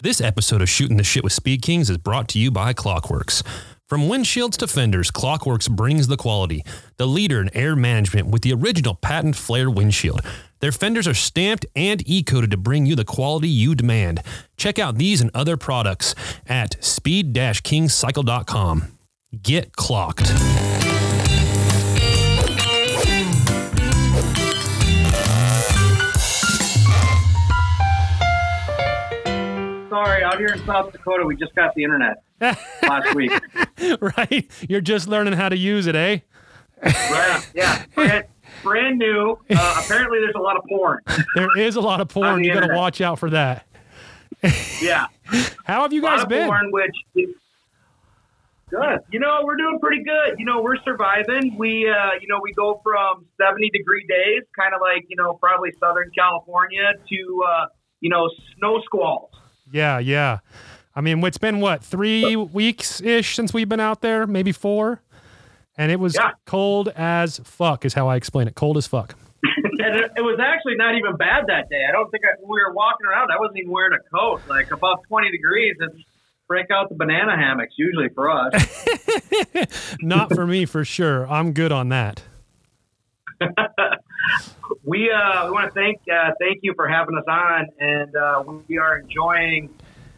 This episode of Shooting the Shit with Speed Kings is brought to you by Klock Werks. From windshields to fenders, Klock Werks brings the quality, the leader in air management with the original patent flare windshield. Their fenders are stamped and e coated to bring you the quality you demand. Check out these and other products at speed kingcycle.com. Get clocked. Sorry, out here in South Dakota, we just got the internet last week. right? You're just learning how to use it, eh? Yeah, yeah, brand, brand new. Uh, apparently, there's a lot of porn. There is a lot of porn. You got to watch out for that. Yeah, How have you a lot guys of been? porn. Which is good. You know, we're doing pretty good. You know, we're surviving. We, uh, you know, we go from 70 degree days, kind of like you know, probably Southern California, to uh, you know, snow squalls. Yeah, yeah. I mean, it's been what three weeks ish since we've been out there, maybe four, and it was Yeah. cold as fuck. Is how I explain it. Cold as fuck. and it, it was actually not even bad that day. I don't think I, we were walking around, I wasn't even wearing a coat. Like above 20 degrees, it's break out the banana hammocks usually for us. Not for me, for sure. I'm good on that. We uh, we want to thank uh, thank you for having us on, and uh, we are enjoying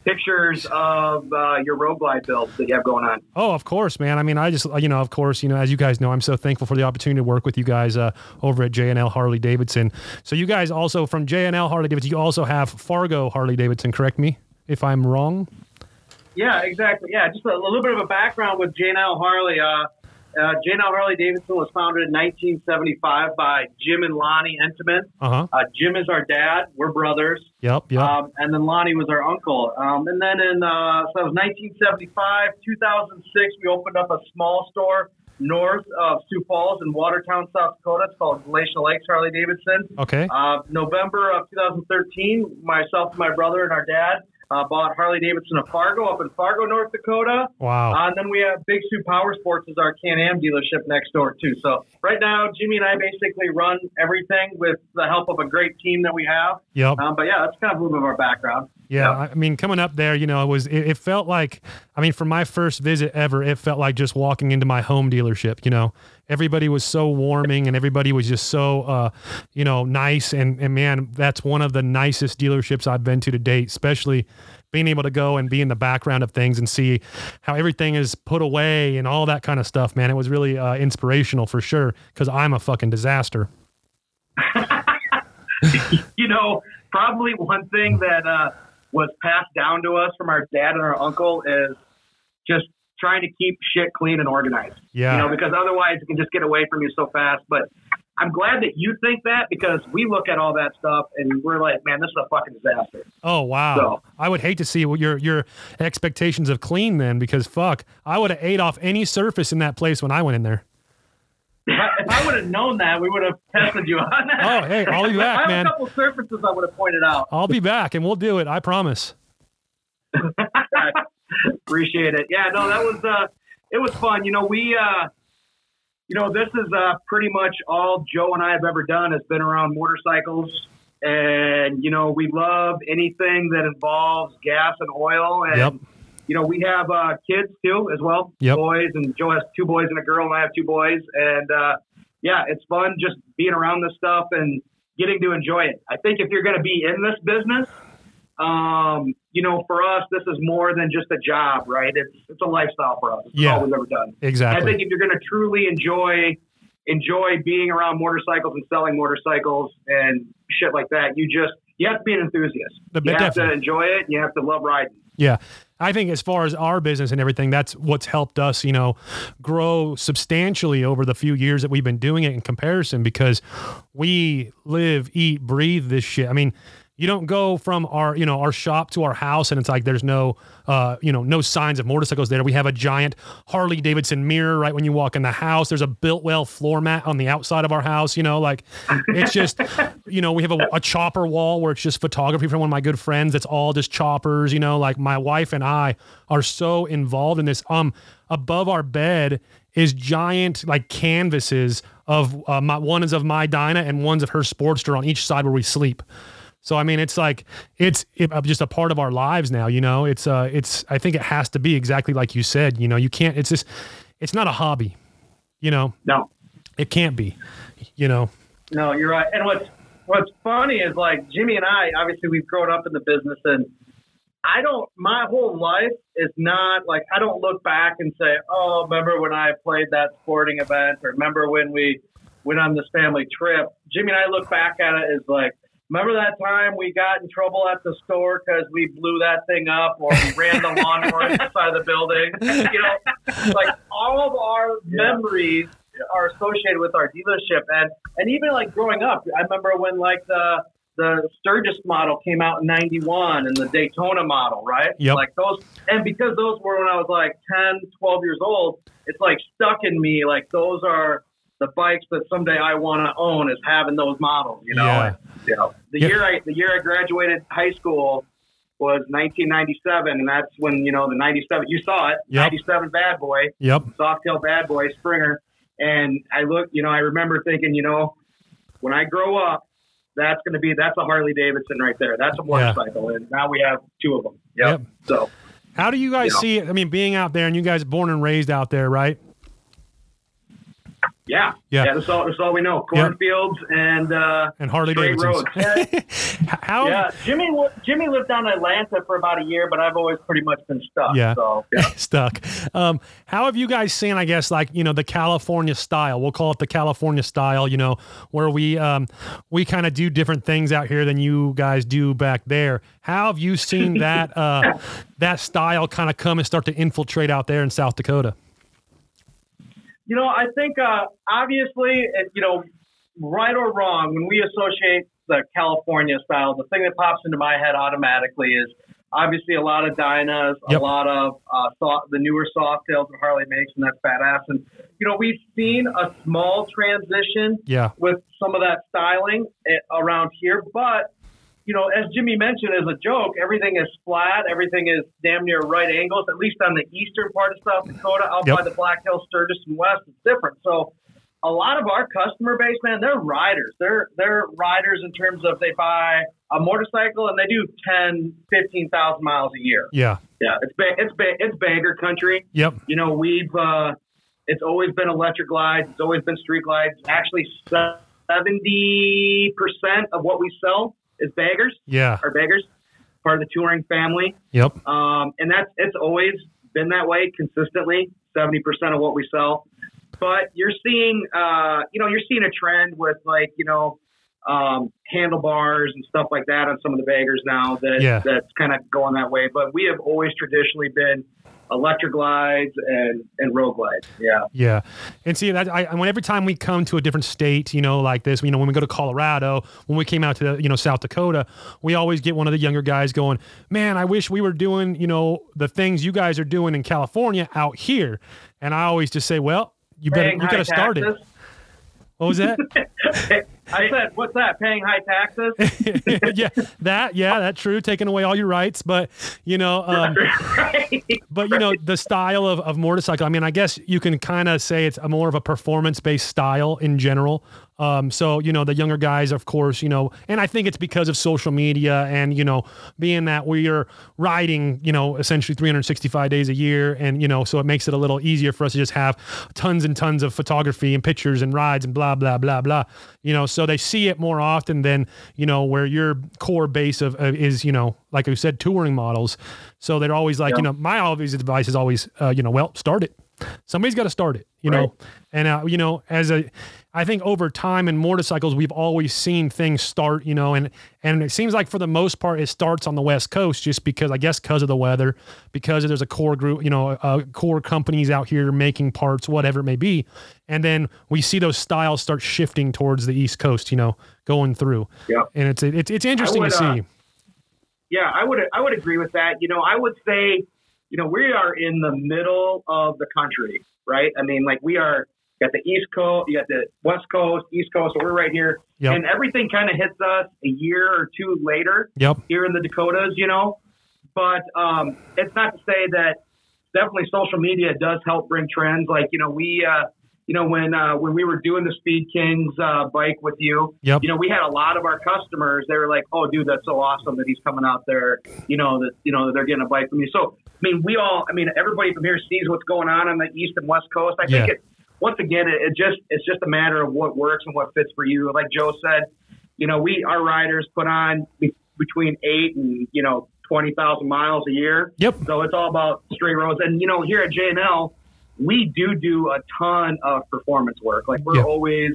pictures of uh, your road glide builds that you have going on. Oh, of course, man. I mean, I just, you know, of course, you know, as you guys know, I'm so thankful for the opportunity to work with you guys uh, over at J&L Harley Davidson. So, you guys also from J&L Harley Davidson, you also have Fargo Harley Davidson. Correct me if I'm wrong. Yeah, exactly. Yeah, just a, little bit of a background with J&L Harley. Uh, uh, J&L Harley Davidson was founded in 1975 by Jim and Lonnie Entenman. Uh huh. Uh, Jim is our dad. We're brothers. Yep. Yep. Um, and then Lonnie was our uncle. Um, and then in uh, so it was 1975, 2006, we opened up a small store north of Sioux Falls in Watertown, South Dakota. It's called Glacial Lakes Harley Davidson. okay. Uh, November of 2013, myself and my brother and our dad uh, bought Harley Davidson of Fargo up in Fargo, North Dakota. Wow. Uh, and then we have Big Sioux Power Sports as our Can-Am dealership next door too. So right now, Jimmy and I basically run everything with the help of a great team that we have. Yep. Um, but yeah, that's kind of a little bit of our background. Yeah, I I mean, coming up there, you know, it was it, it felt like, I mean, for my first visit ever, it felt like just walking into my home dealership. You know, everybody was so warming and everybody was just so, uh, you know, nice. And and man, that's one of the nicest dealerships I've been to to date. Especially being able to go and be in the background of things and see how everything is put away and all that kind of stuff. Man, it was really uh, inspirational for sure because I'm a fucking disaster. You know, probably one thing that uh, was passed down to us from our dad and our uncle is just trying to keep shit clean and organized. Yeah. You know, because otherwise it can just get away from you so fast. But I'm glad that you think that because we look at all that stuff and we're like, man, this is a fucking disaster. Oh wow! So- I would hate to see what your your expectations of clean then, because fuck, I would have ate off any surface in that place when I went in there. if I would have known that, we would have tested you on that. Oh, hey, I'll be back, I have man. a couple surfaces I would have pointed out. I'll be back and we'll do it. I promise. Appreciate it. Yeah, no, that was uh, it was fun. You know, we uh, you know, this is uh, pretty much all Joe and I have ever done has been around motorcycles, and you know, we love anything that involves gas and oil. And Yep. you know, we have uh, kids too as well, Yep. boys, and Joe has two boys and a girl, and I have two boys, and uh, yeah, it's fun just being around this stuff and getting to enjoy it. I think if you're going to be in this business, um, you know, for us, this is more than just a job, right? It's it's a lifestyle for us. It's Yeah. all we've ever done. Exactly. I think if you're going to truly enjoy enjoy being around motorcycles and selling motorcycles and shit like that, you just you have to be an enthusiast. The- You have definitely. to enjoy it. You have to love riding. Yeah. I think as far as our business and everything, that's what's helped us, you know, grow substantially over the few years that we've been doing it in comparison because we live, eat, breathe this shit. I mean, you don't go from our, you know, our shop to our house and it's like there's no uh, you know, no signs of motorcycles there. We have a giant Harley Davidson mirror right when you walk in the house. There's a built well floor mat on the outside of our house, you know, like it's just you know, we have a, a chopper wall where it's just photography from one of my good friends. It's all just choppers, you know, like my wife and I are so involved in this. Um, above our bed is giant like canvases of uh, my one is of my Dyna and one's of her Sportster on each side where we sleep. So I mean, it's like it's it, uh, just a part of our lives now. You know, it's uh, it's I think it has to be exactly like you said. You know, you can't. It's just it's not a hobby. You know, No, it can't be. You know, No, you're right. And what's what's funny is like Jimmy and I, obviously we've grown up in the business and I don't my whole life is not like I don't look back and say, Oh, remember when I played that sporting event or remember when we went on this family trip. Jimmy and I look back at it as like Remember that time we got in trouble at the store because we blew that thing up, or we ran the lawnmower inside the building? You know, like all of our Yeah. memories are associated with our dealership, and and even like growing up, I remember when like the the Sturgis model came out in '91 and the Daytona model, right? Yep. Like those, and because those were when I was like 10, 12 years old, it's like stuck in me. Like those are the bikes that someday I want to own is having those models. You know, Yeah. You know, the Yeah. year I the year I graduated high school was 1997, and that's when you know the '97. You saw it, Yep. '97 Bad Boy Yep. softail bad boy Springer. And I look, you know, I remember thinking, you know, when I grow up, that's going to be that's a Harley Davidson right there. That's a Yeah. motorcycle, and now we have two of them. Yep. Yep. So How do you guys Yeah. see it? I mean, being out there and you guys born and raised out there, right? Yeah, Yeah. that's all. That's all we know. Cornfields and uh, And Harley Straight Davidsons. How? yeah. Jimmy Jimmy lived down in Atlanta for about a year, but I've always pretty much been stuck. Yeah. So yeah. stuck. Um, how have you guys seen, I guess, like, you know, the California style? We'll call it the California style, you know, where we um, we kind of do different things out here than you guys do back there. How have you seen that uh, that style kind of come and start to infiltrate out there in South Dakota? You know, I think uh, obviously, you know, right or wrong, when we associate the California style, the thing that pops into my head automatically is obviously a lot of Dynas, Yep. a lot of uh, soft, the newer soft tails that Harley makes, and that's badass. And you know, we've seen a small transition Yeah. with some of that styling eh, around here. But, you know, as Jimmy mentioned as a joke, everything is flat. Everything is damn near right angles, at least on the eastern part of South Dakota. Out Yep. by the Black Hills, Sturgis, and West, it's different. So a lot of our customer base, man, they're riders. They're, they're riders in terms of they buy a motorcycle and they do 10, 15,000 miles a year. Yeah. Yeah, it's ba- it's ba- it's bagger country Yep. you know, we've uh, it's always been electric glides. It's always been street glides. Actually, seventy percent of what we sell is baggers. Yeah. Are baggers part of the touring family? Yep. Um, and that's it's always been that way consistently. Seventy percent of what we sell. But you're seeing, uh, you know, you're seeing a trend with like, you know, um, handlebars and stuff like that on some of the baggers now that Yeah. that's kind of going that way. But we have always traditionally been electric glides and and road glides. Yeah. Yeah, and see that I when every time we come to a different state, you know, like this, you know, when we go to Colorado, when we came out to you know South Dakota, we always get one of the younger guys going, "Man, I wish we were doing you know the things you guys are doing in California out here," and I always just say, "Well, you better you got to start it." What was that? I said, what's that? Paying high taxes? yeah, that yeah, that's true. Taking away all your rights, but you know, um, right. but you know the style of, of motorcycle i mean i guess you can kind of say it's a more of a performance based style in general um, so you know the younger guys of course you know and i think it's because of social media and you know being that we are riding you know essentially 365 days a year and you know so it makes it a little easier for us to just have tons and tons of photography and pictures and rides and blah blah blah blah. You know so they see it more often than you know where your core base of uh, is you know like i said touring models. So they're always like you know my always advice is always uh, you know well start it. Somebody's got to start it you know? And uh, you know as a i think over time in motorcycles we've always seen things start you know and and it seems like for the most part it starts on the west coast just because i guess because of the weather because there's a core group you know uh, core companies out here making parts whatever it may be and then we see those styles start shifting towards the east coast you know going through Yeah. and it's it's, it's interesting would, to see uh, Yeah, I would I would agree with that. You know, I would say, you know, we are in the middle of the country, right? I mean, like we are you got the East Coast, you got the West Coast, East Coast, so we're right here. Yep. And everything kind of hits us a year or two later yep here in the Dakotas, you know. But um, it's not to say that definitely social media does help bring trends. Like, you know, we, uh, you know, when uh, when we were doing the Speed Kings uh, bike with you, Yep. you know, we had a lot of our customers. They were like, "Oh, dude, that's so awesome that he's coming out there. You know that you know that they're getting a bike from you." So, I mean, we all, I mean, everybody from here sees what's going on on the east and west coast. I think Yeah. it once again, it, it just it's just a matter of what works and what fits for you. Like Joe said, you know, we our riders put on be, between eight and you know twenty thousand miles a year. Yep. So it's all about straight roads. And you know, here at J&L, we do do a ton of performance work. Like we're Yeah. always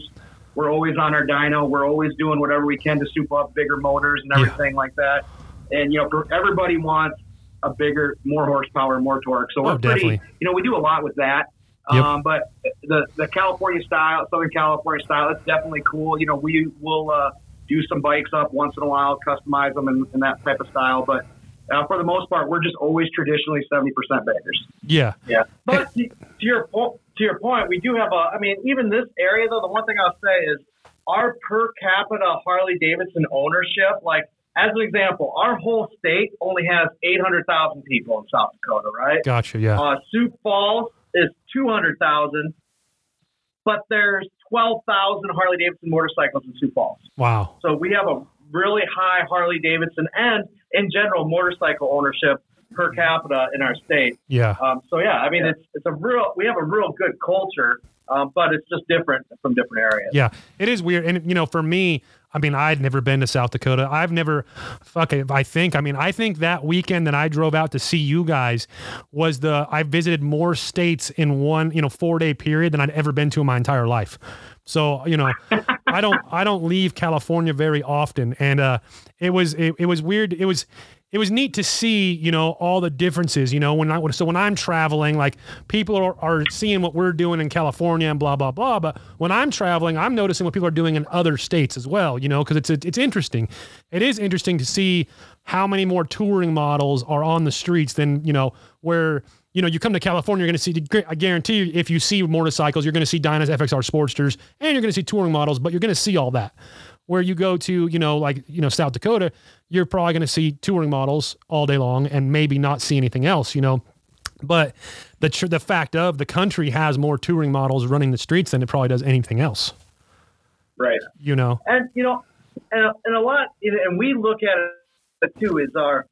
we're always on our dyno. We're always doing whatever we can to soup up bigger motors and Yeah. everything like that. And you know, everybody wants a bigger, more horsepower, more torque. So Oh, we're pretty, definitely. you know, we do a lot with that. Yep. Um, but the the California style, Southern California style, it's definitely cool. You know, we will uh, do some bikes up once in a while, customize them in, in that type of style. But uh, for the most part, we're just always traditionally seventy percent baggers. Yeah. Yeah, but to, to your po- to your point, we do have a. I mean, even this area though, the one thing I'll say is our per capita Harley Davidson ownership. Like as an example, our whole state only has eight hundred thousand people in South Dakota, right? Gotcha. Yeah. Uh, Sioux Falls is two hundred thousand, but there's twelve thousand Harley Davidson motorcycles in Sioux Falls. Wow. So we have a really high Harley Davidson and in general motorcycle ownership per capita in our state. Yeah. Um, so yeah, I mean it's it's a real we have a real good culture, um, but it's just different from different areas. Yeah, it is weird. And, you know, for me, I mean, I'd never been to South Dakota. I've never, fuck it, I think, I mean, I think that weekend that I drove out to see you guys was the, I visited more states in one, you know, four day period than I'd ever been to in my entire life. So, you know, I don't, I don't leave California very often. And, uh, it was, it, it was weird. It was, it was neat to see, you know, all the differences, you know, when I so when I'm traveling, like people are, are seeing what we're doing in California and blah blah blah. But when I'm traveling, I'm noticing what people are doing in other states as well, you know, because it's it's interesting. It is interesting to see how many more touring models are on the streets than you know where you know, you come to California, you're going to see, I guarantee you, if you see motorcycles, you're going to see Dyna's FXR Sportsters and you're going to see touring models, but you're going to see all that. Where you go to, you know, like, you know, South Dakota, you're probably going to see touring models all day long and maybe not see anything else, you know. But the, tr- the fact of the country has more touring models running the streets than it probably does anything else, Right. you know. And you know, and, and a lot, and we look at it too. Is our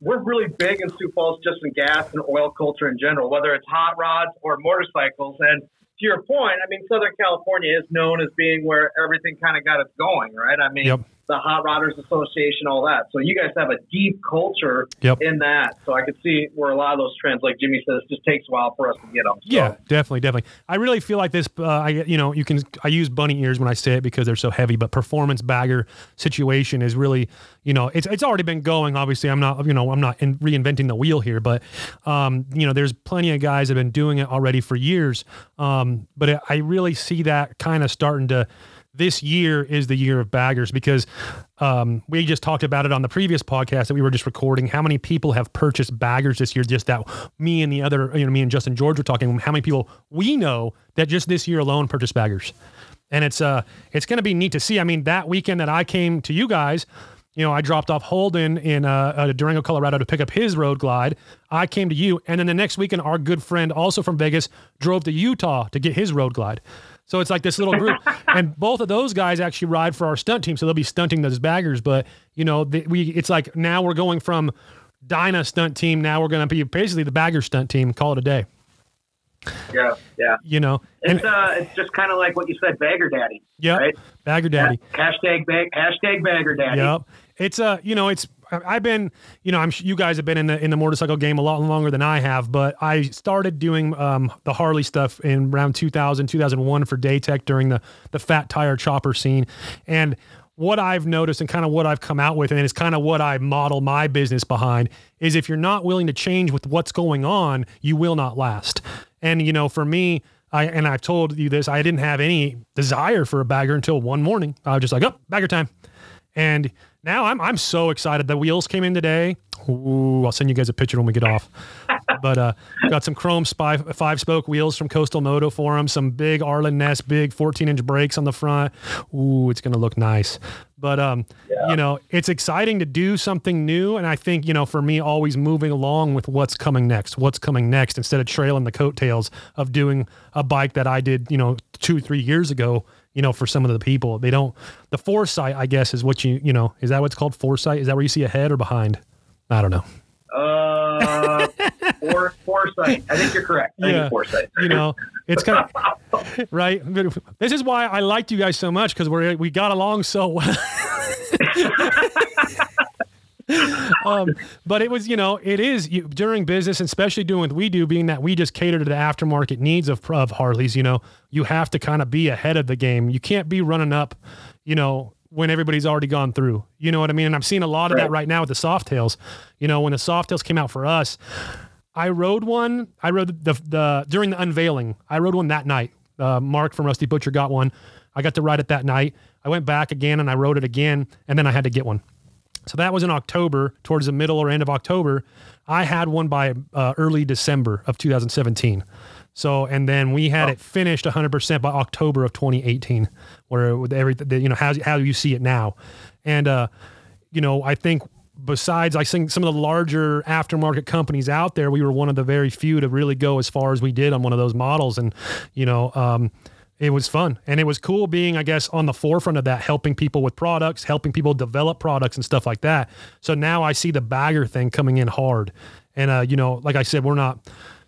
we're really big in Sioux Falls just in gas and oil culture in general, whether it's hot rods or motorcycles. And to your point, I mean, Southern California is known as being where everything kind of got us going, right? I mean, Yep. The Hot Rodders Association, all that. So you guys have a deep culture Yep. in that. So I could see where a lot of those trends, like Jimmy says, just takes a while for us to get them. So, Yeah, definitely, definitely. I really feel like this. Uh, I you know you can I use bunny ears when I say it because they're so heavy. But performance bagger situation is really you know it's it's already been going. Obviously, I'm not you know I'm not in reinventing the wheel here, but um, you know there's plenty of guys that have been doing it already for years. Um, but I- I really see that kind of starting to. This year is the year of baggers because um, we just talked about it on the previous podcast that we were just recording. How many people have purchased baggers this year? Just that me and the other, you know, me and Justin George were talking. How many people we know that just this year alone purchased baggers? And it's uh, it's going to be neat to see. I mean, that weekend that I came to you guys, you know, I dropped off Holden in uh, uh, Durango, Colorado to pick up his road glide. I came to you, and then the next weekend, our good friend, also from Vegas, drove to Utah to get his road glide. So it's like this little group, and both of those guys actually ride for our stunt team, so they'll be stunting those baggers. But you know, the, we it's like now we're going from Dyna stunt team, now we're going to be basically the bagger stunt team. Call it a day. Yeah. Yeah. You know, and It's uh, it's just kind of like what you said, bagger daddy. yeah, right? bagger daddy. Hashtag bag. Hashtag bagger daddy. Yep. It's uh, you know, it's I've been, you know, I'm you guys have been in the in the motorcycle game a lot longer than I have, but I started doing um the Harley stuff in around 2000, 2001 for Daytec during the the fat tire chopper scene, and what I've noticed and kind of what I've come out with, and it's kind of what I model my business behind, is if you're not willing to change with what's going on, you will not last. And you know, for me, I and I've told you this, I didn't have any desire for a bagger until one morning. I was just like, oh, bagger time. And now I'm I'm so excited. The wheels came in today. Ooh, I'll send you guys a picture when we get off. but uh, got some chrome spy, five spoke wheels from Coastal Moto for them. Some big Arlen Ness, big 14 inch brakes on the front. Ooh, it's gonna look nice. But um, Yeah. you know, it's exciting to do something new, and I think you know, for me, always moving along with what's coming next. What's coming next instead of trailing the coattails of doing a bike that I did, you know, two three years ago. You know, for some of the people, they don't. The foresight, I guess, is what you you know. Is that what's called foresight? Is that where you see ahead or behind? I don't know. Uh, for, foresight. I think you're correct. I Yeah. foresight. you know it's kind of right this is why i liked you guys so much because we we got along so well um, but it was you know it is you, during business and especially doing what we do being that we just cater to the aftermarket needs of, of harleys you know you have to kind of be ahead of the game you can't be running up you know when everybody's already gone through you know what i mean and i'm seeing a lot of that Right. right now with the soft tails you know when the soft tails came out for us I rode one. I rode the the during the unveiling. I rode one that night. Uh, Mark from Rusty Butcher got one. I got to ride it that night. I went back again and I rode it again, and then I had to get one. So that was in October, towards the middle or end of October. I had one by uh, early December of 2017. So and then we had it finished 100% by October of 2018, where with everything, you know, how how you see it now, and uh, you know, I think besides I think some of the larger aftermarket companies out there, we were one of the very few to really go as far as we did on one of those models, and you know. Um, it was fun and it was cool being, I guess, on the forefront of that, helping people with products, helping people develop products and stuff like that. So now I see the bagger thing coming in hard. And, uh, you know, like I said, we're not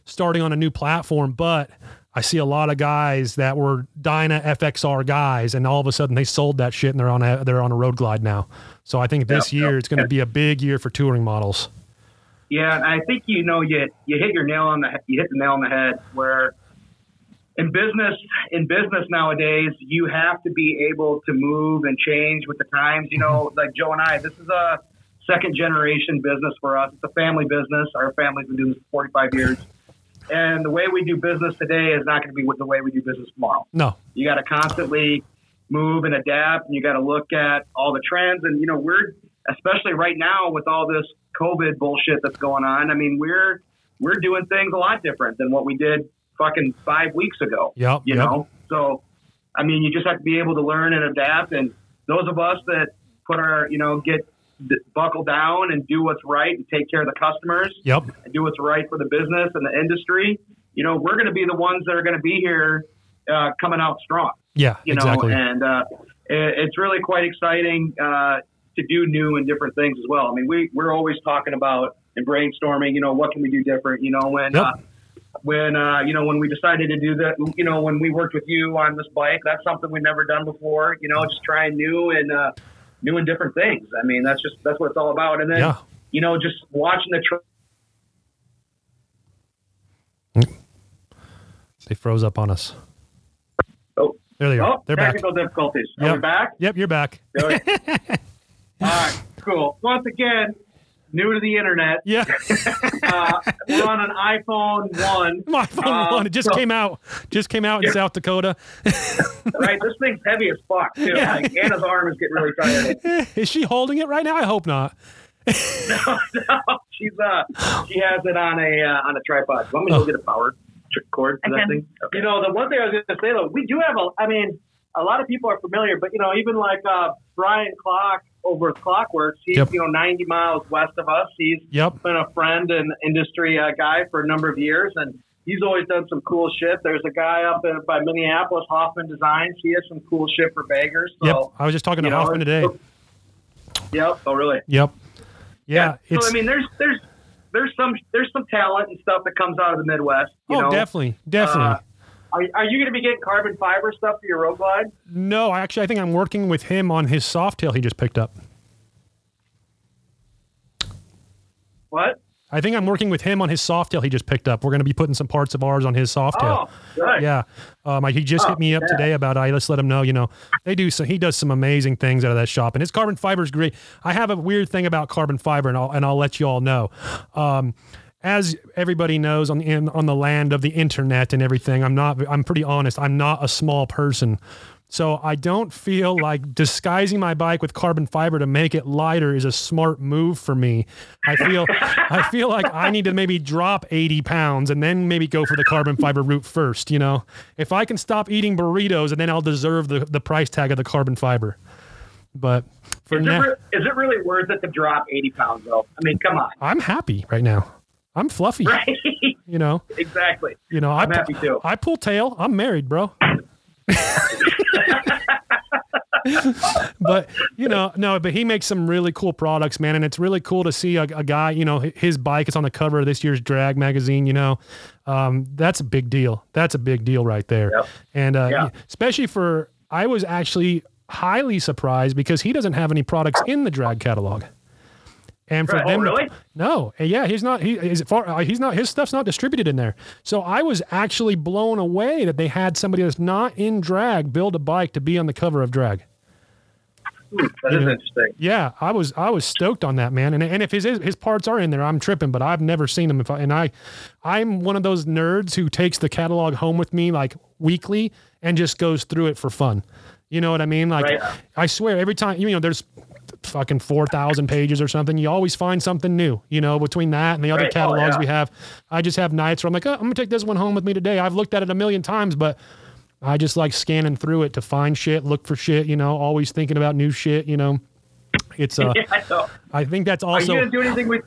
starting on a new platform, but I see a lot of guys that were Dyna FXR guys, and all of a sudden they sold that shit and they're on a they're on a road glide now. So I think this year it's going to be a big year for touring models. Yeah, and I think you know you you hit your nail on the you hit the nail on the head where in business in business nowadays you have to be able to move and change with the times. You know, mm-hmm. like Joe and I, this is a second generation business for us. It's a family business. Our family's been doing this for 45 years. And the way we do business today is not going to be with the way we do business tomorrow. No, You got to constantly move and adapt, and you got to look at all the trends. And you know, we're especially right now with all this COVID bullshit that's going on. I mean, we're we're doing things a lot different than what we did fucking five weeks ago. Yep, You yep. know, so I mean, you just have to be able to learn and adapt. And those of us that put our, you know, get buckle down and do what's right and take care of the customers yep, and do what's right for the business and the industry, you know, we're going to be the ones that are going to be here uh, coming out strong, yeah, you know, exactly. and uh, it, it's really quite exciting uh, to do new and different things as well. I mean, we, we're always talking about and brainstorming, you know, what can we do different, you know, when, Yep. When, uh, you know, when we decided to do that, you know, when we worked with you on this bike, that's something we've never done before, you know, just trying new and, uh, new and different things. I mean, that's just, that's what it's all about. And then, yeah, you know, just watching the, tr- they froze up on us. Oh. There they are. Oh, They're back. technical difficulties. Are Yep. we back? Yep, you're back. All right, cool. Once again, new to the internet. Yeah, Uh, we're on an iPhone 1, my phone Uh, one. It just so- came out. Just came out in Yeah. South Dakota. right? This thing's heavy as fuck, too. Yeah. Like, Anna's arm is getting really tired. Is she holding it right now? I hope not. no, no, she's, uh, she has it on a, uh, on a tripod. Want me to Oh. go get a power cord for that thing? Okay. You know, the one thing I was going to say though, we do have a. I mean, a lot of people are familiar, but you know, even like uh, Brian Klock over Klock Werks, he's Yep. you know 90 miles west of us. He's Yep. been a friend and industry uh, guy for a number of years, and he's always done some cool shit. There's a guy up in, by Minneapolis, Hoffman Designs. He has some cool shit for baggers. Yep. I was just talking to know, Hoffman today. Yep. Oh, really? Yep. Yeah. It's so I mean, there's there's there's some there's some talent and stuff that comes out of the Midwest. You oh, know, definitely, definitely. Uh, Are, are you going to be getting carbon fiber stuff for your road glide? no, actually, I think I'm working with him on his soft tail he just picked up. What? I think I'm working with him on his soft tail he just picked up. We're going to be putting some parts of ours on his soft tail. Oh, good. Yeah. Um, I, he just Oh, hit me up yeah. today about I just let him know, you know, they do some, he does some amazing things out of that shop and his carbon fiber is great. I have a weird thing about carbon fiber and I'll, and I'll let you all know. Um, as everybody knows on the, in, on the land of the internet and everything, I'm not, I'm pretty honest. I'm not a small person. So I don't feel like disguising my bike with carbon fiber to make it lighter is a smart move for me. I feel I feel like I need to maybe drop 80 pounds and then maybe go for the carbon fiber route first, you know. If I can stop eating burritos and then I'll deserve the, the price tag of the carbon fiber. But for Is it, now, re- is it really worth it to drop 80 pounds, though? I mean, come on. I'm happy right now. I'm fluffy, Right? you know. exactly. You know, I I'm happy too. I pull tail. I'm married, bro. but you know, no, but he makes some really cool products, man, and it's really cool to see a, a guy. You know, his bike is on the cover of this year's Drag magazine. You know, um, that's a big deal. That's a big deal right there. Yep. And uh, Yeah. especially for, I was actually highly surprised because he doesn't have any products in the Drag catalog. And for Right. Oh, them, to- really? no, yeah, he's not. He is far. uh, He's not. His stuff's not distributed in there. So I was actually blown away that they had somebody that's not in drag build a bike to be on the cover of drag. Hmm, That is know. interesting. Yeah, I was I was stoked on that man. And and if his his parts are in there, I'm tripping. But I've never seen them. If I, and I, I'm one of those nerds who takes the catalog home with me like weekly and just goes through it for fun. You know what I mean? Like Right. I swear, every time you know, there's fucking four thousand pages or something. You always find something new. You know, between that and the other Right. Oh, catalogs yeah. we have, I just have nights where I'm like, oh, I'm gonna take this one home with me today. I've looked at it a million times, but I just like scanning through it to find shit, look for shit. You know, always thinking about new shit. You know, it's uh, Yeah, I know. I think that's also. Are you gonna do anything with?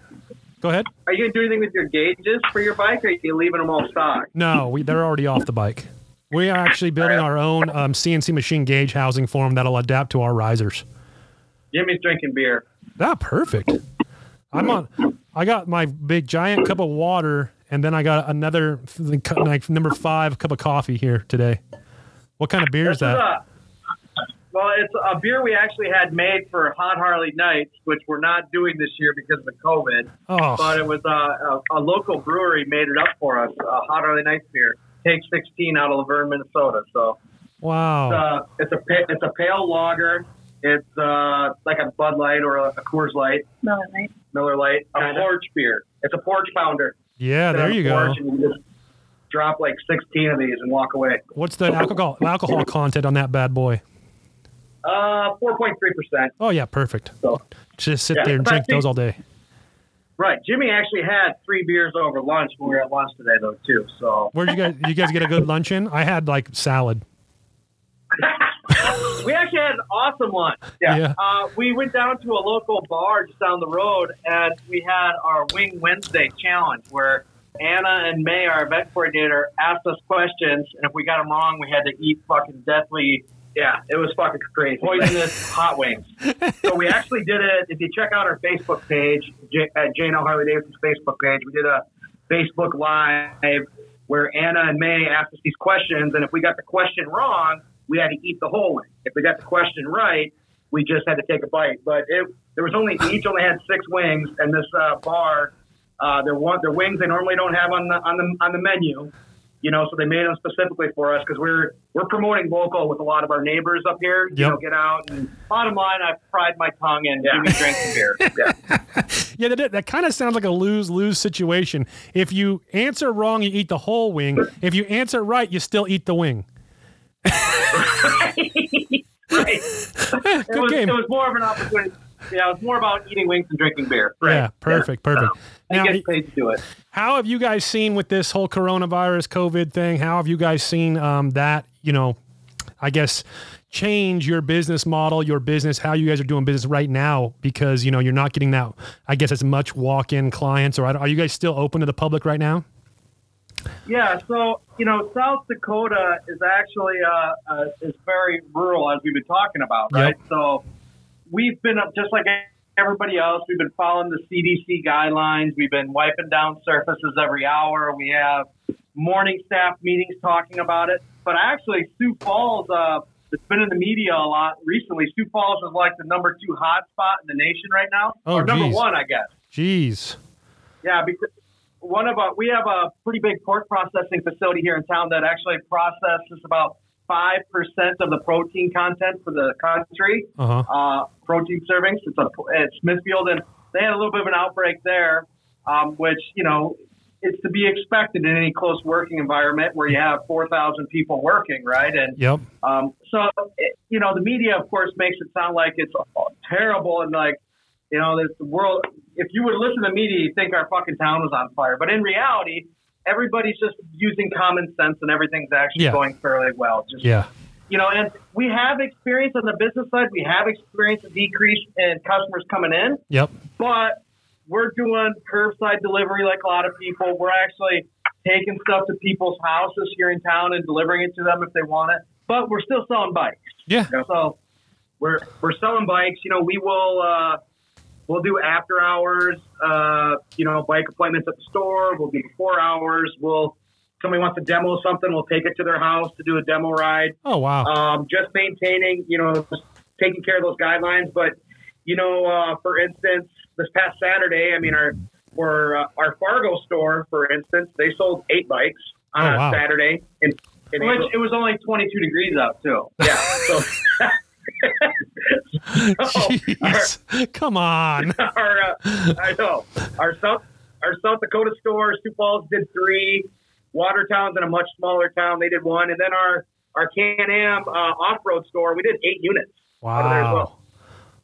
Go ahead. Are you gonna do anything with your gauges for your bike, or are you leaving them all stock? No, we, they're already off the bike. We are actually building our own um, CNC machine gauge housing for them that'll adapt to our risers. Jimmy's drinking beer. That perfect. I'm on. I got my big giant cup of water, and then I got another like number five cup of coffee here today. What kind of beer is This is that? a- well, it's a beer we actually had made for Hot Harley Nights, which we're not doing this year because of the COVID. Oh, But it was uh, a, a local brewery made it up for us. A Hot Harley Nights beer, Take 16 out of Luverne, Minnesota. So wow. uh, it's a it's a pale lager. It's uh, like a Bud Light or a, a Coors Light, Miller Lite. Miller Light, a Kinda. porch beer. It's a porch pounder. Yeah, Sit there on you the go. porch and you just drop like 16 of these and walk away. What's the alcohol alcohol content on that bad boy? Uh, 4.3 percent. Oh yeah, perfect. So Just sit Yeah, there and drink those all day. right. Jimmy actually had three beers over lunch when we were at lunch today, though, too. So Where'd you guys? You guys get a good lunch in? I had like salad. we actually had an awesome one. Yeah. Yeah. Uh, we went down to a local bar just down the road, and we had our Wing Wednesday challenge where Anna and May, our event coordinator, asked us questions, and if we got them wrong, we had to eat fucking deathly Yeah, it was fucking crazy. poisonous hot wings. so we actually did it. If you check out our Facebook page, J- at J&L Harley Davidson's Facebook page, we did a Facebook Live where Anna and May asked us these questions, and if we got the question wrong, we had to eat the whole wing. If we got the question right, we just had to take a bite. But it, there was only each only had six wings, and this uh, bar, uh, their one their wings they normally don't have on the on the on the menu. You know, so they made them specifically for us because we're we're promoting local with a lot of our neighbors up here. You know, get out and Bottom line, I fried my tongue and Yeah. Jimmy drank some beer. Yeah, that, that kind of sounds like a lose lose situation. If you answer wrong, you eat the whole wing. If you answer right, you still eat the wing. right. Eh, It good was, game. it was more of an opportunity. Yeah, it was more about eating wings and drinking beer. Yeah, perfect, perfect. I Now, get paid to do it. how have you guys seen with this whole coronavirus COVID thing? How have you guys seen um, that? You know, I guess change your business model, your business, how you guys are doing business right now because you know you're not getting that. I guess as much walk-in clients, or are you guys still open to the public right now? Yeah, so you know, South Dakota is actually uh, uh, is very rural, as we've been talking about, right? So we've been up just like everybody else. We've been following the CDC guidelines. We've been wiping down surfaces every hour. We have morning staff meetings talking about it. But actually, Sioux Falls, uh, it's been in the media a lot recently. Sioux Falls is like the number two hot spot in the nation right now, Oh, or number geez. one, I guess. Jeez. Yeah, because one of our, we have a pretty big pork processing facility here in town that actually processes about five percent of the protein content for the country. Uh huh. Uh, protein servings. It's a it's Smithfield, and they had a little bit of an outbreak there, um, which you know it's to be expected in any close working environment where you have 4,000 people working, right? And Yep. um, so, it, you know, the media, of course, makes it sound like it's terrible and like, you know, this the world. If you would listen to media, you'd think our fucking town was on fire. But in reality, everybody's just using common sense and everything's actually Yeah. going fairly well. Just Yeah. you know, and we have experience on the business side. We have experienced a decrease in customers coming in, Yep. but we're doing curbside delivery like a lot of people. We're actually taking stuff to people's houses here in town and delivering it to them if they want it. But we're still selling bikes. Yeah. So we're we're selling bikes. You know, we will uh, we'll do after hours. Uh, you know, bike appointments at the store. We'll do before hours. We'll somebody wants to demo something, we'll take it to their house to do a demo ride. Oh wow. Um, just maintaining, you know, just taking care of those guidelines. But you know, uh, for instance, this past Saturday, I mean, our for uh, our Fargo store, for instance, they sold eight bikes on Oh, a wow. Saturday. In, in April. which it was only 22 degrees out too. yeah, so Jeez. Come on. our uh, I know our South our South Dakota store, Sioux Falls did three. Watertown's in a much smaller town, they did one, and then our our Can Am uh, off road store, we did eight units. out of there as Wow. well.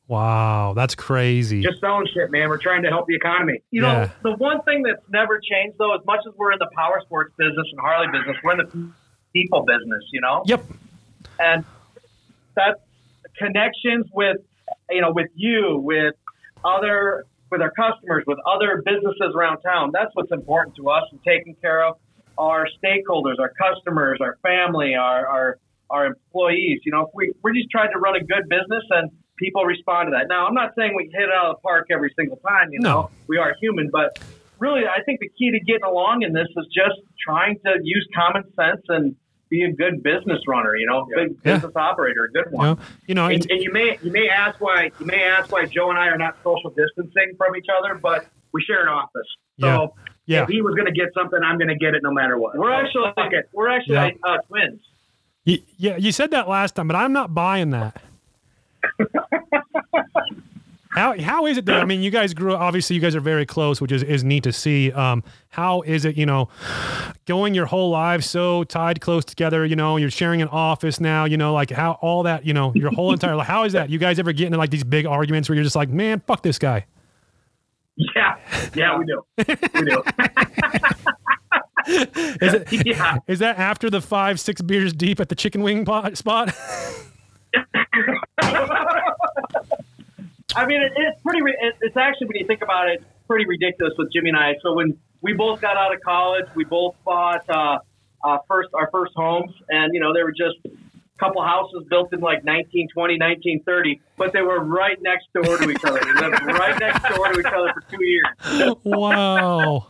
Wow. That's crazy. Just selling shit, man. We're trying to help the economy. You know, Yeah. the one thing that's never changed though, as much as we're in the power sports business and Harley business, we're in the people business. You know, Yep. and that's connections with you know with you with other with our customers with other businesses around town. That's what's important to us and taking care of our stakeholders our customers our family our our, our employees. You know if we, we're just trying to run a good business and people respond to that. Now i'm not saying we hit it out of the park every single time you know No. we are human but really i think the key to getting along in this is just trying to use common sense and be a good business runner, you know, Yeah. big Yeah. business operator, a good one. know, you know And, and you may you may ask why you may ask why Joe and I are not social distancing from each other, but we share an office. So Yeah. Yeah. if he was going to get something, I'm going to get it no matter what. We're So, actually fuck it. we're actually Yeah. uh, twins. Y- yeah, you said that last time, but I'm not buying that. how how is it though? I mean, you guys grew obviously you guys are very close, which is, is neat to see. Um, how is it, you know, going your whole lives so tied close together, you know, you're sharing an office now, you know, like how all that, you know, your whole entire life. How is that? You guys ever get into like these big arguments where you're just like, man, fuck this guy? Yeah, yeah, we do. We do. Is it yeah. is that after the five, six beers deep at the chicken wing pot, spot? I mean, it, it's pretty. It, it's actually when you think about it, pretty ridiculous with Jimmy and I. So when we both got out of college, we both bought uh, uh, first our first homes, and you know they were just a couple houses built in like 1920, 1930, but they were right next door to each other. They lived right next door to each other for two years. wow.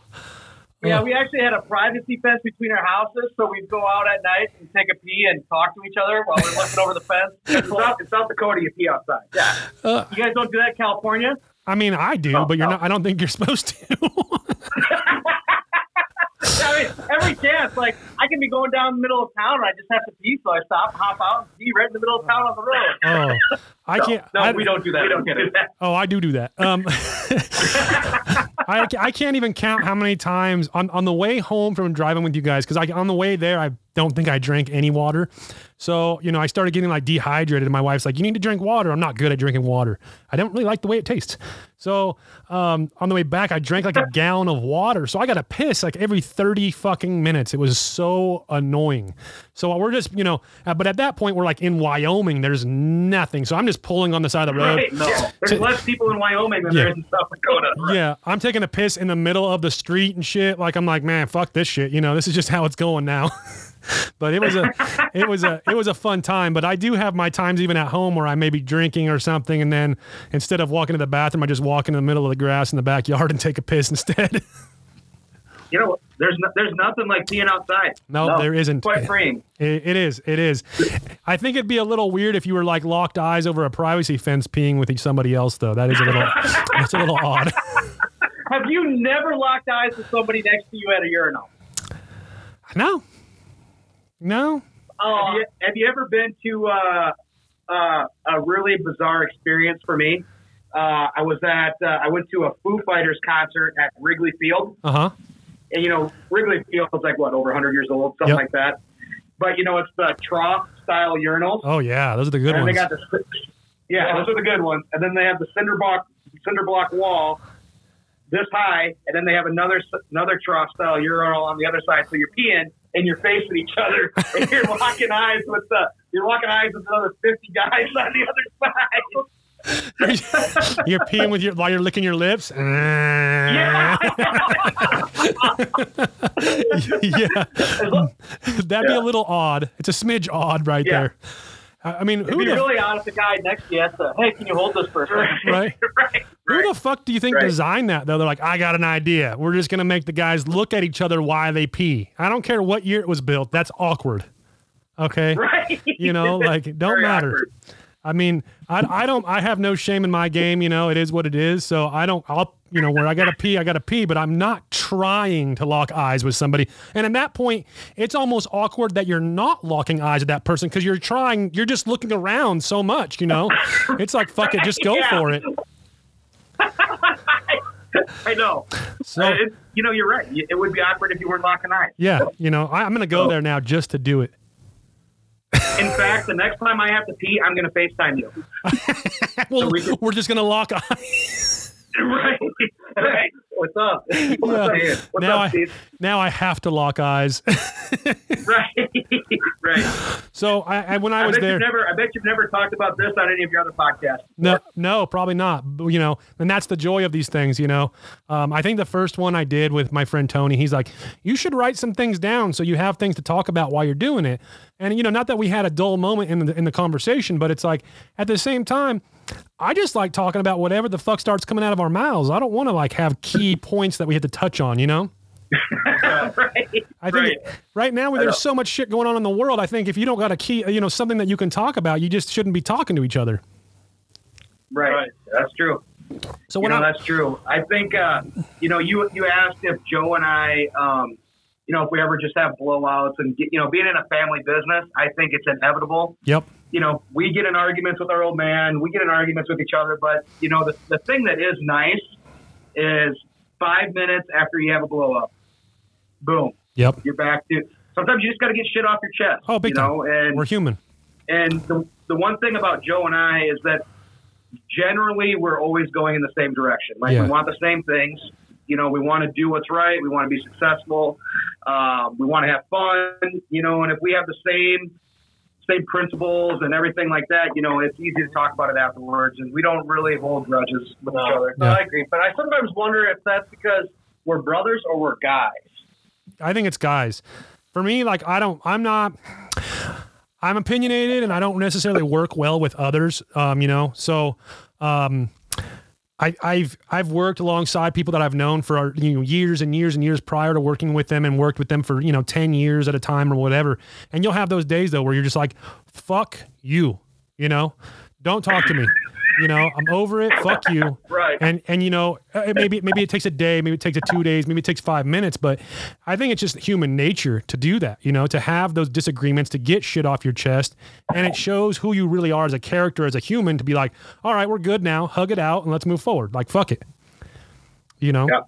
Yeah, we actually had a privacy fence between our houses, so we'd go out at night and take a pee and talk to each other while we're looking over the fence. In South, in South Dakota, you pee outside. Yeah. Uh, You guys don't do that in California? I mean, I do, Oh, but you're no. not. I don't think you're supposed to. I mean, every chance, like I can be going down the middle of town and I just have to pee, so I stop, hop out, and pee right in the middle of town on the road. oh, I can't. No, I, we don't do that. We don't do that. Oh, I do do that. Um, I, I can't even count how many times on, on the way home from driving with you guys because on the way there I don't think I drank any water. So you know I started getting like dehydrated, and my wife's like, "You need to drink water." I'm not good at drinking water. I don't really like the way it tastes. So um, on the way back, I drank like a gallon of water. So I got to piss like every 30 fucking minutes. It was so annoying. So we're just you know, uh, but at that point we're like in Wyoming. There's nothing. So I'm just pulling on the side of the road. Right. Yeah. There's less people in Wyoming than Yeah. there is in South Dakota. Right. Yeah, I'm taking a piss in the middle of the street and shit. Like I'm like, man, fuck this shit. You know, this is just how it's going now. but it was a, it was a, it was a fun time. But I do have my times even at home where I may be drinking or something, and then instead of walking to the bathroom, I just walk in the middle of the grass in the backyard and take a piss instead. You know, there's no, there's nothing like peeing outside. no, there isn't. Quite freeing. It, it is. It is. I think it'd be a little weird if you were like locked eyes over a privacy fence peeing with somebody else, though. That is a little. that's a little odd. Have you never locked eyes with somebody next to you at a urinal? No. No. Oh, Have you, have you ever been to uh, uh, a really bizarre experience for me? Uh, I was at uh, I went to a Foo Fighters concert at Wrigley Field, Uh huh. and you know, Wrigley Field is like what over 100 years old, something Yep. like that. But you know, it's the trough style urinals. Oh yeah, those are the good and ones. they got the yeah, those are the good ones. And then they have the cinder block cinder block wall this high, and then they have another another trough style urinal on the other side. So you're peeing and you're facing each other, and you're locking eyes with the you're locking eyes with another 50 guys on the other side. you're peeing with your while you're licking your lips. Yeah. yeah. That'd be a little odd. It's a smidge odd right Yeah. there. I mean, who be the, really honest, the guy next to you has to, hey, can you hold this for a second? right? right. Who the fuck do you think Right. designed that though? They're like, I got an idea. We're just gonna make the guys look at each other while they pee. I don't care what year it was built. That's awkward. Okay. Right. You know, like don't Very matter. awkward. I mean, I, I don't I have no shame in my game, you know, it is what it is. So I don't I'll you know, where I gotta pee, I gotta pee, but I'm not trying to lock eyes with somebody. And at that point, it's almost awkward that you're not locking eyes with that person because you're trying, you're just looking around so much, you know? It's like fuck it, just go Yeah. for it. I know. So Uh, you know, you're right. It would be awkward if you weren't locking eyes. yeah, you know, I, I'm gonna go there now just to do it. In fact, the next time I have to pee, I'm going to FaceTime you. well, we can- we're just gonna lock eyes. right. Right. What's up? What's up, Yeah. Steve? What's now up, I Steve? now I have to lock eyes. Right. right. so I, I when I I was there, never. I bet you've never talked about this on any of your other podcasts. no, no, probably not. You know, and that's the joy of these things. You know, um, I think the first one I did with my friend Tony, he's like, "You should write some things down so you have things to talk about while you're doing it." And you know, not that we had a dull moment in the in the conversation, but it's like at the same time. I just like talking about whatever the fuck starts coming out of our mouths. I don't want to like have key points that we have to touch on, you know? right. I think Right. right, now there's so much shit going on in the world. I think if you don't got a key, you know, something that you can talk about, you just shouldn't be talking to each other. Right. Right. That's true. So You know, I, that's true. I think, uh, you know, you you asked if Joe and I, um, you know, if we ever just have blowouts and get, you know, being in a family business, I think it's inevitable. yep, You know, we get in arguments with our old man, we get in arguments with each other, but you know, the the thing that is nice is five minutes after you have a blow up, boom, yep, you're back to. Sometimes you just got to get shit off your chest. Oh, big you know, and we're human. and the, the one thing about Joe and I is that generally we're always going in the same direction. Like Yeah. we want the same things. You know, we want to do what's right. We want to be successful. Um, we want to have fun. You know, and if we have the same same principles and everything like that, you know, it's easy to talk about it afterwards, and we don't really hold grudges with each other. No, Yeah. I agree. But I sometimes wonder if that's because we're brothers or we're guys. I think it's guys. For me, like I don't, I'm not. I'm opinionated, and I don't necessarily work well with others. Um, you know, so um, I, I've I've worked alongside people that I've known for you know years and years and years prior to working with them, and worked with them for you know ten years at a time or whatever. And you'll have those days though where you're just like, "Fuck you," you know, don't talk to me. You know, I'm over it. Fuck you. Right. And and you know, uh, maybe maybe it takes a day, maybe it takes a two days, maybe it takes five minutes, but I think it's just human nature to do that. You know, to have those disagreements, to get shit off your chest, and it shows who you really are as a character, as a human. To be like, all right, we're good now, hug it out, and let's move forward. Like, fuck it. You know, Yeah.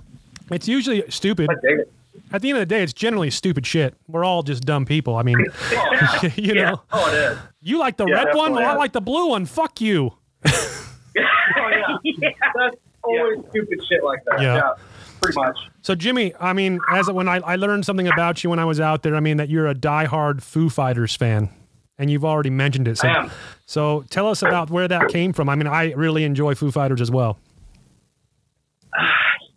it's usually stupid. I dig it. At the end of the day, it's generally stupid shit. We're all just dumb people. I mean, you Yeah. know, Oh, it is. you like the Yeah, red one, well, I like the blue one. Fuck you. Oh, yeah. That's always stupid shit like that. Yeah. Pretty much. So Jimmy, I mean, as when I, I learned something about you when I was out there, I mean that you're a diehard Foo Fighters fan, and you've already mentioned it. So, I am. so tell us about where that came from. I mean, I really enjoy Foo Fighters as well.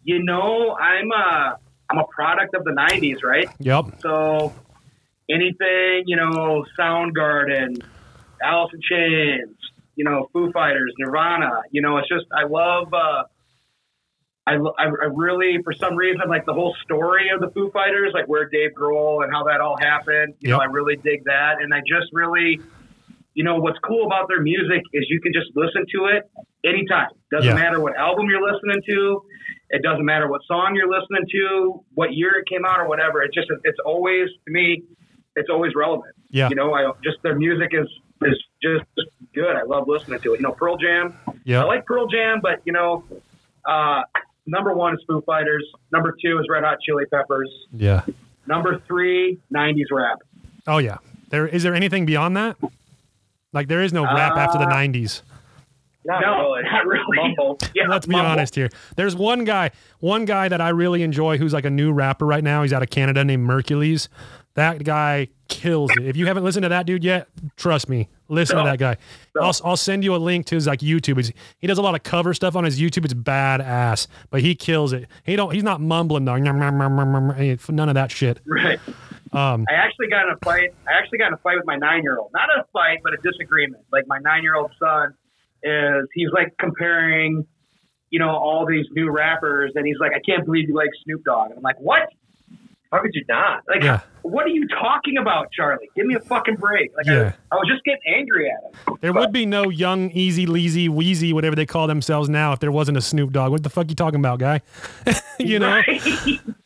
You know, I'm a I'm a product of the '90s, right? Yep. So anything, you know, Soundgarden, Alice in Chains, you know, Foo Fighters, Nirvana, you know, it's just I love. Uh, I, I I really, for some reason, like the whole story of the Foo Fighters, like where Dave Grohl and how that all happened. You know, I really dig that, and I just really, you know, what's cool about their music is you can just listen to it anytime. Doesn't Yeah. matter what album you're listening to. It doesn't matter what song you're listening to, what year it came out, or whatever. It's just it's always to me, it's always relevant. Yeah. You know, I just their music is is just good. I love listening to it. You know, Pearl Jam. Yeah. I like Pearl Jam, but you know, uh, number one is Foo Fighters. Number two is Red Hot Chili Peppers. Yeah. Number three, '90s rap. Oh yeah. There is there anything beyond that? Like there is no rap after the Uh, '90s. Not no, really. not really. Mumble. Yeah, Let's be mumble. honest here. There's one guy, one guy that I really enjoy who's like a new rapper right now. He's out of Canada named Merkules. That guy kills it. If you haven't listened to that dude yet, trust me, listen to that guy. No. I'll, I'll send you a link to his like YouTube. He does a lot of cover stuff on his YouTube. It's badass, but he kills it. He don't. He's not mumbling though. None of that shit. Right. Um, I actually got in a fight. I actually got in a fight with my nine-year-old. Not a fight, but a disagreement. Like my nine-year-old son is, he's like comparing, you know, all these new rappers, and he's like, I can't believe you like Snoop Dogg. And I'm like, what? How could you not? Like, Yeah. What are you talking about, Charlie? Give me a fucking break. Like, Yeah. I, I was just getting angry at him. There would be no young, easy, leasy, wheezy, whatever they call themselves now, if there wasn't a Snoop Dogg. What the fuck are you talking about, guy? you know? Right?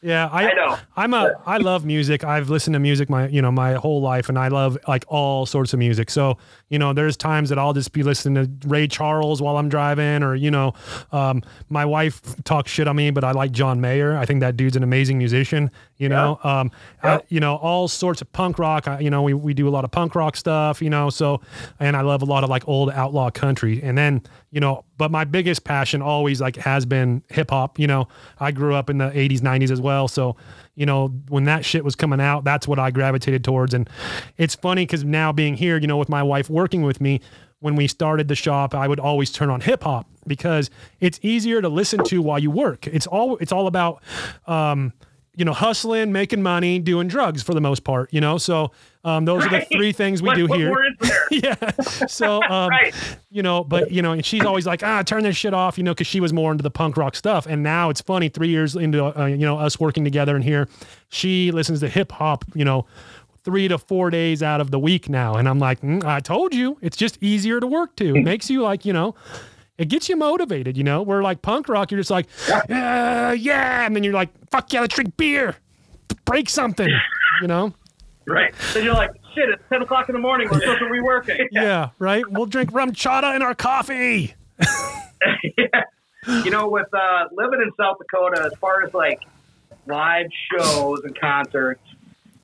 Yeah, I, I know. I'm a I love music. I've listened to music my you know my whole life, and I love like all sorts of music. So you know, there's times that I'll just be listening to Ray Charles while I'm driving, or you know, um, my wife talks shit on me, but I like John Mayer. I think that dude's an amazing musician. You know, um, I- you know all sorts of punk rock. I, you know, we we do a lot of punk rock stuff. You know, so and I love a lot of like old outlaw country, and then you know, but my biggest passion always like has been hip hop. You know, I grew up in the 80s, 90s as well. So, you know, when that shit was coming out, that's what I gravitated towards. And it's funny because now being here, you know, with my wife working with me, when we started the shop, I would always turn on hip hop because it's easier to listen to while you work. It's all it's all about um, you know, hustling, making money, doing drugs for the most part, you know. So um, those are the three things we what, do what here more is there? yeah. So, um, Right. you know, but you know, and she's always like, ah, turn this shit off, you know, because she was more into the punk rock stuff. And now it's funny, three years into uh, you know us working together in here, she listens to hip hop, you know, three to four days out of the week now. And I'm like, mm, I told you, it's just easier to work to. It makes you like, you know. It gets you motivated, you know. Where like punk rock, you're just like, yeah, yeah, and then you're like, fuck yeah, let's drink beer, break something, you know. Right. Then you're like, shit, it's 10 o'clock in the morning. We're supposed to be reworking. Yeah, right. We'll drink RumChata in our coffee. yeah. You know, with uh, living in South Dakota, as far as like live shows and concerts,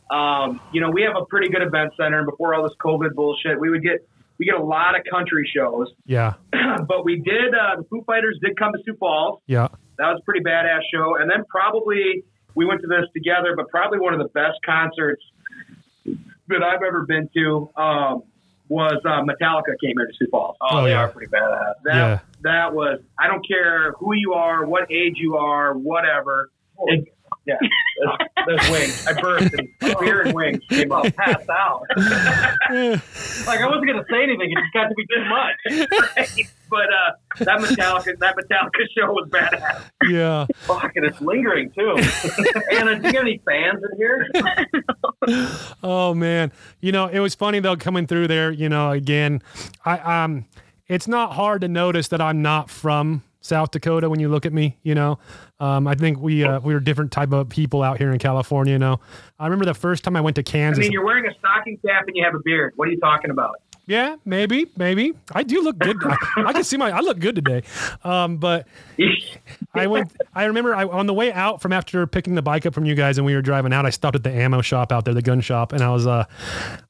um, you know, we have a pretty good event center. And before all this COVID bullshit, we would get we get a lot of country shows. Yeah, but we did uh, the Foo Fighters did come to Sioux Falls. yeah. That was a pretty badass show. And then probably we went to this together, but probably one of the best concerts that I've ever been to um, was uh, Metallica came here to Sioux Falls. Oh, Oh, they yeah. are pretty badass. That Yeah. that was I don't care who you are, what age you are, whatever. It, yeah, there's, there's wings. I burst and beer and wings came up. pass out. like, I wasn't going to say anything. It just got to be too much. But uh, that Metallica that Metallica show was badass. yeah. Fuck, and it's lingering, too. Anna, do you have any fans in here? Oh man, you know it was funny though coming through there. You know, again, I um, it's not hard to notice that I'm not from South Dakota when you look at me. You know, um, I think we uh, we were different type of people out here in California. You know, I remember the first time I went to Kansas. I mean, you're wearing a stocking cap and you have a beard. What are you talking about? yeah, maybe, maybe I do look good. I, I can see my I look good today. Um, but I went. I remember I, on the way out from after picking the bike up from you guys, and we were driving out. I stopped at the ammo shop out there, the gun shop, and I was, uh,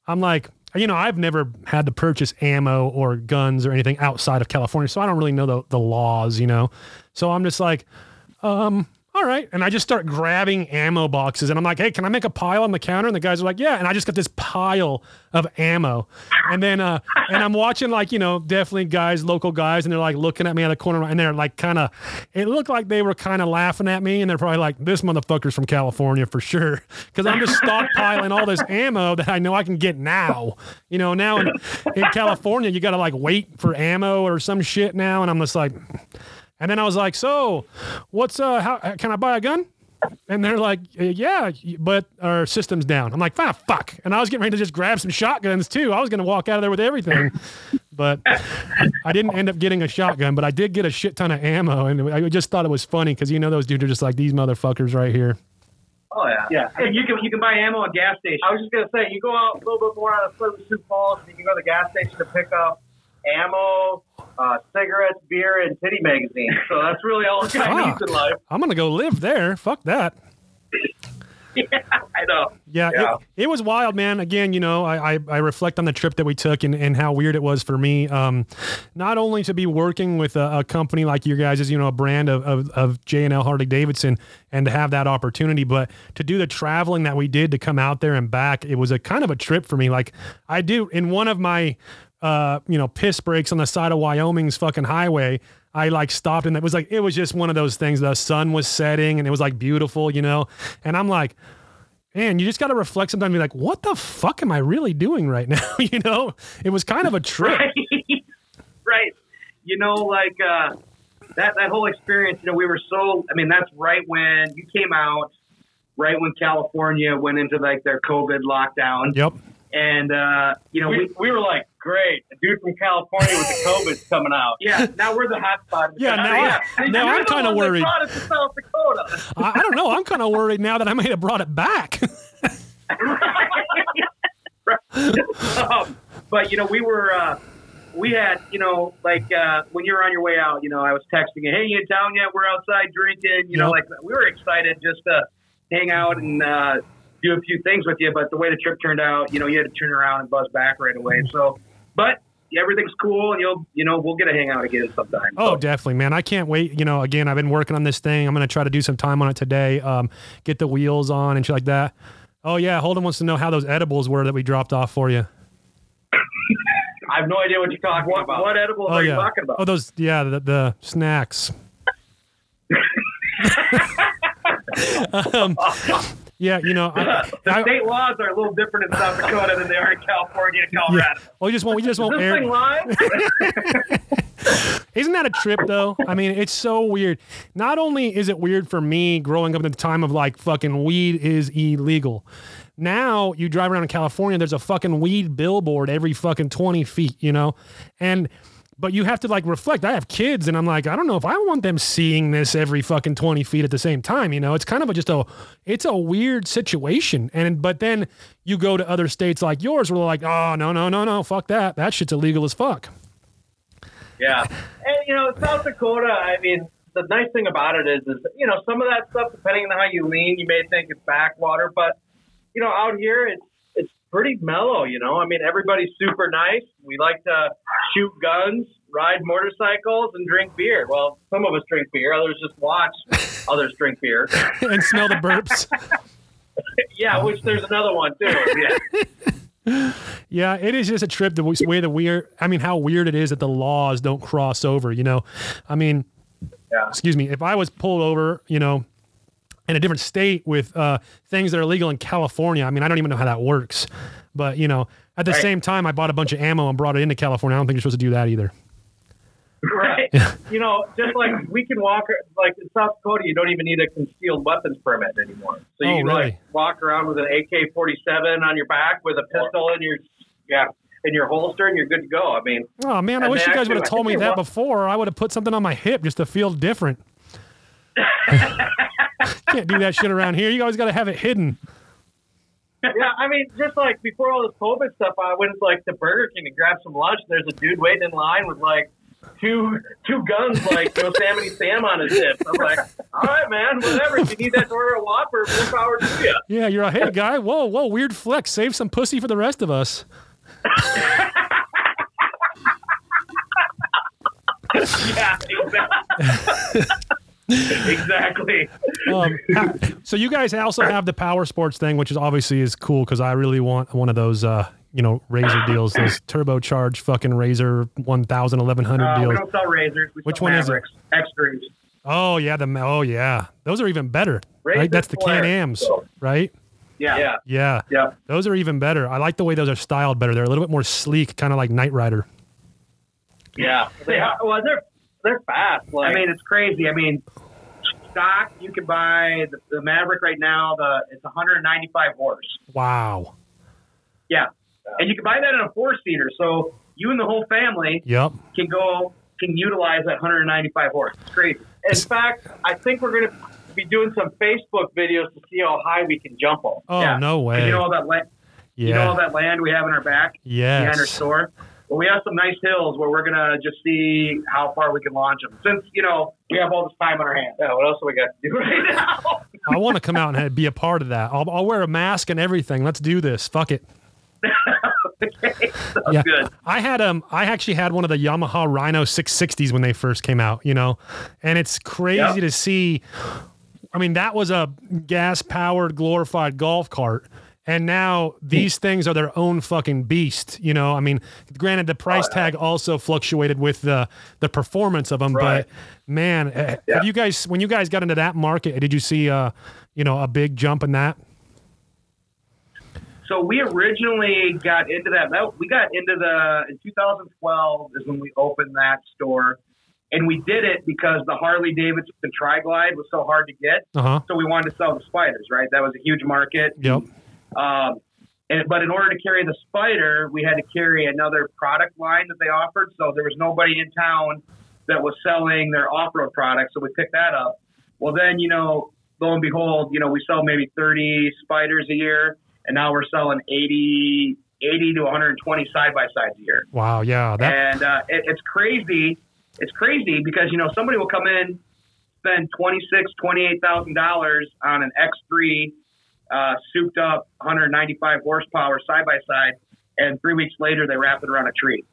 I'm like, you know, I've never had to purchase ammo or guns or anything outside of California, so I don't really know the the laws, you know. So I'm just like, um, all right. And I just start grabbing ammo boxes and I'm like, hey, can I make a pile on the counter? And the guys are like, yeah. And I just got this pile of ammo. And then, uh, and I'm watching like, you know, definitely guys, local guys, and they're like looking at me out of the corner and they're like kind of, it looked like they were kind of laughing at me. And they're probably like, this motherfucker's from California for sure. Cause I'm just stockpiling all this ammo that I know I can get now. You know, now in, in California, you got to like wait for ammo or some shit now. And I'm just like, and then I was like, "So, what's uh? How can I buy a gun?" And they're like, "Uh, "Yeah, but our system's down." I'm like, "Ah, fuck!" And I was getting ready to just grab some shotguns too. I was gonna walk out of there with everything, but I didn't end up getting a shotgun. But I did get a shit ton of ammo, and I just thought it was funny because you know those dudes are just like these motherfuckers right here. Oh, yeah. Yeah, and you can you can buy ammo at gas stations. I was just gonna say, you go out a little bit more on a foot with Sioux Falls, and you can go to the gas station to pick up ammo, uh, cigarettes, beer, and titty magazines. So that's really all guy needs in life. I'm gonna go live there. Fuck that. Yeah, I know. Yeah, Yeah. It, it was wild, man. Again, you know, I, I, I reflect on the trip that we took and, and how weird it was for me. Um, not only to be working with a, a company like your guys, is you know, a brand of, of, of J&L Harley Davidson, and to have that opportunity, but to do the traveling that we did to come out there and back, it was a kind of a trip for me. Like I do in one of my, uh, you know, piss breaks on the side of Wyoming's fucking highway. I like stopped and it was like it was just one of those things. The sun was setting and it was like beautiful, you know. And I'm like, man, you just got to reflect sometimes and be like, what the fuck am I really doing right now? you know, it was kind of a trip. right right you know like uh that that whole experience you know we were so i mean that's right when you came out right when california went into like their covid lockdown Yep. and uh you know We, we, we were like, great, a dude from California with the COVID's coming out. yeah now we're the hot spot in the Yeah, now I, now I'm kinda worried. brought us to South Dakota. I, I don't know. I'm kind of worried now that I might have brought it back. um, but you know, we were uh, we had you know like uh, when you were on your way out, you know, I was texting you, hey, you in town yet? We're outside drinking. You know, like we were excited just to hang out and uh, do a few things with you. But the way the trip turned out, you know, you had to turn around and buzz back right away. So, but everything's cool, and you'll you know we'll get to hang out again sometime. Oh, So, definitely, man. I can't wait. You know, again, I've been working on this thing. I'm going to try to do some time on it today. Um, get the wheels on and shit like that. Oh yeah, Holden wants to know how those edibles were that we dropped off for you. I have no idea what you're talking what, about. what edibles Oh are yeah. you talking about? Oh those yeah the, the snacks. um, yeah, you know, I, the I- state laws are a little different in South Dakota than they are in California and yeah. Colorado. Well, we just won't. We just Is won't this air. live? Isn't that a trip though? I mean, it's so weird. Not only is it weird for me growing up at the time of like fucking weed is illegal. Now you drive around in California, there's a fucking weed billboard every fucking 20 feet, you know? And but you have to like reflect. I have kids and I'm like, I don't know if I want them seeing this every fucking 20 feet at the same time, you know? It's kind of a, just a it's a weird situation. And but then you go to other states like yours where they're like, oh no, no, no, no, fuck that. That shit's illegal as fuck. Yeah. And, you know, South Dakota, I mean, the nice thing about it is, is, you know, some of that stuff, depending on how you lean, you may think it's backwater, but, you know, out here, it's, it's pretty mellow, you know? I mean, everybody's super nice. We like to shoot guns, ride motorcycles, and drink beer. Well, some of us drink beer, others just watch others drink beer. and smell the burps. Yeah, which there's another one, too. Yeah. Yeah, it is just a trip the way the weird. I mean, how weird it is that the laws don't cross over. You know, I mean, Yeah. excuse me. If I was pulled over, you know, in a different state with uh, things that are legal in California, I mean, I don't even know how that works. But you know, at the Right. same time, I bought a bunch of ammo and brought it into California. I don't think you're supposed to do that either. Right. You know, just like we can walk, like in South Dakota, you don't even need a concealed weapons permit anymore. So you Oh, can really? like walk around with an AK forty seven on your back with a pistol in your yeah in your holster, and you're good to go. I mean, Oh man, I wish you guys would have told me that wa- before. I would have put something on my hip just to feel different. Can't do that shit around here. You always got to have it hidden. yeah, I mean, just like before all this COVID stuff, I went like to Burger King and grabbed some lunch. There's a dude waiting in line with like two two guns, like Yosemite Sam on his hip. I'm like, all right, man, whatever. If you need that to order a Whopper, more power to you. Yeah, you're a hey guy. Whoa, whoa, weird flex. Save some pussy for the rest of us. Yeah, exactly. exactly. Um, so you guys also have the power sports thing, which is obviously is cool because I really want one of those, uh, you know, RZR deals, those turbocharged fucking RZR 1000, 1100 Uh, we deals. don't sell RZRs. We Which sell one is it? Mavericks, Extras. Oh yeah, the oh yeah, those are even better, right? That's the flare. Can-Am's, right? Yeah. Yeah. Yeah, Yeah. those are even better. I like the way those are styled better. They're a little bit more sleek, kind of like Knight Rider. Yeah. They are, well, they're they're fast. Like, I mean, it's crazy. I mean, stock you can buy the, the Maverick right now. The it's 195 horse. Wow. Yeah, and you can buy that in a four seater. So you and the whole family Yep. can go can utilize that 195 horse. It's crazy. in fact, I think we're going to be doing some Facebook videos to see how high we can jump them. Oh Yeah. no way. You know all that land. You know all that land we have in our back Yeah. behind our store. Well, we have some nice hills where we're gonna just see how far we can launch them. Since you know we have all this time on our hands. Yeah, what else do we got to do right now? I want to come out and be a part of that. I'll, I'll wear a mask and everything. Let's do this. Fuck it. okay, Yeah. good. I had um I actually had one of the Yamaha Rhino 660s when they first came out, you know. And it's crazy Yep. to see I mean that was a gas powered glorified golf cart and now these things are their own fucking beast, you know. I mean, granted the price tag also fluctuated with the the performance of them, Right. but man, eh, Yeah. have you guys when you guys got into that market, did you see uh you know a big jump in that? So we originally got into that. that. We got into the in 2012 is when we opened that store, and we did it because the Harley Davidson Tri Glide was so hard to get. Uh-huh. So we wanted to sell the Spyders, right? That was a huge market. Yep. Um, and, but in order to carry the Spyder, we had to carry another product line that they offered. So there was nobody in town that was selling their off-road products. So we picked that up. Well, then, you know, lo and behold, you know, we sell maybe 30 Spyders a year, and now we're selling 80, 80 to 120 side-by-sides a year. Wow, yeah. That And uh, it, it's crazy. It's crazy because, you know, somebody will come in, spend $26,000, $28,000 on an X3 uh, souped up 195 horsepower side by side, and three weeks later they wrap it around a tree.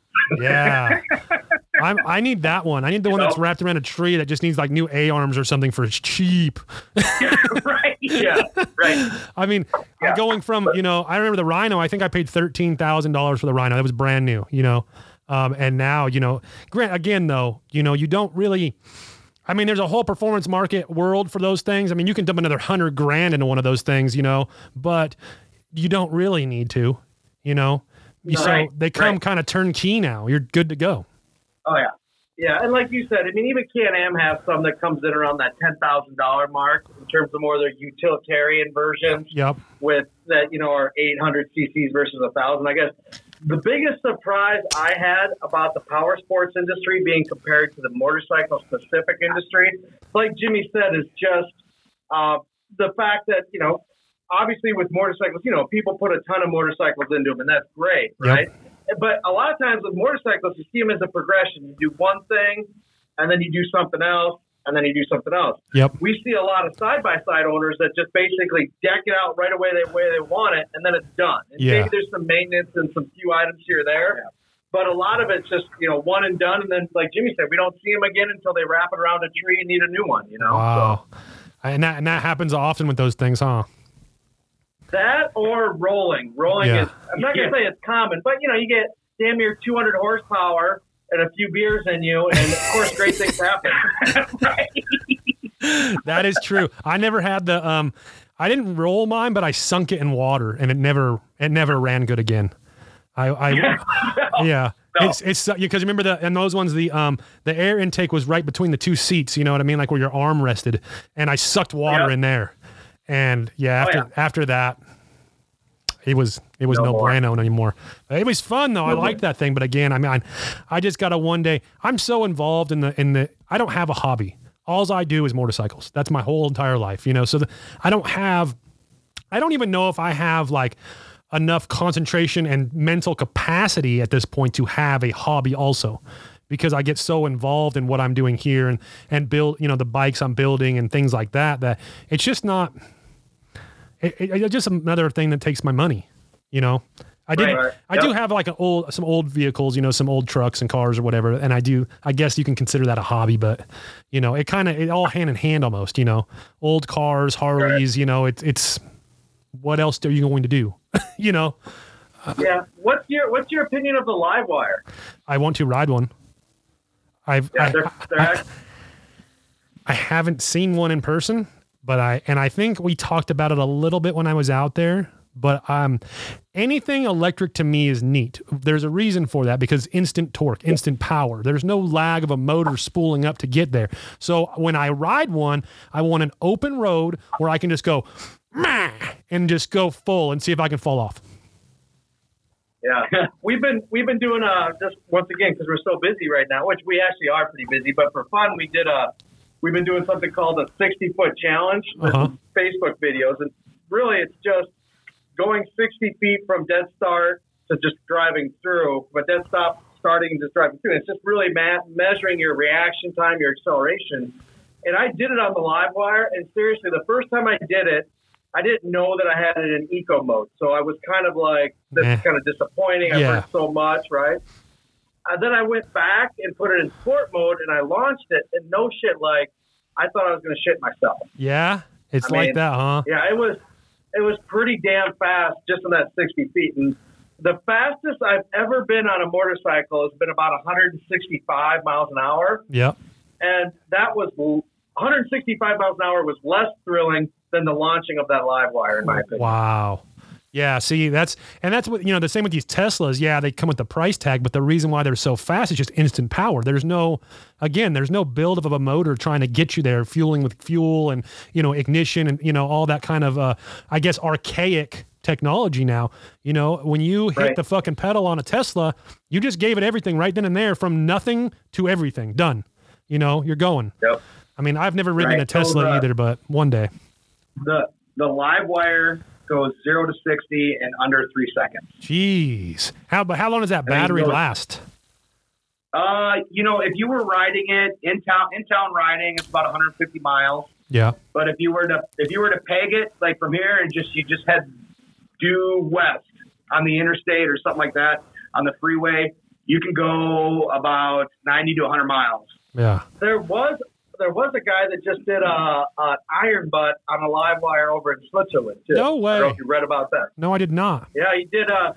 Yeah. I'm, I need that one. I need the one You that's wrapped around a tree that just needs like new A arms or something for cheap. right? Yeah. Right. I mean, Yeah. going from, you know, I remember the Rhino, I think I paid $13,000 for the Rhino. That was brand new, you know. Um, and now, you know, grant again though, you know, you don't really I mean, there's a whole performance market world for those things. I mean, you can dump another 100 grand into one of those things, you know, but you don't really need to, you know. so Right, they come right. kind of turnkey now. You're good to go. Oh yeah. Yeah, and like you said, I mean, even Can-Am has some that comes in around that ten thousand dollar mark in terms of more of their utilitarian versions Yep. with that you know are eight hundred CCs versus a thousand. I guess the biggest surprise I had about the power sports industry being compared to the motorcycle specific industry, like Jimmy said, is just uh, the fact that you know. Obviously, with motorcycles, you know, people put a ton of motorcycles into them, and that's great, Yep. right? But a lot of times with motorcycles, you see them as a progression. You do one thing, and then you do something else, and then you do something else. Yep. We see a lot of side by side owners that just basically deck it out right away the way they want it, and then it's done. And Yeah. maybe there's some maintenance and some few items here or there. But a lot of it's just you know one and done, and then like Jimmy said, we don't see them again until they wrap it around a tree and need a new one. You know, Wow. And that and that happens often with those things, huh? that or rolling. Rolling Yeah. is I'm not gonna Yeah. say it's common, but you know you get damn near 200 horsepower and a few beers in you, and of course great things happen. that is true. I never had the um I didn't roll mine, but I sunk it in water and it never it never ran good again. I I yeah. No. It's it's because remember the and those ones the um the air intake was right between the two seats, you know what I mean, like where your arm rested, and I sucked water Yeah. in there, and yeah Oh, after yeah. after that, it was it was no, No bueno anymore. It was fun though. I liked that thing, but again, I mean, I, I just gotta one day. I'm so involved in the in the. I don't have a hobby. Alls I do is motorcycles. That's my whole entire life, you know. So the, I don't have. I don't even know if I have like enough concentration and mental capacity at this point to have a hobby also because I get so involved in what I'm doing here and and build you know the bikes I'm building and things like that that it's just not it, it- it's just another thing that takes my money you know I did Right. I do have like an old some old vehicles you know some old trucks and cars or whatever and I do I guess you can consider that a hobby but you know it kind of it all hand in hand almost you know old cars Harleys you know it's it's what else are you going to do you know yeah. What's your What's your opinion of the LiveWire? I want to ride one. I've Yeah, I, they're, they're I, I haven't seen one in person, but I and I think we talked about it a little bit when I was out there. But um, anything electric to me is neat. There's a reason for that because instant torque, instant power. There's no lag of a motor spooling up to get there. So when I ride one, I want an open road where I can just go and just go full and see if I can fall off. Yeah, we've been we've been doing uh just once again because we're so busy right now, which we actually are pretty busy. But for fun, we did a we've been doing something called a sixty foot challenge with Uh-huh. Facebook videos, and really it's just going sixty feet from dead start to just driving through. But dead stop starting and just driving through. It's just really ma- measuring your reaction time, your acceleration. And I did it on the LiveWire. And seriously, the first time I did it, I didn't know that I had it in eco mode. So I was kind of like, this Eh. is kind of disappointing. I've heard so much, right? And then I went back and put it in sport mode and I launched it. And no shit, like, I thought I was going to shit myself. Yeah, it's I like mean- that, huh? Yeah, it was it was pretty damn fast just in that 60 feet. And the fastest I've ever been on a motorcycle has been about 165 miles an hour, Yep. and that was 165 miles an hour was less thrilling than the launching of that LiveWire, in my opinion. Wow. Yeah, see, that's and that's what you know. The same with these Teslas. Yeah, they come with the price tag, but the reason why they're so fast is just instant power. There's no, again, there's no build of a motor trying to get you there, fueling with fuel and you know ignition and you know all that kind of, uh, I guess, archaic technology now. You know, when you hit Right. the fucking pedal on a Tesla, you just gave it everything right then and there, from nothing to everything, done. You know, you're going. Yep. I mean, I've never ridden Right. a Tesla So the- either, but one day. The the LiveWire goes zero to sixty in under three seconds. Jeez, how but how long does that battery last? Uh, you know, if you were riding it in town, in town riding, it's about 150 miles. Yeah. But if you were to if you were to peg it like from here and just you just head due west on the interstate or something like that on the freeway, you can go about 90 to 100 miles. Yeah. There was there was a guy that just did a, a iron butt on a LiveWire over in Switzerland too. No I don't know way. if you read about that. No, I did not. Yeah, he did a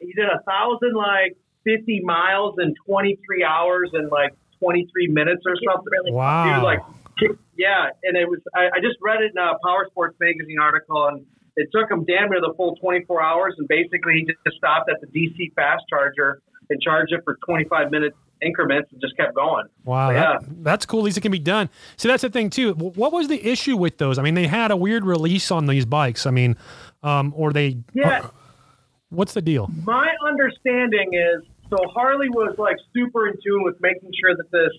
he did a thousand like fifty miles in twenty three hours and like twenty three minutes or something. Wow. He was like, yeah, and it was. I, I just read it in a Power Sports magazine article, and it took him damn near the full 24 hours, and basically he just stopped at the DC fast charger and charged it for 25 minute increments and just kept going. wow. yeah. that- that's cool. At least it can be done. See, that's the thing too. What was the issue with those? I mean, they had a weird release on these bikes. I mean, um, or they. Yeah. what's the deal? My understanding is so Harley was like super in tune with making sure that this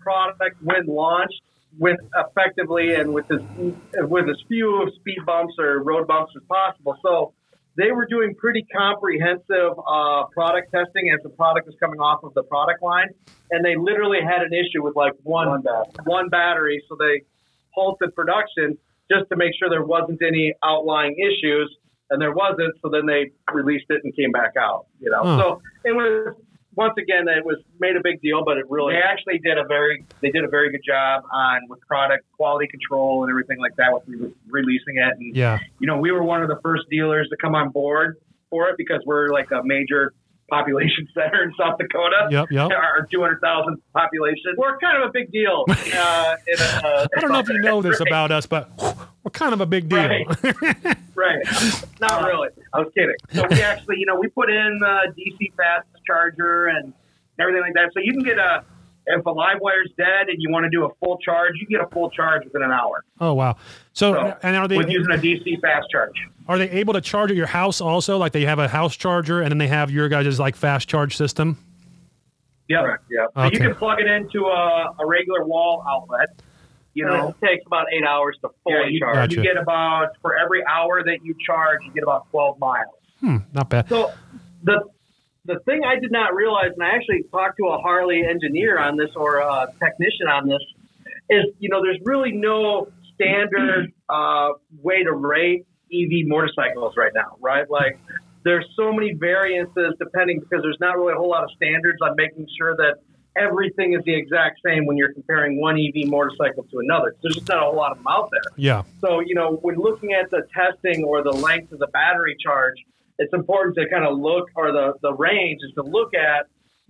product, when launched, with effectively and with as with as few speed bumps or road bumps as possible. So they were doing pretty comprehensive uh, product testing as the product was coming off of the product line, and they literally had an issue with like one One battery. one battery, so they halted production just to make sure there wasn't any outlying issues, and there wasn't. So then they released it and came back out. You know, Huh. so it was once again it was made a big deal, but it really They actually did a very they did a very good job on with product quality control and everything like that with re- releasing it. And Yeah. you know, we were one of the first dealers to come on board for it because we're like a major population center in South Dakota. Yep. Yep. Our 200,000 population. we're kind of a big deal. Uh, in a, uh, I don't know if you know this about us, but we're kind of a big deal. Right. right. Not really. I was kidding. So we actually, you know, we put in the DC fast charger and everything like that. So you can get a, if a LiveWire's dead and you want to do a full charge, you can get a full charge within an hour oh wow. So, So, and are they with using a DC fast charge. are they able to charge at your house also? Like they have a house charger, and then they have your guys' like fast charge system. Yep. Yeah. So you can plug it into a, a regular wall outlet. You know, it takes about eight hours to fully yeah, you, charge. Gotcha. you get about for every hour that you charge, you get about 12 miles. Hmm. Not bad. So the the thing I did not realize, and I actually talked to a Harley engineer on this or a technician on this, is you know there's really no standard uh, way to rate EV motorcycles right now, right? Like there's so many variances depending because there's not really a whole lot of standards on making sure that everything is the exact same when you're comparing one EV motorcycle to another. There's just not a whole lot of them out there. Yeah. So, you know, when looking at the testing or the length of the battery charge, it's important to kind of look, or the, the range is to look at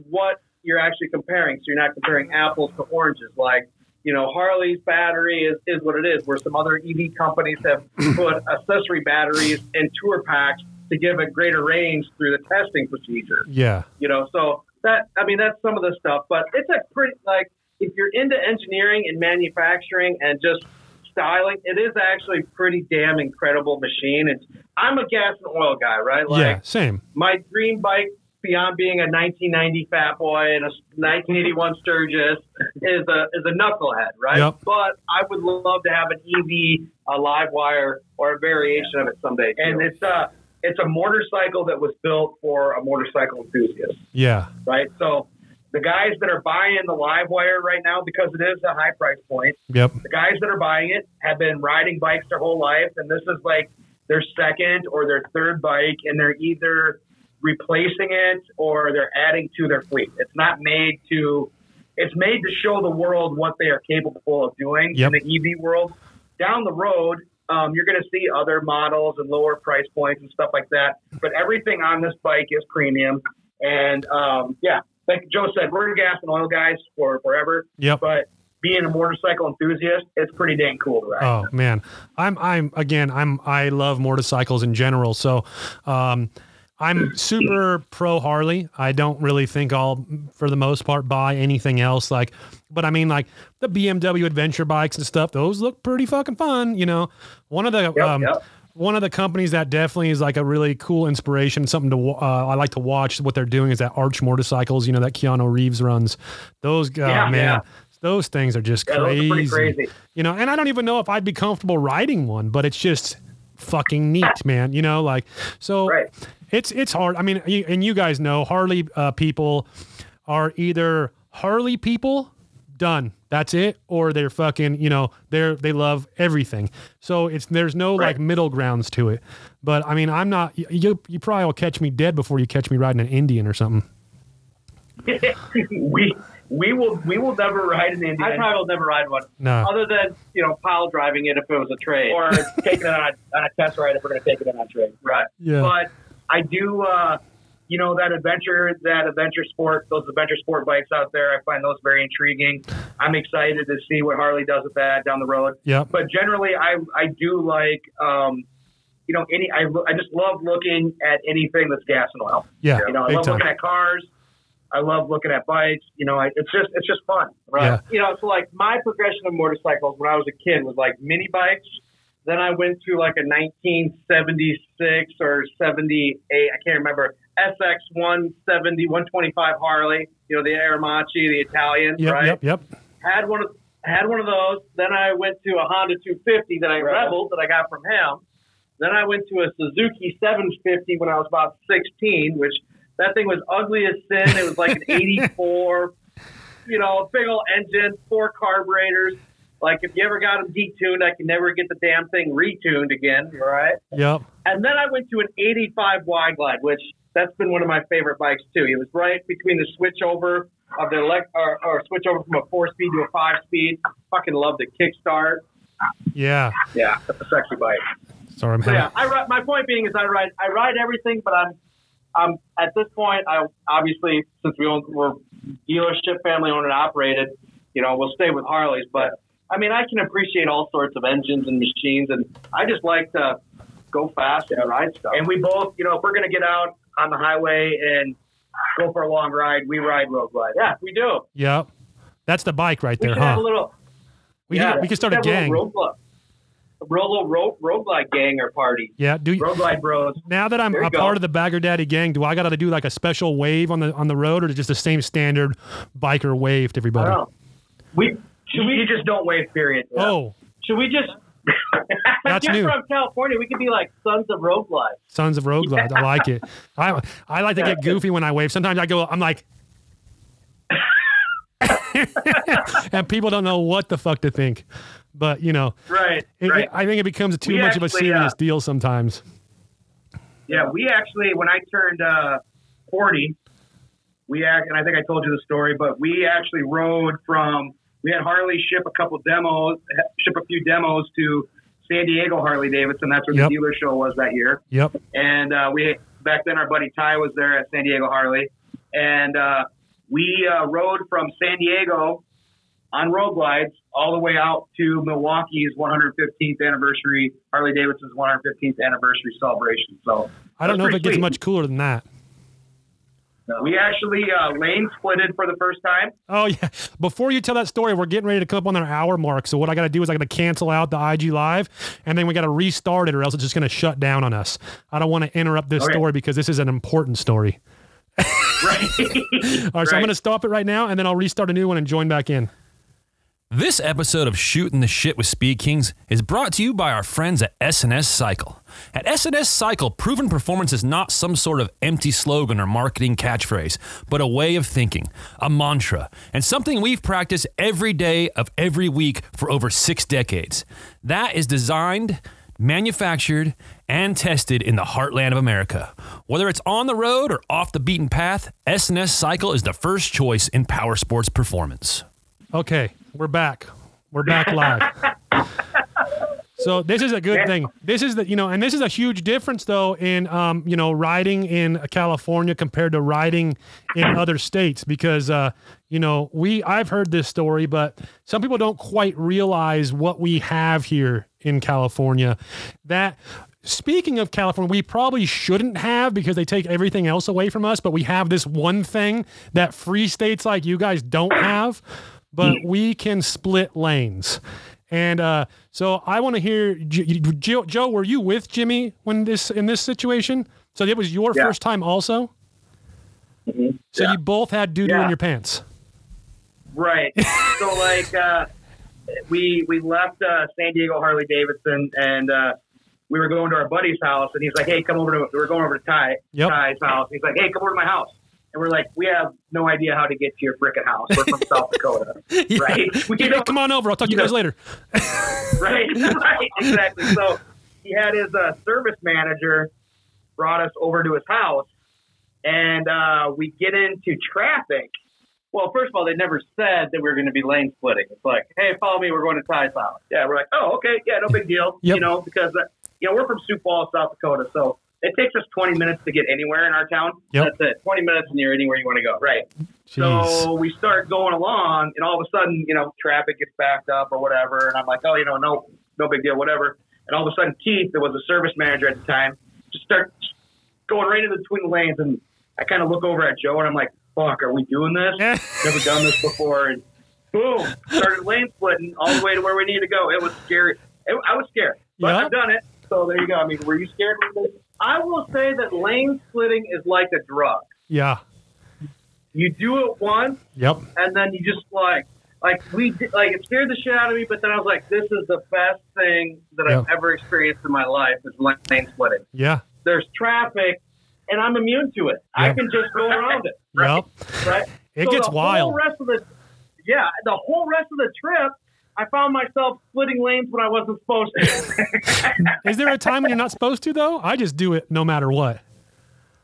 what you're actually comparing. So you're not comparing apples to oranges. Like, you know, Harley's battery is, is what it is, where some other EV companies have put accessory batteries in tour packs to give a greater range through the testing procedure Yeah. you know so that i mean that's some of the stuff but it's a pretty like if you're into engineering and manufacturing and just styling it is actually a pretty damn incredible machine and i'm a gas and oil guy right like yeah. Same. my dream bike beyond being a 1990 fat boy and a 1981 sturgis is a is a knucklehead right Yep. but i would love to have an ev a LiveWire or a variation of it someday too. And it's a it's a motorcycle that was built for a motorcycle enthusiast, Yeah. right? So the guys that are buying the LiveWire right now, because it is a high price point, Yep. the guys that are buying it have been riding bikes their whole life, and this is like their second or their third bike, and they're either replacing it or they're adding to their fleet. It's not made to. It's made to show the world what they are capable of doing Yep. in the EV world. Down the road, um, you're going to see other models and lower price points and stuff like that. But everything on this bike is premium, and um, yeah, like Joe said, we're gas and oil guys for forever Yep. but being a motorcycle enthusiast, it's pretty dang cool to ride. Oh man, I'm I'm again I'm I love motorcycles in general. So, um, I'm super pro Harley. I don't really think I'll, for the most part, buy anything else. Like, but I mean, like the BMW adventure bikes and stuff. Those look pretty fucking fun. You know, one of the Yep, um, yep. one of the companies that definitely is like a really cool inspiration, something to uh, I like to watch. What they're doing is that Arch motorcycles. You know that Keanu Reeves runs. Those uh, Yeah, man, yeah. those things are just Yeah, are crazy. crazy. You know, and I don't even know if I'd be comfortable riding one, but it's just fucking neat, man. You know, like so. Right. It's it's hard. I mean, you, and you guys know Harley uh, people are either Harley people, done. That's it, or they're fucking. You know, they're they love everything. So it's there's no like middle grounds to it. But I mean, I'm not. You you you probably will catch me dead before you catch me riding an Indian or something. we we will we will never ride an Indian I probably will never ride one. No. Other than, you know, pile driving it if it was a trade. or taking it on a, on a test ride if we're going to take it on a trade. Right. Yeah. But I do, uh, you know, that adventure, that adventure sport, those adventure sport bikes out there, I find those very intriguing. I'm excited to see what Harley does with that down the road. Yeah. But generally, I I do like, um, you know, any I I just love looking at anything that's gas and oil. Yeah. You know, I love time. looking at cars. I love looking at bikes. You know, I, it's just it's just fun. Right. Yeah. You know, so like my progression of motorcycles when I was a kid was like mini bikes. Then I went to like a 1976 or 78, I can't remember, SX 170, 125 Harley, you know, the Aermacchi, the Italian, Yep. right? Yep. Yep. Had one of had one of those. Then I went to a Honda 250 that I Right. rebelled that I got from him. Then I went to a Suzuki 750 when I was about 16, which that thing was ugly as sin. It was like an 84, you know, big old engine, four carburetors. Like if you ever got them detuned, I could never get the damn thing retuned again, right? Yep. And then I went to an 85 wide glide, which that's been one of my favorite bikes too. It was right between the switchover of the elect or, or switch over from a four speed to a five speed. Fucking love the kickstart. Yeah. Yeah, that's a sexy bike. Sorry, I'm So having. yeah, I ride, my point being is I ride I ride everything, but I'm I'm at this point I obviously since we own we're dealership family owned and operated, you know, we'll stay with Harleys, but I mean I can appreciate all sorts of engines and machines and I just like to go fast and ride stuff. And we both, you know, if we're going to get out on the highway and go for a long ride, we ride road glide. yeah, we do. Yep. That's the bike right We there, should have huh? a little We yeah, can, we can start a have little gang. road club. A little road road glide gang or party. Yeah. Do you, Road glide bros. now that I'm a go. part of the Bagger Daddy gang, do I got to do like a special wave on the on the road, or just the same standard biker wave to I everybody? don't know. We Should we you just don't wave, period. Oh, should we just That's You're new. from California. We could be like sons of road. Sons of Road Glide. I like it. I I like to get goofy when I wave. Sometimes I go, I'm like, and people don't know what the fuck to think. But you know, Right, it, right. I think it becomes too We much of a serious uh, deal sometimes. Yeah, we actually, when I turned uh, 40, we act, and I think I told you the story, but we actually rode from, we had Harley ship a couple demos, ship a few demos to San Diego Harley Davidson. That's where Yep. the dealer show was that year. Yep. And uh, we, back then, our buddy Ty was there at San Diego Harley. And uh, we uh, rode from San Diego on road glides all the way out to Milwaukee's 115th anniversary, Harley Davidson's 115th anniversary celebration. So I don't know if it gets much cooler than that. We actually uh, lane splitted for the first time. Oh yeah. Before you tell that story, we're getting ready to come up on our hour mark. So what I got to do is I got to cancel out the IG live, and then we got to restart it, or else it's just going to shut down on us. I don't want to interrupt this Okay. story because this is an important story. Right. All right, so I'm going to stop it right now, and then I'll restart a new one and join back in. This episode of Shooting the Shit with Speed Kings is brought to you by our friends at S&S Cycle. At S&S Cycle, proven performance is not some sort of empty slogan or marketing catchphrase, but a way of thinking, a mantra, and something we've practiced every day of every week for over six decades. That is designed, manufactured, and tested in the heartland of America. Whether it's on the road or off the beaten path, S&S Cycle is the first choice in power sports performance. Okay, we're back. We're back live. So this is a good thing. This is the you know, and this is a huge difference though in um, you know riding in California compared to riding in other states because uh, you know we I've heard this story, but some people don't quite realize what we have here in California. That speaking of California, we probably shouldn't have because they take everything else away from us, but we have this one thing that free states like you guys don't have but we can split lanes. And uh, so I want to hear, Joe, Joe, were you with Jimmy when this in this situation? So it was your yeah. first time also. Mm-hmm. So yeah. you both had doo doo yeah. in your pants. Right. so like uh, we we left uh, San Diego Harley Davidson and uh, we were going to our buddy's house and he's like, hey, come over to we are going over to Ty yep. Ty's house. He's like, hey, come over to my house and we're like, we have no idea how to get to your freaking house. We're from South Dakota, yeah. right? We hey, come on over. I'll talk to you guys later. right, right, exactly. So he had his uh, service manager brought us over to his house, and uh, we get into traffic. Well, first of all, they never said that we were going to be lane splitting. It's like, hey, follow me. We're going to Ty's house. Yeah, we're like, oh, okay, yeah, no big deal. Yep. You know, because uh, you know we're from Sioux Falls, South Dakota, so it takes us 20 minutes to get anywhere in our town. Yep. That's it. 20 minutes and you're anywhere you want to go. Right. Jeez. So we start going along, and all of a sudden, you know, traffic gets backed up or whatever. And I'm like, oh, you know, no, no big deal, whatever. And all of a sudden, Keith, that was a service manager at the time, just starts going right into between the lanes. And I kind of look over at Joe, and I'm like, fuck, are we doing this? Never done this before. And boom, started lane splitting all the way to where we need to go. It was scary. It, I was scared, but yep. I've done it. So there you go. I mean, were you scared? I will say that lane splitting is like a drug. Yeah. You do it once. Yep. And then you just like, like we like it scared the shit out of me, but then I was like, this is the best thing that yep. I've ever experienced in my life is lane splitting. Yeah. There's traffic, and I'm immune to it. Yep. I can just go around it. Right. Yep. Right. It so gets the wild. Whole rest of the, yeah, the whole rest of the trip, I found myself splitting lanes when I wasn't supposed to. Is there a time when you're not supposed to though? I just do it no matter what.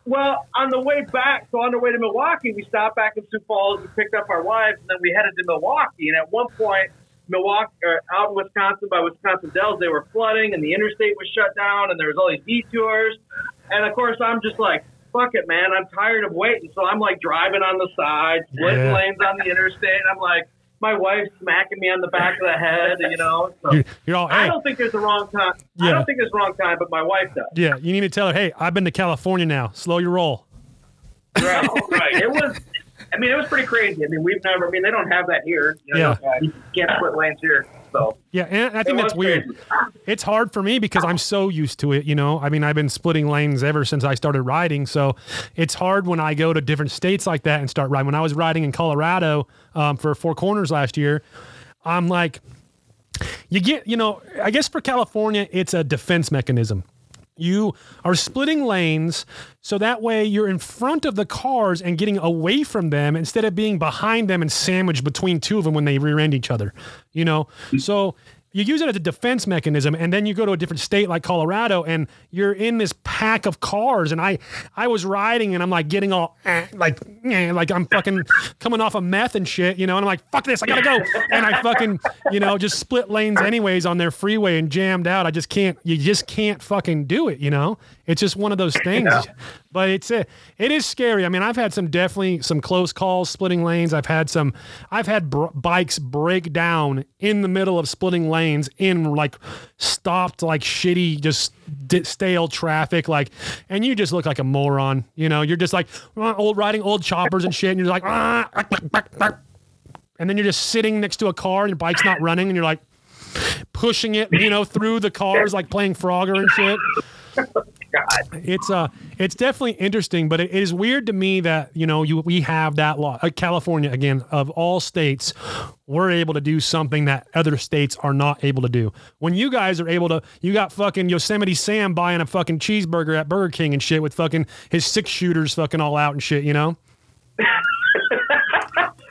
Well, on the way back, so on the way to Milwaukee, we stopped back in Sioux Falls. We picked up our wives, and then we headed to Milwaukee. And at one point, Milwaukee, or out in Wisconsin by Wisconsin Dells, they were flooding, and the interstate was shut down, and there was all these detours. And of course, I'm just like, fuck it, man. I'm tired of waiting. So I'm like driving on the side, splitting yeah. lanes on the interstate. I'm like, my wife smacking me on the back of the head, you know. So you're, you're all, hey. I don't think there's a wrong time. Yeah. I don't think there's a wrong time, but my wife does. Yeah, you need to tell her, hey, I've been to California now. Slow your roll. Right, right. It was. I mean, it was pretty crazy. I mean, we've never. I mean, they don't have that here. You know, yeah, you can't split lanes here. So yeah, and I think that's weird. Crazy. It's hard for me because I'm so used to it. You know, I mean, I've been splitting lanes ever since I started riding. So it's hard when I go to different states like that and start riding. When I was riding in Colorado um, for Four Corners last year, I'm like, you get, you know, I guess for California, it's a defense mechanism. You are splitting lanes so that way you're in front of the cars and getting away from them instead of being behind them and sandwiched between two of them when they rear end each other. You know, mm. so you use it as a defense mechanism and then you go to a different state like colorado and you're in this pack of cars and i i was riding and i'm like getting all eh, like eh, like i'm fucking coming off of meth and shit you know and i'm like fuck this i gotta go. And i fucking you know just split lanes anyways on their freeway and jammed out. I just can't you just can't fucking do it you know it's just one of those things yeah. but it's a, it is scary. I mean i've had some definitely some close calls splitting lanes. I've had some i've had br- bikes break down in the middle of splitting lanes in like stopped like shitty just stale traffic like and you just look like a moron you know? You're just like uh, old riding old choppers and shit and you're like ah, and then you're just sitting next to a car and your bike's not running and you're like pushing it you know through the cars like playing frogger and shit God. it's uh it's definitely interesting but it is weird to me that you know you we have that law uh, california again of all states we're able to do something that other states are not able to do when you guys are able to you got fucking yosemite sam buying a fucking cheeseburger at burger king and shit with fucking his six shooters fucking all out and shit you know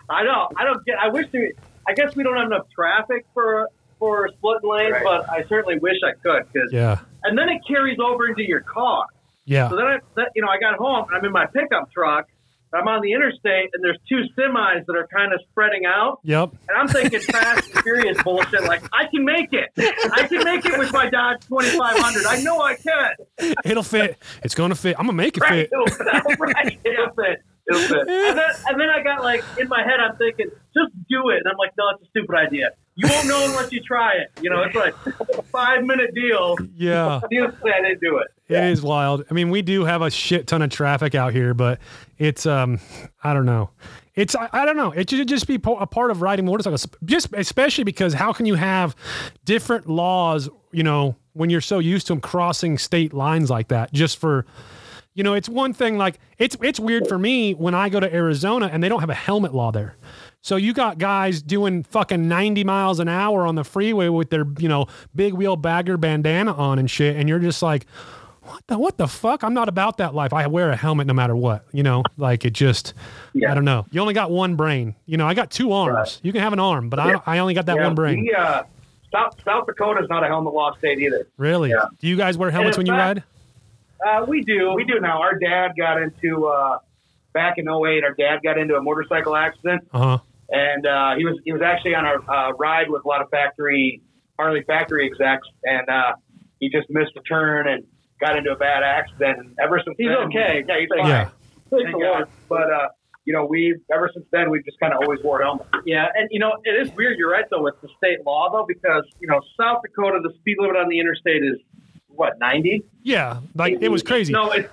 I know. I don't get. I wish. We, I guess we don't have enough traffic for for splitting lanes, Right. but I certainly wish I could. Cause, yeah And then it carries over into your car. yeah So then, I, that, you know, I got home. I'm in my pickup truck. I'm on the interstate, and there's two semis that are kind of spreading out. yep And I'm thinking Fast and Furious bullshit. Like I can make it. I can make it with my Dodge 2500. I know I can. it'll fit it's gonna fit i'm gonna make it Right. fit It'll fit. right. It'll fit. It'll. And then, and then I got like in my head, I'm thinking, just do it. And I'm like, no, it's a stupid idea. You won't know unless you try it. You know, it's like a five minute deal. yeah You I didn't do it. It is wild. I mean, we do have a shit ton of traffic out here, but it's um, I don't know. It's I, I don't know. It should just be po- a part of riding motorcycles, just especially because how can you have different laws? You know, when you're so used to them crossing state lines like that, just for. You know, it's one thing like it's it's weird for me when I go to Arizona and they don't have a helmet law there. So you got guys doing fucking 90 miles an hour on the freeway with their, you know, big wheel bagger bandana on and shit and you're just like what the what the fuck? I'm not about that life. I wear a helmet no matter what. You know, like it just I don't know. You only got one brain. You know, I got two arms. You can have an arm, but I I only got that Yeah, one brain. we, uh, South, South Dakota's not a helmet law state either. Really? Yeah. Do you guys wear helmets when you ride? Uh, we do. We do now. Our dad got into uh, back in 08, Our dad got into a motorcycle accident, Uh-huh. and uh, he was he was actually on a uh, ride with a lot of factory Harley factory execs, and uh, he just missed a turn and got into a bad accident. And ever since He's then, okay. Yeah, he's fine. Yeah. Thank Thank God. Lord. But uh, you know, we ever since then we've just kind of always wore helmets. Yeah, and you know it is weird. You're right though with the state law though because you know South Dakota the speed limit on the interstate is what 90. Yeah. Like it was crazy. No, it's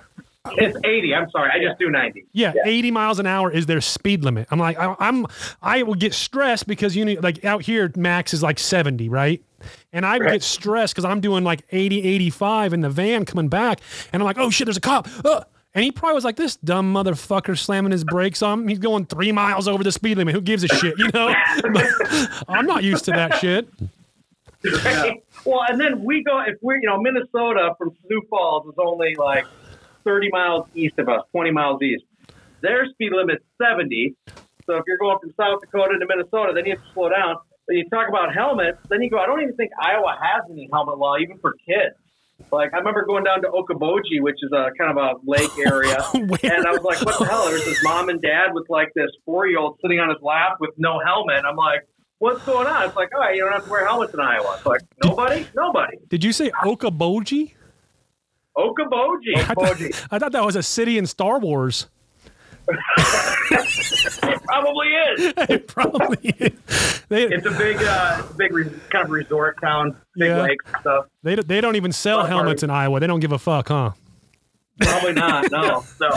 it's 80. I'm sorry, I just do 90. Yeah, 80 miles an hour is their speed limit. I'm like, I, I'm, I will get stressed because you know, like out here, max is like 70, right? And I would get stressed because I'm doing like 80, 85 in the van coming back, and I'm like, oh shit, there's a cop. Uh, and he probably was like, this dumb motherfucker slamming his brakes on. He's going three miles over the speed limit. Who gives a shit, you know? I'm not used to that shit. Well, and then we go if we're you know Minnesota from Sioux Falls is only like 30 miles east of us, 20 miles east. Their speed limit's 70. So if you're going from South Dakota to Minnesota, then you have to slow down. But you talk about helmets, then you go. I don't even think Iowa has any helmet law, even for kids. Like I remember going down to Okoboji, which is a kind of a lake area, and I was like, "What the hell?" There's this mom and dad with like this four year old sitting on his lap with no helmet. I'm like, "What's going on?" It's like, "Oh, you don't have to wear helmets in Iowa." It's like, "Nobody, nobody." Did you say Okoboji? Okoboji. I thought, I thought that was a city in Star Wars. It probably is. it probably is. They, It's a big, uh, big re- kind of resort town, big Yeah. lakes and stuff. they, they don't even sell helmets in Iowa. They don't give a fuck, huh? Probably not. No. So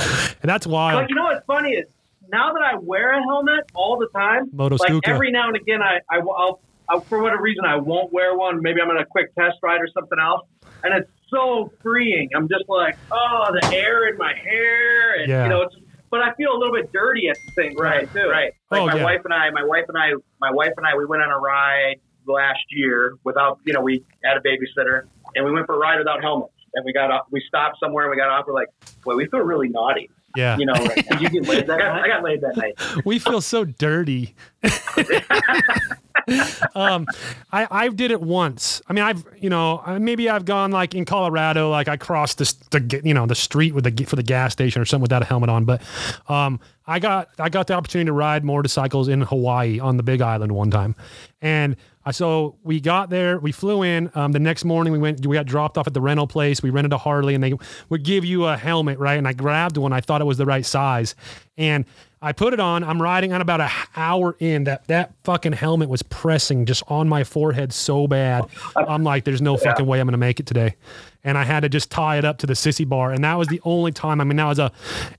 And that's. But you know what's funny is now that I wear a helmet all the time, Moto like Stuka. every now and again, I, I will I'll, for whatever reason I won't wear one. Maybe I'm on a quick test ride or something else, and it's so freeing. I'm just like, oh, the air in my hair, and Yeah. you know, it's, but I feel a little bit dirty at the same time Right, too. right. Like Oh, my yeah. wife and I, my wife and I, my wife and I, we went on a ride last year without, you know, we had a babysitter and we went for a ride without helmets. And we got off, we stopped somewhere and we got off. We're like, boy, we feel really naughty, Yeah. you know. Like, Did you get laid that night? I got laid that night. we feel so dirty. um, I I did it once. I mean, I've you know maybe I've gone like in Colorado, like I crossed the, the you know the street with the for the gas station or something without a helmet on. But um, I got I got the opportunity to ride motorcycles in Hawaii on the Big Island one time, and. I So we got there, we flew in. Um, the next morning, we went, we got dropped off at the rental place. We rented a Harley, and they would give you a helmet, right? And I grabbed one. I thought it was the right size, and I put it on. I'm riding on about an hour in. That that fucking helmet was pressing just on my forehead so bad. I'm like, there's no fucking way I'm gonna make it today. and I had to just tie it up to the sissy bar. And that was the only time. I mean, that was a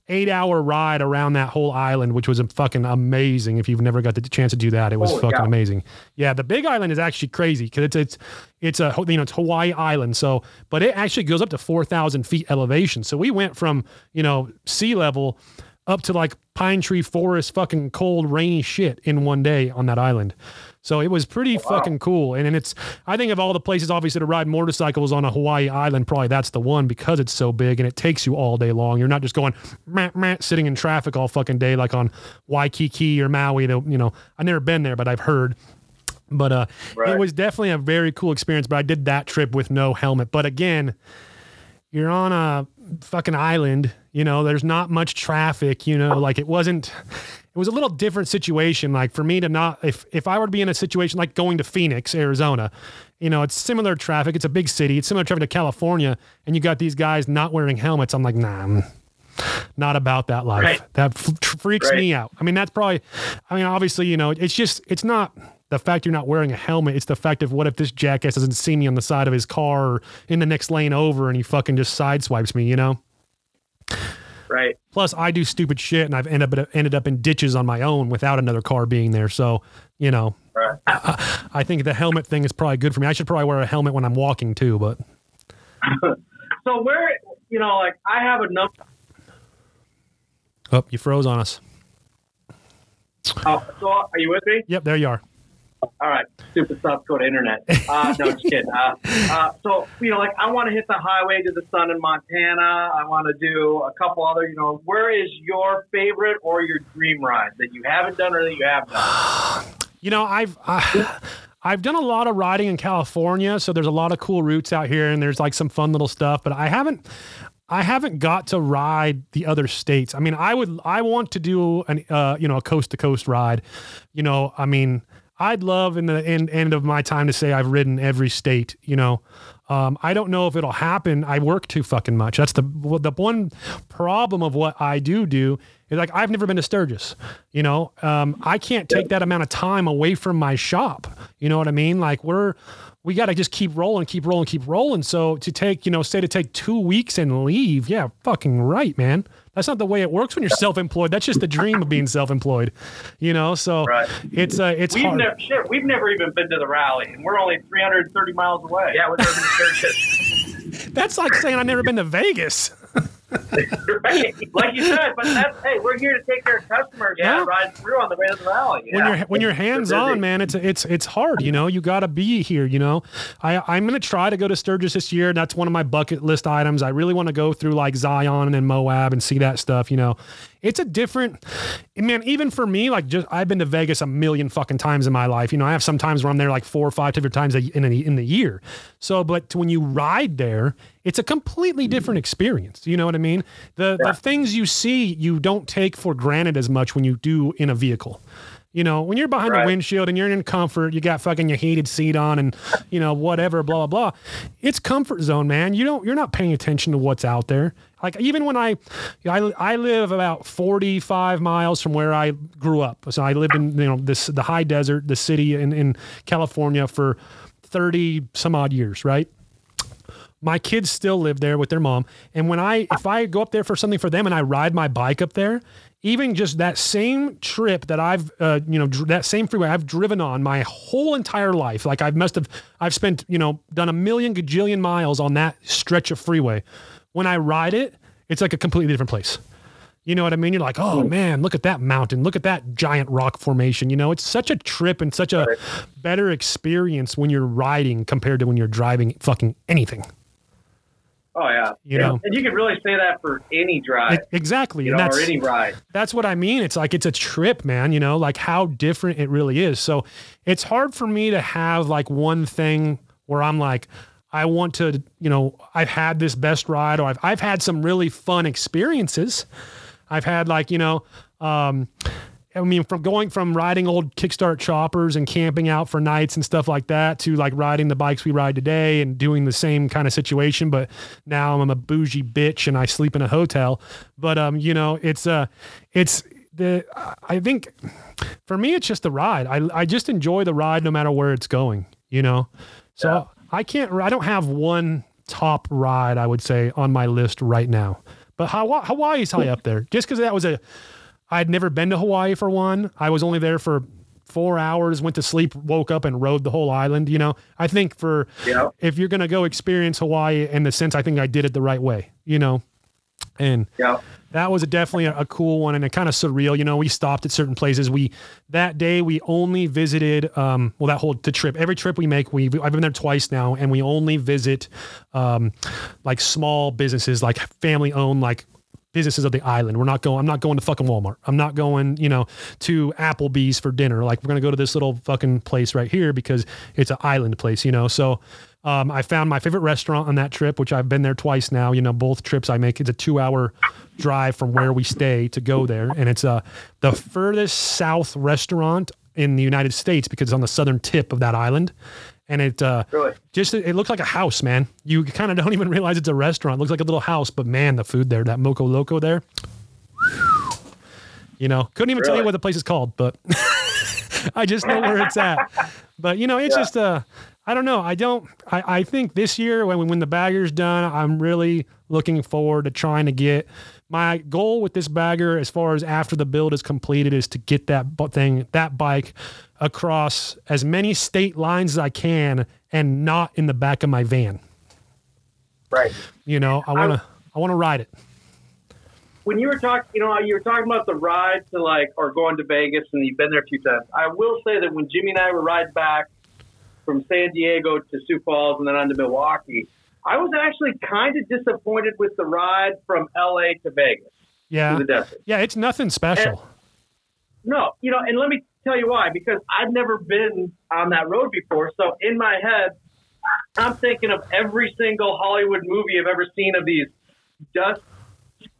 eight hour ride around that whole island, which was fucking amazing. If you've never got the chance to do that, it was Holy fucking cow. amazing. Yeah, the Big Island is actually crazy because it's it's it's a you know it's Hawaii Island. So, but it actually goes up to four thousand feet elevation. So we went from you know sea level up to like pine tree forest, fucking cold, rainy shit in one day on that island. So it was pretty fucking cool. And, and it's, I think of all the places obviously to ride motorcycles on a Hawaii island, probably that's the one because it's so big and it takes you all day long. You're not just going meh, meh, sitting in traffic all fucking day like on Waikiki or Maui. You know, I've never been there, but I've heard. But uh, Right. it was definitely a very cool experience. But I did that trip with no helmet. But again, you're on a fucking island, you know, there's not much traffic, you know, like it wasn't it was a little different situation like for me to not if if I were to be in a situation like going to Phoenix, Arizona, you know, it's similar traffic, it's a big city, it's similar traffic to California and you got these guys not wearing helmets. I'm like, "Nah, I'm not about that life. Right. That freaks Right. me out. I mean, that's probably I mean, obviously, you know, it's just it's not the fact you're not wearing a helmet, it's the fact of what if this jackass doesn't see me on the side of his car or in the next lane over and he fucking just sideswipes me, you know? Right. Plus, I do stupid shit, and I've ended up ended up in ditches on my own without another car being there. So, you know, Right. I think the helmet thing is probably good for me. I should probably wear a helmet when I'm walking too. But So where you know, like I have a number. oh, you froze on us. Oh, so are you with me? Yep, there you are. All right, stupid South Dakota internet. Uh, no, just kidding. Uh, uh, so you know, like I want to hit the highway to the sun in Montana. I want to do a couple other. You know, where is your favorite or your dream ride that you haven't done or that you have done? You know, I've I, I've done a lot of riding in California, so there's a lot of cool routes out here, and there's like some fun little stuff. But I haven't, I haven't got to ride the other states. I mean, I would, I want to do an, uh, you know, a coast to coast ride. You know, I mean, I'd love in the end, end of my time to say I've ridden every state. You know, um, I don't know if it'll happen. I work too fucking much. That's the the one problem of what I do do is like I've never been to Sturgis. You know, um, I can't take that amount of time away from my shop. You know what I mean? Like we're we got to just keep rolling, keep rolling, keep rolling. So to take, you know, say to take two weeks and leave, yeah, fucking right, man. That's not the way it works when you're self-employed. That's just the dream of being self-employed, you know. So Right. it's uh, it's We've hard. never, shit, we've never even been to the rally, and we're only 330 miles away. Yeah, with urban churches. That's like saying I've never been to Vegas. Right. Like you said, but that's hey, we're here to take care of customers. Yeah. Ride through on the way to the when Yeah. you're when you're hands on, man, it's it's it's hard. You know, you got to be here. You know, I I'm gonna try to go to Sturgis this year. That's one of my bucket list items. I really want to go through like Zion and then Moab and see that stuff. You know, it's a different man. Even for me, like just I've been to Vegas a million fucking times in my life. You know, I have some times where I'm there like four or five different times in a, in the year. So, but when you ride there, it's a completely different experience. You know what I mean? The the things you see you don't take for granted as much when you do in a vehicle. You know, when you're behind the windshield and you're in comfort, you got fucking your heated seat on and you know whatever, blah blah blah. It's comfort zone, man. You don't, you're not paying attention to what's out there. Like even when I, I, I live about 45 miles from where I grew up. So I lived in you know this the high desert, the city in in California for 30 some odd years, right? My kids still live there with their mom and when i if i go up there for something for them and i ride my bike up there even just that same trip that i've uh, you know dr- that same freeway i've driven on my whole entire life like i must have i've spent you know done a million gajillion miles on that stretch of freeway when i ride it it's like a completely different place you know what I mean? You're like, oh man, look at that mountain. Look at that giant rock formation. You know, it's such a trip and such a better experience when you're riding compared to when you're driving fucking anything. Oh yeah, You Yeah. know. and you can really say that for any drive, Exactly. you and know, that's or any ride. that's what I mean. It's like it's a trip, man, you know, like how different it really is. So it's hard for me to have like one thing where I'm like, I want to, you know, I've had this best ride or I've I've had some really fun experiences. I've had like, you know, um I mean, from going from riding old kickstart choppers and camping out for nights and stuff like that to like riding the bikes we ride today and doing the same kind of situation. But now I'm a bougie bitch and I sleep in a hotel. But um, you know, it's uh, it's the I think for me it's just the ride. I I just enjoy the ride no matter where it's going. You know, so I can't. I don't have one top ride I would say on my list right now. But Hawaii, Hawaii's high up there, just because that was a. I'd never been to Hawaii for one. I was only there for four hours, went to sleep, woke up, and rode the whole island. You know, I think for Yeah. if you're gonna go experience Hawaii in the sense, I think I did it the right way. You know, and Yeah. that was definitely a, a cool one and a kind of surreal. You know, we stopped at certain places. We that day we only visited. Um, well, that whole the trip. Every trip we make, we I've been there twice now, and we only visit um, like small businesses, like family owned, like businesses of the island. We're not going. I'm not going to fucking Walmart. I'm not going. You know, to Applebee's for dinner. Like we're gonna go to this little fucking place right here because it's an island place. You know, so. Um, I found my favorite restaurant on that trip, which I've been there twice now. You know, both trips I make it's a two-hour drive from where we stay to go there, and it's uh, the furthest south restaurant in the United States because it's on the southern tip of that island, and it uh, Really? just it looks like a house, man. You kind of don't even realize it's a restaurant. It looks like a little house, but man, the food there, that Moco Loco there. You know, couldn't even tell you Really? what the place is called, but I just know where it's at. But you know, it's Yeah. just uh I don't know. I don't I, I think this year when when the bagger's done, I'm really looking forward to trying to get my goal with this bagger as far as after the build is completed is to get that thing that bike across as many state lines as I can and not in the back of my van. Right. You know, I want to I want to ride it. when you were talking, you know, you were talking about the ride to like, or going to Vegas, and you've been there a few times. I will say that when Jimmy and I were ride back from San Diego to Sioux Falls and then on to Milwaukee, I was actually kind of disappointed with the ride from LA to Vegas Yeah. to. Yeah, it's nothing special. No, you know, and let me tell you why. Because I've never been on that road before, so in my head, I'm thinking of every single Hollywood movie I've ever seen of these dust,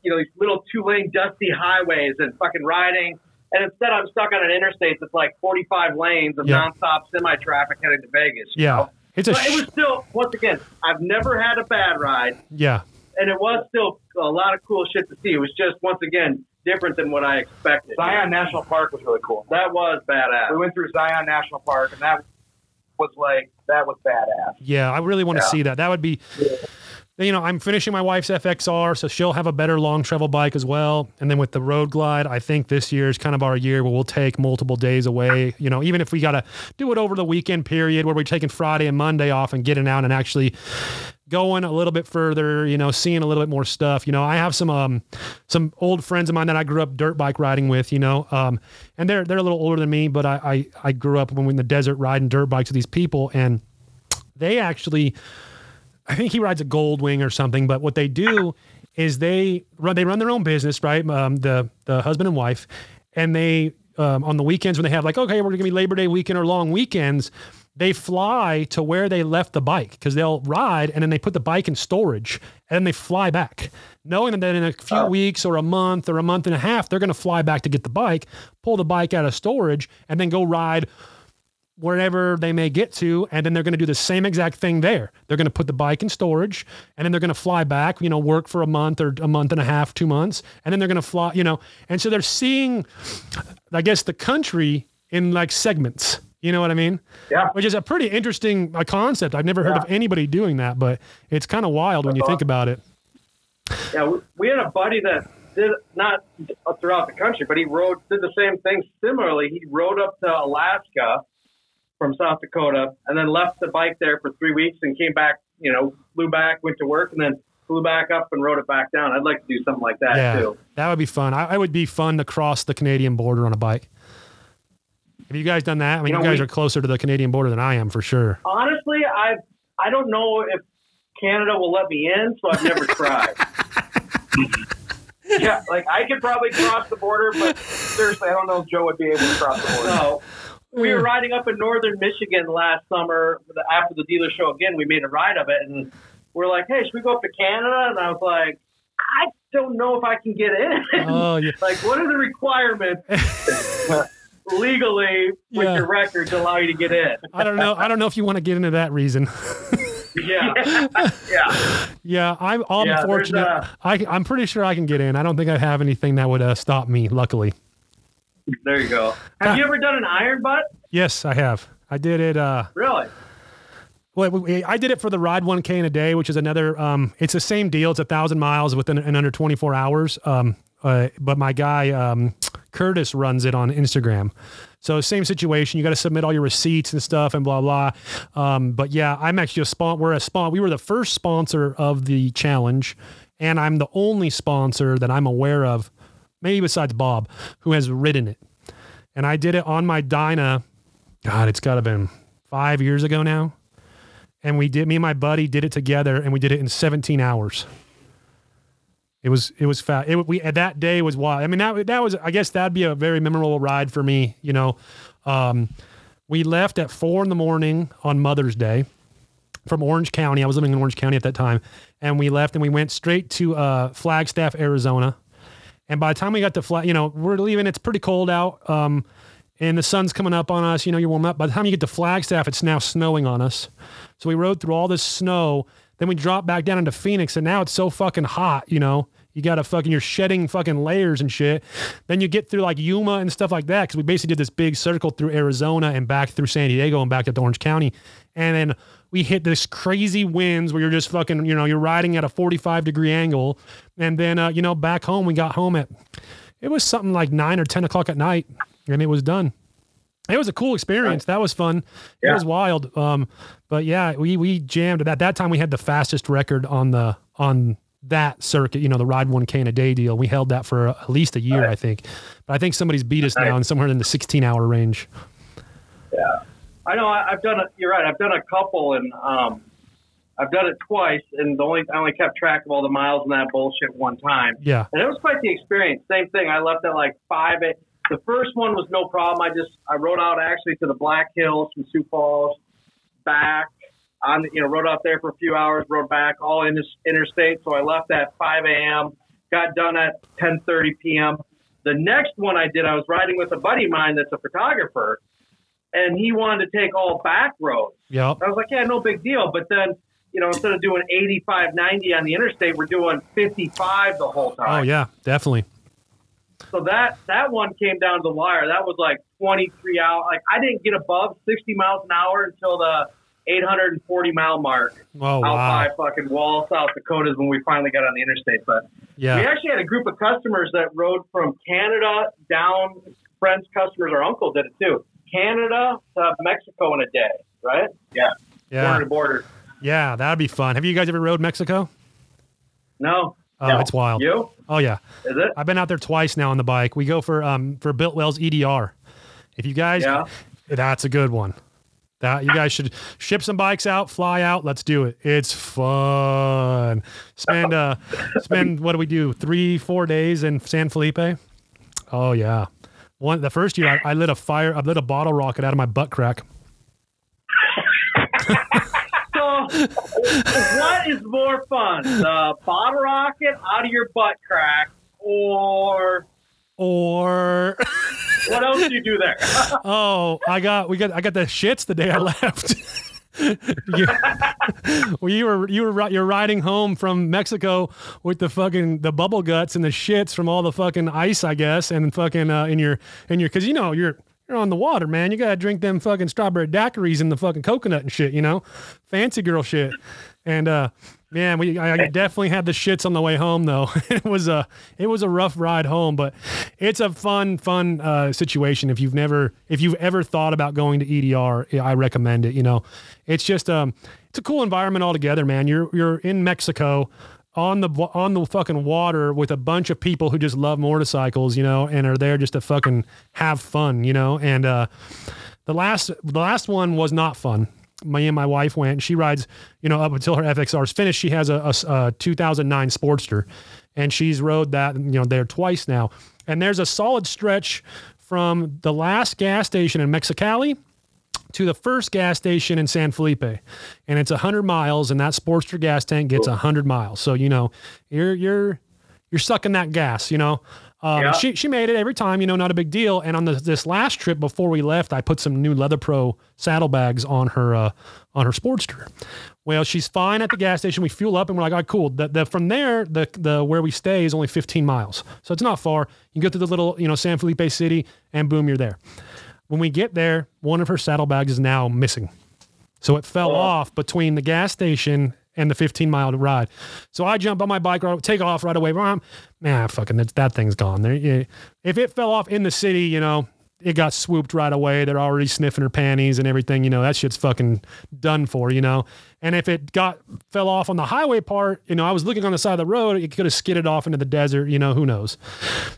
you know, these little two lane dusty highways and fucking riding. And instead, I'm stuck on an interstate that's like 45 lanes of Yeah. nonstop semi traffic heading to Vegas. Yeah. It's a But it was still, once again, I've never had a bad ride, yeah. and it was still a lot of cool shit to see. It was just, once again, different than what I expected. Zion National Park was really cool. That was badass. We went through Zion National Park, and that was like that was badass. Yeah, I really want to Yeah. see that. That would be, you know, I'm finishing my wife's FXR, so she'll have a better long travel bike as well. And then with the Road Glide, I think this year is kind of our year where we'll take multiple days away. You know, even if we got to do it over the weekend period where we're taking Friday and Monday off and getting out and actually going a little bit further, you know, seeing a little bit more stuff. You know, I have some um some old friends of mine that I grew up dirt bike riding with, you know. Um and they're they're a little older than me, but I I, I grew up when we in the desert riding dirt bikes with these people and they actually I think he rides a Goldwing or something, but what they do is they run they run their own business, right? Um, the the husband and wife, and they um, on the weekends when they have like okay, we're gonna be Labor Day weekend or long weekends, they fly to where they left the bike because they'll ride and then they put the bike in storage and then they fly back, knowing that in a few oh. weeks or a month or a month and a half they're gonna fly back to get the bike, pull the bike out of storage, and then go ride wherever they may get to, and then they're going to do the same exact thing there. They're going to put the bike in storage, and then they're going to fly back, you know, work for a month or a month and a half, two months, and then they're going to fly, you know, and so they're seeing, I guess, the country in like segments. You know what I mean? Yeah. Which is a pretty interesting uh, concept. I've never heard of anybody doing that, but it's kind of wild when you think about it. Yeah, we, we had a buddy that did not throughout the country, but he rode did the same thing. Similarly, he rode up to Alaska from South Dakota, and then left the bike there for three weeks, and came back. You know, flew back, went to work, and then flew back up and rode it back down. I'd like to do something like that yeah, too. that would be fun. I, I would be fun to cross the Canadian border on a bike. Have you guys done that? I mean, you, You guys we- are closer to the Canadian border than I am for sure. Honestly, I I don't know if Canada will let me in, so I've never tried. Yeah, like I could probably cross the border, but seriously, I don't know if Joe would be able to cross the border. So we were riding up in northern Michigan last summer after the dealer show. Again, we made a ride of it, and we're like, "Hey, should we go up to Canada?" And I was like, "I don't know if I can get in. Oh, yeah. like, what are the requirements legally with Yeah. your record to allow you to get in?" I don't know. I don't know if you want to get into that reason. Yeah, yeah. yeah, I'm, I'm Yeah, fortunate. uh, I, I'm pretty sure I can get in. I don't think I have anything that would uh, stop me. Luckily, There you go. Have you ever done an iron butt? yes, I have. I did it. Uh, Really? Well, I did it for the Ride 1K in a day, which is another. Um, it's the same deal. It's a thousand miles within in under 24 hours. Um, uh, but my guy um, Curtis runs it on Instagram. So same situation. You got to submit all your receipts and stuff and blah blah. Um, but yeah, I'm actually a spon. We're a spon. We were the first sponsor of the challenge, and I'm the only sponsor that I'm aware of, maybe besides Bob, who has ridden it. And I did it on my Dyna. God, it's got to been five years ago now and we did me and my buddy did it together and we did it in 17 hours it was it was fast it, we that day was wild. I mean that that was i guess that'd be a very memorable ride for me you know. Um, we left at four in the morning on mother's day from orange county. I was living in orange county at that time. And we left and we went straight to uh, flagstaff arizona. And by the time we got to flag you know we're leaving it's pretty cold out um, and the sun's coming up on us you know you're warm up. By the time you get to flagstaff it's now snowing on us. So we rode through all this snow. Then we drop back down into Phoenix, and now it's so fucking hot, you know. You got to fucking, you're shedding fucking layers and shit. Then you get through like Yuma and stuff like that because we basically did this big circle through Arizona and back through San Diego and back up to Orange County. And then we hit this crazy winds where you're just fucking, you know, you're riding at a 45 degree angle. And then, uh, you know, back home, we got home at, it was something like nine or 10 o'clock at night and it was done. It was a cool experience. That was fun. It was wild. Um, but yeah, we we jammed at that time. We had the fastest record on the on that circuit. You know, the ride one in a day deal. We held that for at least a year, I think. But I think somebody's beat us now, and somewhere in the 16 hour range. Yeah, I know I, I've done it. You're right. I've done a couple, and um, I've done it twice, and the only I only kept track of all the miles and that bullshit one time, Yeah, and it was quite the experience. Same thing. I left at like five. Eight. The first one was no problem. I just I rode out actually to the Black Hills from Sioux Falls, back on you know rode out there for a few hours, rode back all in this interstate. So I left at 5 a.m. Got done at 10:30 p.m. The next one I did, I was riding with a buddy of mine that's a photographer, and he wanted to take all back roads. Yeah, I was like, yeah, no big deal. But then, you know, instead of doing 85, 90 on the interstate, we're doing 55 the whole time. oh yeah, definitely. So that that one came down to the wire. That was like 23 hours. Like I didn't get above 60 miles an hour until the 840 mile mark Oh out wow, by fucking Wall, South Dakota, is when we finally got on the interstate. But we actually had a group of customers that rode from Canada down. Friends, customers, our uncle did it too. Canada to Mexico in a day, right? Yeah, yeah, border to border. yeah. That'd be fun. Have you guys ever rode Mexico? No, Oh, No. it's wild. you Oh yeah, is it? I've been out there twice now on the bike. We go for um for Biltwell's EDR. If you guys, Yeah. that's a good one. That you guys should ship some bikes out, fly out. Let's do it. It's fun. Spend uh spend what do we do? Three four days in San Felipe. Oh yeah. One the first year I, I lit a fire. I lit a bottle rocket out of my butt crack. So, what is more fun, the bottle rocket out of your butt crack, or Or what else do you do there? oh, I got we got I got the shits the day I left. you, well, you were you were you're riding home from Mexico with the fucking the bubble guts and the shits from all the fucking ice, I guess, and fucking uh, in your in your because you know you're you're on the water, man. You gotta drink them fucking strawberry daiquiris and the fucking coconut and shit, you know, fancy girl shit. And uh, man, we I, definitely had the shits on the way home though. it was a it was a rough ride home, but it's a fun fun uh, situation. If you've never if you've ever thought about going to EDR, I recommend it. You know, it's just um it's a cool environment altogether, man. You're you're in Mexico on the on the fucking water with a bunch of people who just love motorcycles, you know, and are there just to fucking have fun, you know. And uh, the last the last one was not fun. Me and my wife went. She rides, you know, up until her FXR is finished. She has a, a, a 2009 Sportster, and she's rode that, you know, there twice now. And there's a solid stretch from the last gas station in Mexicali to the first gas station in San Felipe, and it's hundred miles, and that Sportster gas tank gets hundred miles. So you know, you're you're you're sucking that gas. You know, um, Yeah. she she made it every time. You know, not a big deal. And on the, this last trip before we left, I put some new Leather Pro saddlebags on her uh, on her Sportster. Well, she's fine at the gas station. We fuel up and we're like, all right, cool. The, the, from there, the, the where we stay is only 15 miles. So it's not far. You can go through the little, you know, San Felipe City and boom, you're there. When we get there, one of her saddlebags is now missing. So it fell Oh. off between the gas station and the 15 mile ride. So I jump on my bike, right- take off right away. Man, fucking that, that thing's gone. There, yeah. if it fell off in the city, you know, it got swooped right away. They're already sniffing her panties and everything. You know, that shit's fucking done for. You know, and if it got fell off on the highway part, you know, I was looking on the side of the road. It could have skidded off into the desert. You know, who knows?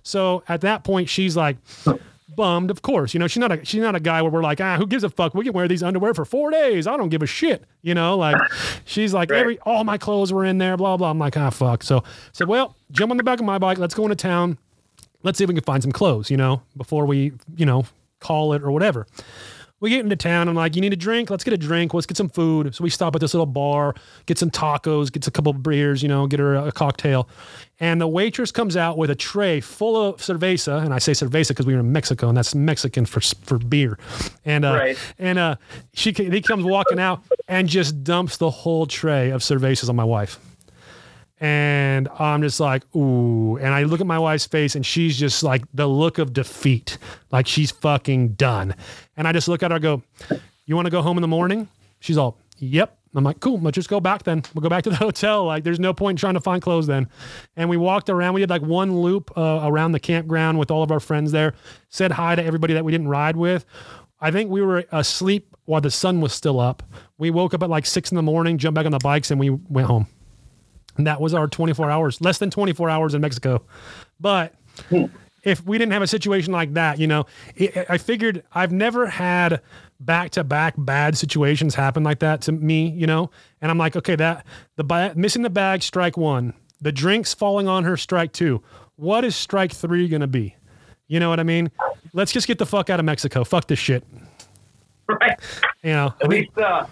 So at that point, she's like bummed. Of course, you know, she's not a she's not a guy where we're like, ah, who gives a fuck? We can wear these underwear for four days. I don't give a shit. You know, like she's like Right. every all my clothes were in there. Blah blah. I'm like, ah, fuck. So said, well, jump on the back of my bike. Let's go into town. Let's see if we can find some clothes. You know, before we you know call it or whatever. We get into town. I'm like, you need a drink? Let's get a drink. Let's get some food. So we stop at this little bar, get some tacos, gets a couple of beers, you know, get her a cocktail. And the waitress comes out with a tray full of cerveza. And I say cerveza because we were in Mexico and that's Mexican for, for beer. And, uh, Right. and, uh, she, he comes walking out and just dumps the whole tray of cervezas on my wife. And I'm just like, ooh. And I look at my wife's face and she's just like the look of defeat, like she's fucking done. And I just look at her, I go, You want to go home in the morning? She's all, Yep. I'm like, Cool, let's just go back then. We'll go back to the hotel. Like, there's no point in trying to find clothes then. And we walked around. We did like one loop uh, around the campground with all of our friends there, said hi to everybody that we didn't ride with. I think we were asleep while the sun was still up. We woke up at like six in the morning, jumped back on the bikes, and we went home. And that was our 24 hours, less than 24 hours in Mexico. But if we didn't have a situation like that, you know, it, I figured I've never had back to back bad situations happen like that to me, you know, and I'm like, okay, that the ba- missing the bag, strike one, the drinks falling on her, strike two. What is strike three going to be? You know what I mean? Let's just get the fuck out of Mexico. Fuck this shit. Right. You know, I At mean, least, uh,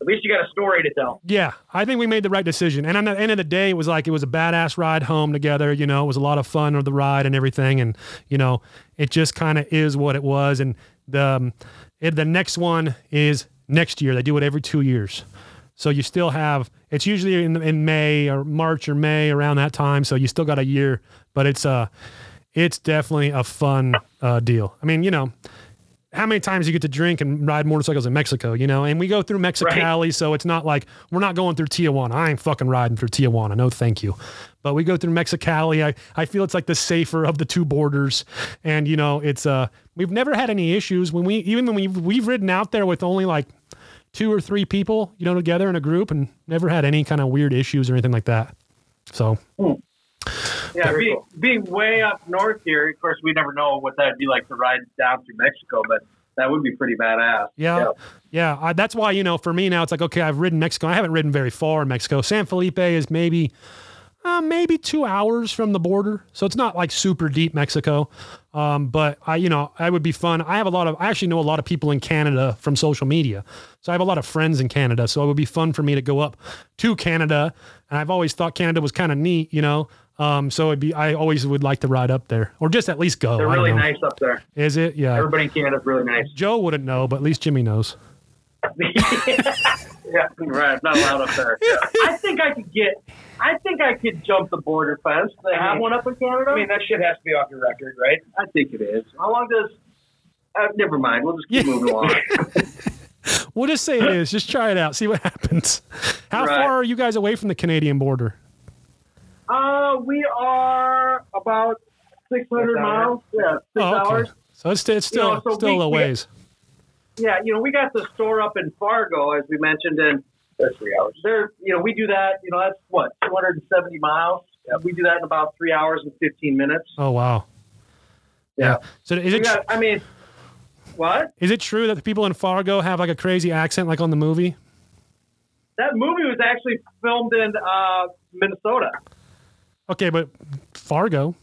at least you got a story to tell. Yeah, I think we made the right decision. And at the end of the day, it was like it was a badass ride home together. You know, it was a lot of fun of the ride and everything. And you know, it just kind of is what it was. And the um, it, the next one is next year. They do it every two years. So you still have it's usually in in May or March or May around that time. So you still got a year, but it's uh it's definitely a fun uh, deal. I mean, you know, how many times you get to drink and ride motorcycles in Mexico, you know? And we go through Mexicali, so it's not like we're not going through Tijuana. I ain't fucking riding through Tijuana. No, thank you. But we go through Mexicali. I, I feel it's like the safer of the two borders. And, you know, it's, uh, we've never had any issues when we, even when we've, we've ridden out there with only like two or three people, you know, together in a group and never had any kind of weird issues or anything like that. So, Yeah, being, cool. being way up north here, of course, we never know what that'd be like to ride down through Mexico, but that would be pretty badass. Yeah, yeah. I, that's why you know, for me now, it's like okay, I've ridden Mexico. I haven't ridden very far in Mexico. San Felipe is maybe, uh, maybe two hours from the border, so it's not like super deep Mexico. Um, but I, you know, I would be fun. I have a lot of. I actually know a lot of people in Canada from social media, so I have a lot of friends in Canada. So it would be fun for me to go up to Canada, and I've always thought Canada was kind of neat, you know. Um, so it'd be. I always would like to ride up there, or just at least go. They're really nice up there. Is it? Yeah. Everybody in Canada's really nice. Joe wouldn't know, but at least Jimmy knows. yeah, right. Not allowed up there. I think I could get. I think I could jump the border fence. They I have mean- one up in Canada. I mean, that shit has to be off your record, right? I think it is. How long does? Uh, never mind. We'll just keep moving along. We'll just say it is. Just try it out. See what happens. How Right. far are you guys away from the Canadian border? Uh, we are about 600 miles. Yeah, six Oh, okay. hours. So it's, it's still You know, so still we- a we- ways. Yeah, you know, we got the store up in Fargo, as we mentioned, and That's three hours. there, you know, we do that. You know, that's what 270 miles. We do that in about three hours and 15 minutes. Oh wow. Yeah. So is it got, I mean, what? is it true that the people in Fargo have like a crazy accent like on the movie? That movie was actually filmed in uh, Minnesota. Okay, but Fargo.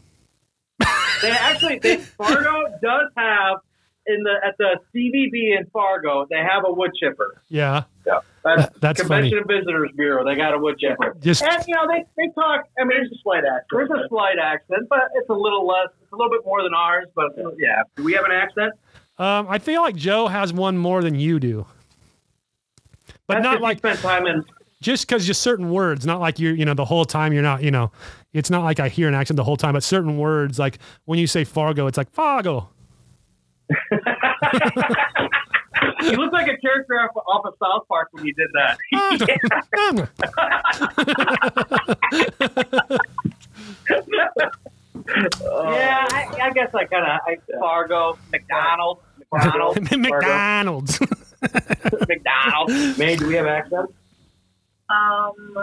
They actually, they, Fargo does have in the at the CVB in Fargo, they have a wood chipper. Yeah. Yeah, that's, That- that's Convention and Visitors Bureau. They got a wood chipper. Just And you know they, they talk. I mean, there's a slight accent. There's a slight accent, but it's a little less. It's a little bit more than ours. But yeah, Do we have an accent? um I feel like Joe has one more than you do. But That's not like spent time in. Just because just certain words, not like you're, you know, the whole time you're not, you know, it's not like I hear an accent the whole time, but certain words, like when you say Fargo, it's like Fargo. You look like a character off, off of South Park when you did that. Ah, yeah, I, I guess I kind of I Fargo, McDonald's, McDonald's, McDonald's. McDonald's. May, do we have access? Um,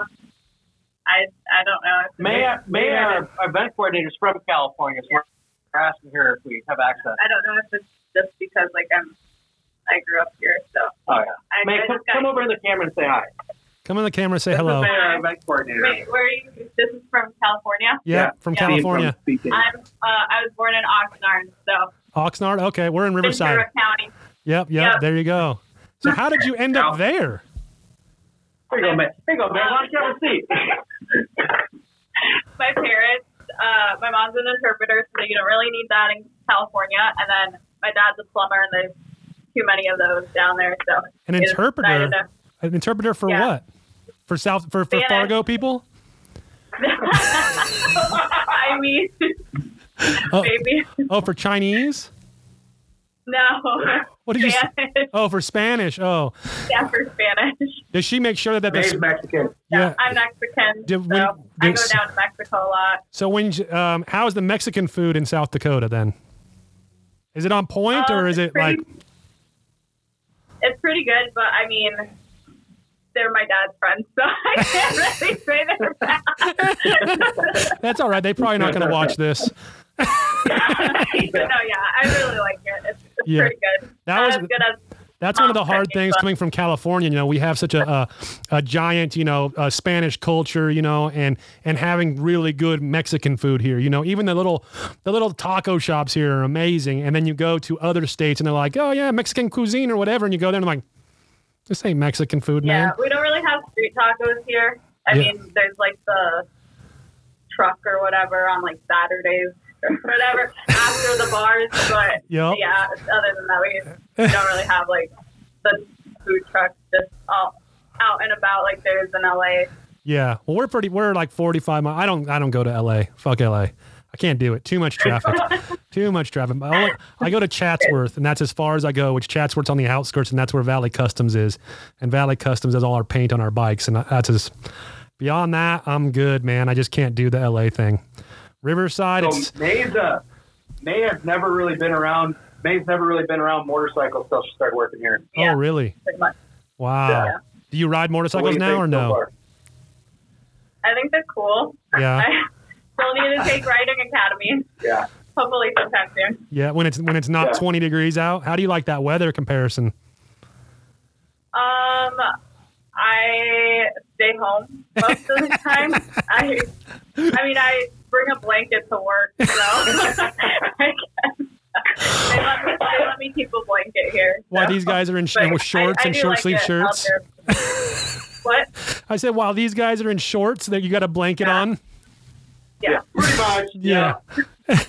I I don't know. If May, May, our event coordinator is from California, so we're asking her if we have access. I don't know if it's just because like I'm I grew up here, so Oh yeah. I, May, I come, come over to the camera and say hi. Come on the camera, and say This hello. is May, our event coordinator. Wait, where are you? This is from California. Yeah, Yeah. from Yeah. California. Speaking. I'm uh, I was born in Oxnard, so Oxnard. Okay, we're in Riverside. Ventura County. Yep, yep. Yep. There you go. So how did you end up there? Here you go, May. Here you go, May. Why don't you have a seat? My parents, uh, my mom's an interpreter, so you don't really need that in California. And then my dad's a plumber, and there's too many of those down there. So An interpreter. decided to- An interpreter for Yeah. what? For South for, for Yeah. Fargo people? I mean, Oh. maybe Oh, for Chinese? No. What did you say? Oh, for Spanish. Oh, Yeah, for Spanish. does she make sure that May's that's Mexican. yeah? I'm Mexican, Did- so when- I go down to Mexico a lot. So when um, how is the Mexican food in South Dakota then? Is it on point Um, or is it's it like It's pretty good, but I mean, they're my dad's friends, so I can't really say they're bad. that's all right? They're probably not going to watch this. but no, yeah, I really like it. It's, it's Yeah. pretty good. That Not was- as good as That's one of the hard things coming from California. You know, we have such a a, a giant, you know, uh, Spanish culture. You know, and and having really good Mexican food here. You know, even the little the little taco shops here are amazing. And then you go to other states and they're like, oh yeah, Mexican cuisine or whatever. And you go there and I'm like, this ain't Mexican food, yeah. man. We don't really have street tacos here. I Yeah. mean, there's like the truck or whatever on like Saturdays or whatever after the bars, but Yep. yeah. Other than that, we, we don't really have like the food trucks just all out and about like there's in LA. Yeah. Well, we're pretty. We're like 45 miles. I don't. I don't go to L.A. Fuck L.A. I can't do it. Too much traffic. Too much traffic. I, only, I go to Chatsworth, and that's as far as I go. Which Chatsworth's on the outskirts, and that's where Valley Customs is. And Valley Customs does all our paint on our bikes, and that's as. Beyond that, I'm good, man. I just can't do the L.A. thing. Riverside, it's So May's uh, May has never really been around. May's never really been around motorcycles until she started working here. oh really? Wow. Yeah. Do you ride So motorcycles you now or no? far? I think they're cool. Yeah. I still need to take riding academy. Yeah. Hopefully sometime soon. Yeah. When it's when it's not Yeah. 20 degrees out, how do you like that weather comparison? Um, I stay home most of the time. I, I mean, I bring a blanket to work, so I they let me they let me keep a blanket here. Why these guys are in sh- But with shorts I, I and short like sleeve it shirts? what? I said, while these guys are in shorts, that you got a blanket Yeah. on. Yeah. Pretty much. Yeah.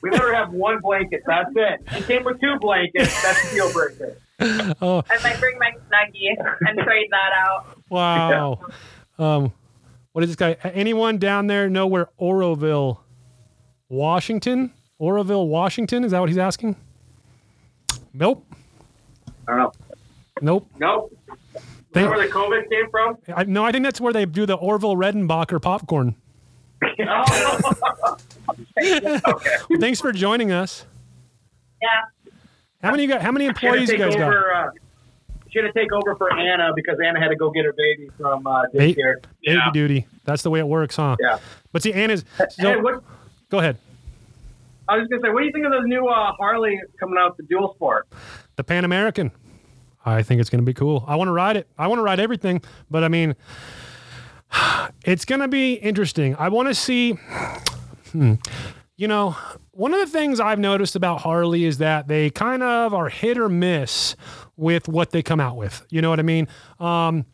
We let her have one blanket. That's it. She came with two blankets. That's a deal breaker. Oh, I might bring my snuggie and trade that out. wow. Um, what is this guy? Anyone down there know where Oroville, Washington? Oroville, Washington? Is that what he's asking? Nope. I don't know. Nope. Nope. Where the COVID came from? I, no, I think that's where they do the Orville Redenbacher popcorn. Oh. Thanks for joining us. Yeah. How many you got? How many She had to employees you guys got? Uh, she had to take over for Anna because Anna had to go get her baby from uh, Ba- daycare. Baby duty. That's the way it works, huh? Yeah. But see, Anna's. Hey, what, go ahead. I was gonna say, what do you think of those new uh, Harley coming out, the Dual Sport? The Pan American. I think it's going to be cool. I want to ride it. I want to ride everything, but I mean, it's going to be interesting. I want to see. Hmm, you know, one of the things I've noticed about Harley is that they kind of are hit or miss with what they come out with. You know what I mean? Um,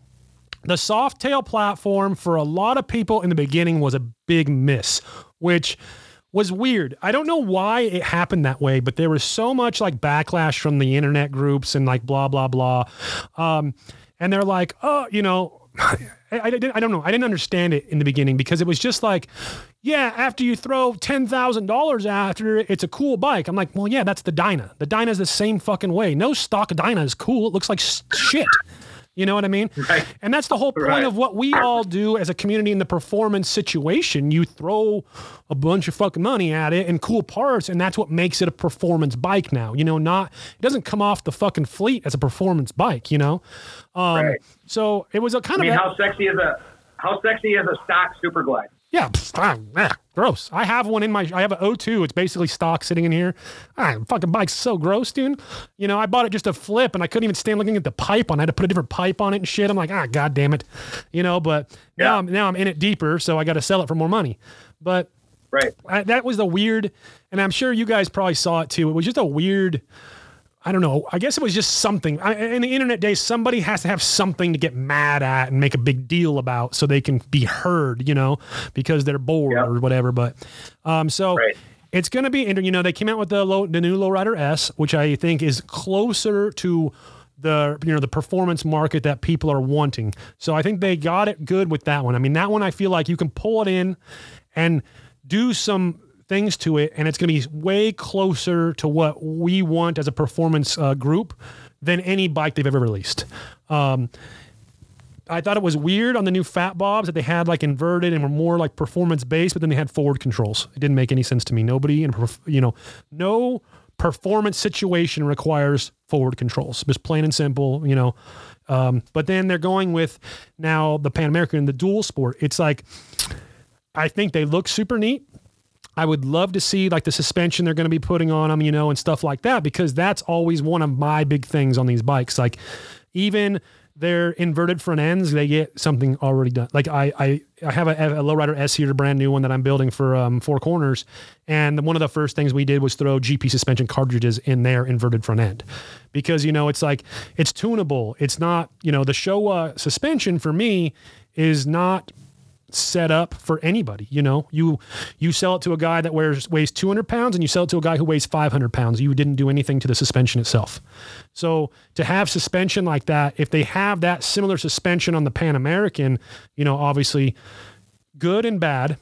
the soft tail platform for a lot of people in the beginning was a big miss, which was weird. I don't know why it happened that way, but there was so much like backlash from the internet groups and like blah blah blah. Um, and they're like, oh, you know, I, I, I don't know. I didn't understand it in the beginning because it was just like, yeah, after you throw ten thousand dollars after it, it's a cool bike. I'm like, well, yeah, that's the Dyna. The Dyna's the same fucking way. No stock Dyna is cool. It looks like shit. You know what I mean? Right. And that's the whole point Right. of what we all do as a community in the performance situation. You throw a bunch of fucking money at it and cool parts, and that's what makes it a performance bike now. You know, not it doesn't come off the fucking fleet as a performance bike. You know, um, Right. so it was a kind I mean, of a- how sexy is a how sexy is a stock Super Glide? Yeah, pfft, ah, ah, gross. I have one in my. I have an O2. It's basically stock sitting in here. Ah, fucking bike's so gross, dude. You know, I bought it just to flip, and I couldn't even stand looking at the pipe on. I had to put a different pipe on it and shit. I'm like, ah, god damn it. You know, but now Yeah. I'm now I'm in it deeper, so I got to sell it for more money. But Right. I, that was the weird, and I'm sure you guys probably saw it too. It was just a weird. I don't know. I guess it was just something. I, in the internet days, somebody has to have something to get mad at and make a big deal about so they can be heard, you know, because they're bored Yep. or whatever. But um, so Right. it's going to be, you know, they came out with the low, the new Lowrider S, which I think is closer to the you know the performance market that people are wanting. So I think they got it good with that one. I mean, that one I feel like you can pull it in and do some things to it, and it's going to be way closer to what we want as a performance uh, group than any bike they've ever released. Um, I thought it was weird on the new Fat Bobs that they had like inverted and were more like performance based, but then they had forward controls. It didn't make any sense to me. Nobody perf- you know, no performance situation requires forward controls. Just plain and simple, you know. Um, but then they're going with now the Pan American, and the dual sport. It's like I think they look super neat. I would love to see like the suspension they're going to be putting on them, you know, and stuff like that, because that's always one of my big things on these bikes. Like even their inverted front ends, they get something already done. Like I, I, I have a, a lowrider S here, brand new one that I'm building for um, Four Corners, and one of the first things we did was throw GP suspension cartridges in their inverted front end, because you know it's like it's tunable. It's not you know the Showa suspension for me is not set up for anybody. You know, you you sell it to a guy that wears weighs 200 pounds, and you sell it to a guy who weighs 500 pounds. You didn't do anything to the suspension itself. So to have suspension like that, if they have that similar suspension on the Pan American, you know, obviously good and bad.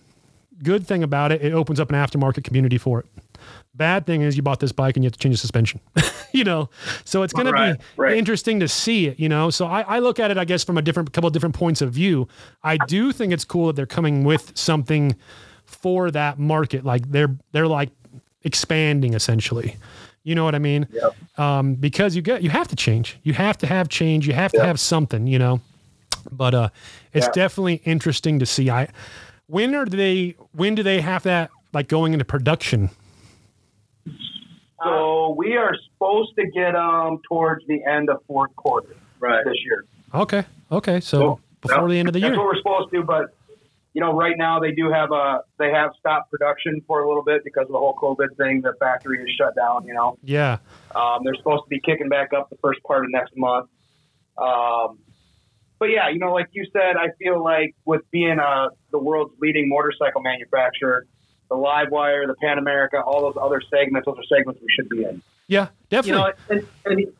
Good thing about it, it opens up an aftermarket community for it. Bad thing is you bought this bike and you have to change the suspension. you know, so it's going Right, to be right. interesting to see it. You know, so I, I look at it, I guess, from a different couple of different points of view. I do think it's cool that they're coming with something for that market. Like they're they're like expanding essentially. You know what I mean? Um, because you get you have to change. You have to have change. You have to have something. You know. But uh, it's Yeah. definitely interesting to see. I when are they? When do they have that like going into production? So we are supposed to get them towards the end of fourth quarter Right. this year. Okay. Okay. So Nope. before Nope. the end of the year. That's year. what we're supposed to, but you know, right now they do have a they have stopped production for a little bit because of the whole COVID thing. The factory is shut down. You know, Yeah. um, they're supposed to be kicking back up the first part of next month. Um, but yeah, you know, like you said, I feel like with being uh, the world's leading motorcycle manufacturer, the LiveWire, the Pan America, all those other segments, those are segments we should be in. Yeah. you Definitely. know, and, and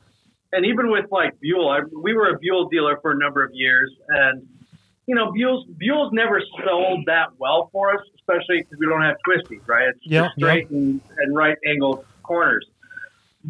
and even with like Buell, I, we were a Buell dealer for a number of years, and you know, Buell's Buell's never sold that well for us, especially because we don't have twisties, right? It's Yeah, just straight and, and right angle corners.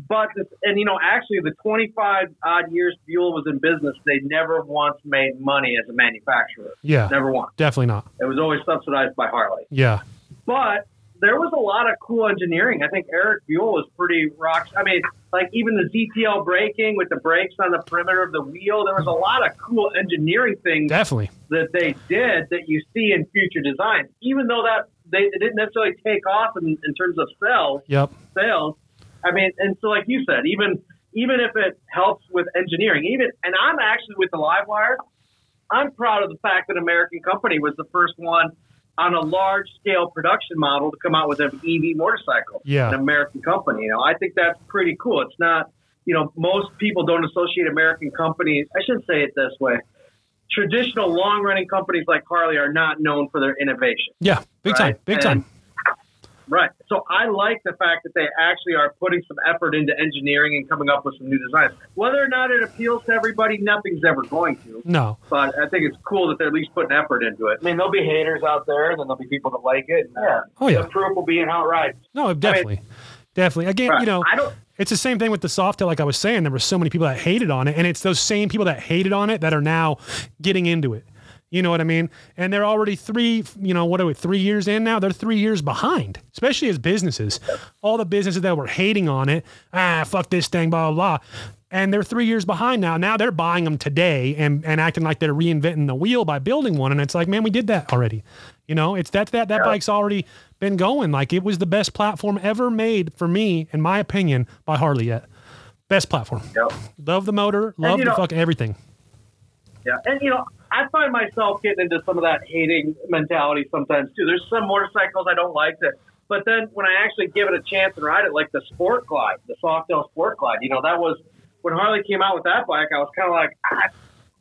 But and you know, actually, the 25 odd years Buell was in business, they never once made money as a manufacturer. yeah. Never once. Definitely not. It was always subsidized by Harley. Yeah. But there was a lot of cool engineering. I think Eric Buell was pretty rocks. I mean, like even the ZTL braking with the brakes on the perimeter of the wheel. There was a lot of cool engineering things Definitely. that they did that you see in future designs. Even though that they it didn't necessarily take off in, in terms of sales, Yep. sales. I mean, and so like you said, even even if it helps with engineering, even and I'm actually with the LiveWire. I'm proud of the fact that American Company was the first one on a large scale production model to come out with an EV motorcycle. Yeah. An American company. You know, I think that's pretty cool. It's not, you know, most people don't associate American companies. I shouldn't say it this way. Traditional long running companies like Harley are not known for their innovation. Yeah. Big time. Big And- time. Right. So I like the fact that they actually are putting some effort into engineering and coming up with some new designs. Whether or not it appeals to everybody, nothing's ever going to. No. But I think it's cool that they're at least putting effort into it. I mean, there'll be haters out there, and then there'll be people that like it. And, uh, Oh, yeah. The proof will be in how it rides. No, definitely. definitely. Again, Right. you know, I don't. it's the same thing with the Softail. Like I was saying, there were so many people that hated on it, and it's those same people that hated on it that are now getting into it. You know what I mean? And they're already three, you know, what are we, three years in now? They're three years behind, especially as businesses. All the businesses that were hating on it, ah, fuck this thing, blah, blah, blah. And they're three years behind now. Now they're buying them today and, and acting like they're reinventing the wheel by building one. And it's like, man, we did that already. You know, it's that, that, that bike's already been going. Like it was the best platform ever made for me, in my opinion, by Harley yet. Best platform. Yep. Love the motor, love you the know- fucking everything. Yeah, and you know, I find myself getting into some of that hating mentality sometimes too. There's some motorcycles I don't like that, but then when I actually give it a chance and ride it, like the Sport Glide, the Softail Sport Glide, you know, that was when Harley came out with that bike. I was kind of like, ah,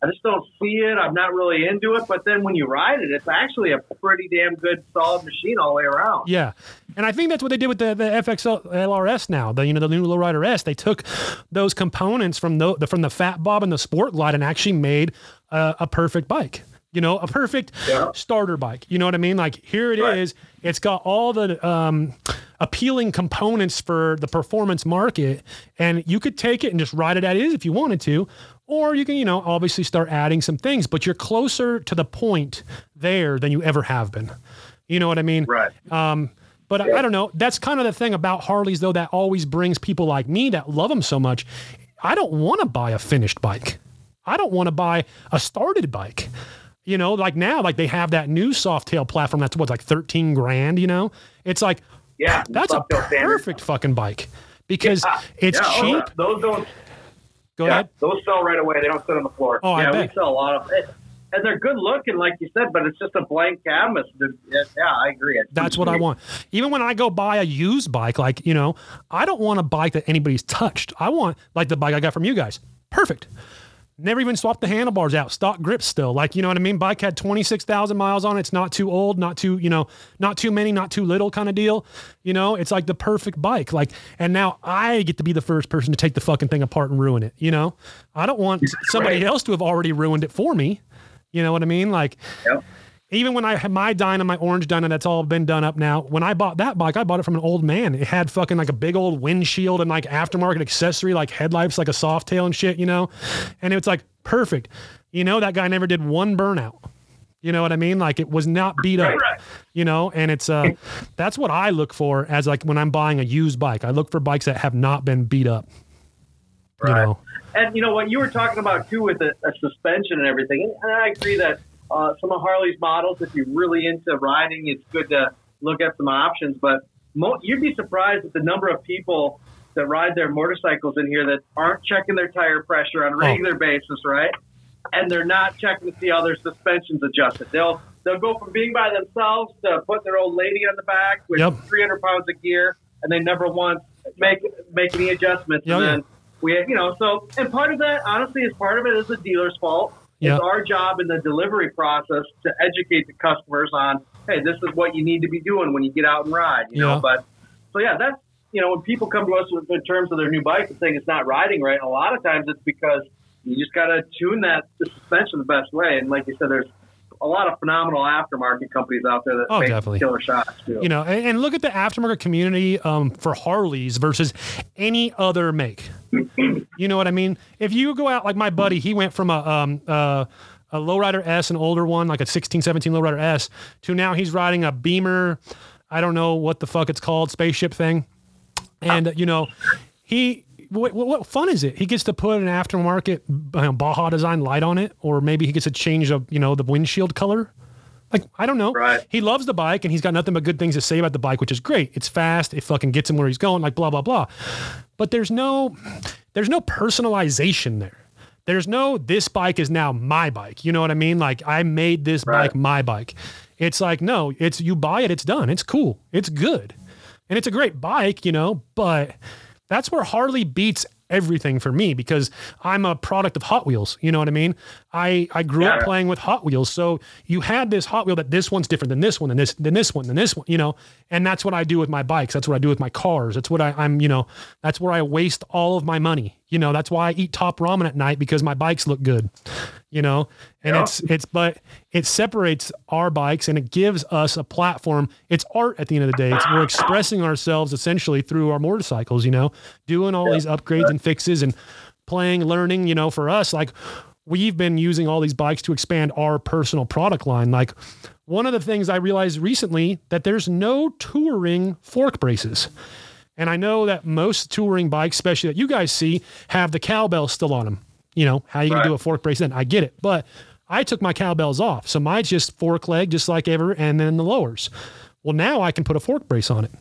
I just don't see it. I'm not really into it. But then when you ride it, it's actually a pretty damn good, solid machine all the way around. Yeah. And I think that's what they did with the, the FXL LRS now, the you know the new Lowrider S. They took those components from the, the from the Fat Bob and the Sport Glide and actually made a, a perfect bike. You know, a perfect Yeah. starter bike. You know what I mean? Like here it is. Right. It's got all the um, appealing components for the performance market, and you could take it and just ride it as is if you wanted to, or you can, you know, obviously start adding some things. But you're closer to the point there than you ever have been. You know what I mean? Right. Um, but I, I don't know. That's kind of the thing about Harleys, though, that always brings people like me that love them so much. I don't want to buy a finished bike. I don't want to buy a started bike. You know, like now, like they have that new Softail platform that's what's like 13 grand, you know? It's like, Yeah, that's a standard. perfect fucking bike because Yeah, it's yeah, oh, cheap. yeah. Those don't Go yeah, ahead. those sell right away. They don't sit on the floor. Oh, I yeah, bet. we sell a lot of it. And they're good looking, like you said, but it's just a blank canvas. Yeah, I agree. It's That's what I want. Even when I go buy a used bike, like, you know, I don't want a bike that anybody's touched. I want, like the bike I got from you guys. Perfect. Never even swapped the handlebars out. Stock grips still. Like, you know what I mean? Bike had 26,000 miles on it. It's not too old, not too, you know, not too many, not too little kind of deal. You know, it's like the perfect bike. Like, and now I get to be the first person to take the fucking thing apart and ruin it. You know, I don't want somebody Right. else to have already ruined it for me. You know what I mean? Like, Yep. Even when I had my Dyna, my orange Dyna, that's all been done up now. When I bought that bike, I bought it from an old man. It had fucking like a big old windshield and like aftermarket accessory, like headlights, like a soft tail and shit, you know? And it's like perfect. You know, that guy never did one burnout. You know what I mean? Like it was not beat up. You know, and it's uh that's what I look for as like when I'm buying a used bike. I look for bikes that have not been beat up. You Right. know. And you know what you were talking about too with the a suspension and everything, and I agree that uh, some of Harley's models, if you're really into riding, it's good to look at some options. But mo- you'd be surprised at the number of people that ride their motorcycles in here that aren't checking their tire pressure on a regular basis, right? And they're not checking to see how their suspension's adjusted. They'll they'll go from being by themselves to putting their old lady on the back with Yep. 300 pounds of gear, and they never once make make any adjustments. Yeah, and then we, you know, so and part of that, honestly, is part of it is the dealer's fault. Yeah. It's our job in the delivery process to educate the customers on, hey, this is what you need to be doing when you get out and ride. You Yeah. know, but so yeah, that's you know when people come to us with, in terms of their new bike and saying it's not riding right, a lot of times it's because you just got to tune that the suspension the best way. And like you said, there's a lot of phenomenal aftermarket companies out there that Oh, make definitely. killer shots too. you know and, and look at the aftermarket community um, for harleys versus any other make you know what i mean if you go out like my buddy he went from a um, uh, a lowrider s an older one like a 16 17 lowrider s to now he's riding a beamer i don't know what the fuck it's called spaceship thing and uh, you know he what, what, fun is it? He gets to put an aftermarket Baja design light on it, or maybe he gets to change the you know the windshield color. Like I don't know. Right. He loves the bike and he's got nothing but good things to say about the bike, which is great. It's fast. It fucking gets him where he's going. Like blah blah blah. But there's no, there's no personalization there. There's no this bike is now my bike. You know what I mean? Like I made this Right. bike my bike. It's like no, it's you buy it, it's done. It's cool. It's good. And it's a great bike, you know, but that's where Harley beats everything for me because I'm a product of Hot Wheels. You know what I mean? I I grew up playing with Hot Wheels, so you had this Hot Wheel that this one's different than this one, than this than this one, than this one, you know. And that's what I do with my bikes. That's what I do with my cars. That's what I, I'm, you know, that's where I waste all of my money. You know, that's why I eat top ramen at night because my bikes look good. You know, and Yeah. it's it's but it separates our bikes and it gives us a platform. It's art at the end of the day. It's, we're expressing ourselves essentially through our motorcycles. You know, doing all these upgrades and fixes and playing, learning. You know, for us, like we've been using all these bikes to expand our personal product line. Like one of the things I realized recently that there's no touring fork braces. And I know that most touring bikes, especially that you guys see, have the cowbell still on them. You know, how you can do a fork brace then. I get it. But I took my cowbells off. So mine's just fork leg, just like ever, and then the lowers. Well, now I can put a fork brace on it.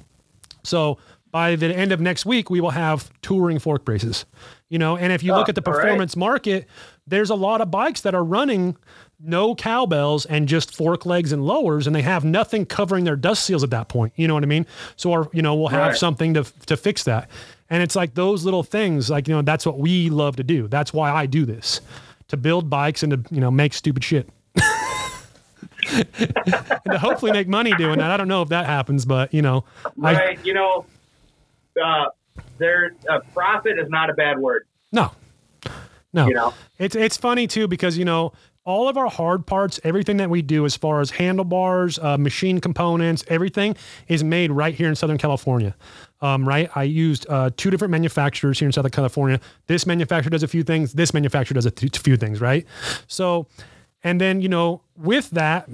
So by the end of next week, we will have touring fork braces. You know, and if you look Oh, at the all right. performance market, there's a lot of bikes that are running no cowbells and just fork legs and lowers, and they have nothing covering their dust seals at that point. You know what I mean? So, our, you know, we'll have Right. something to to fix that. And it's like those little things, like you know, that's what we love to do. That's why I do this, to build bikes and to you know make stupid shit. and to hopefully make money doing that. I don't know if that happens, but you know, I, Right. You know, uh, there, uh, profit is not a bad word. no, no. You know, It's it's funny too because you know all of our hard parts, everything that we do as far as handlebars, uh, machine components, everything is made right here in Southern California. Um, right, I used uh, two different manufacturers here in Southern California. This manufacturer does a few things. This manufacturer does a th- few things. Right, so and then you know with that,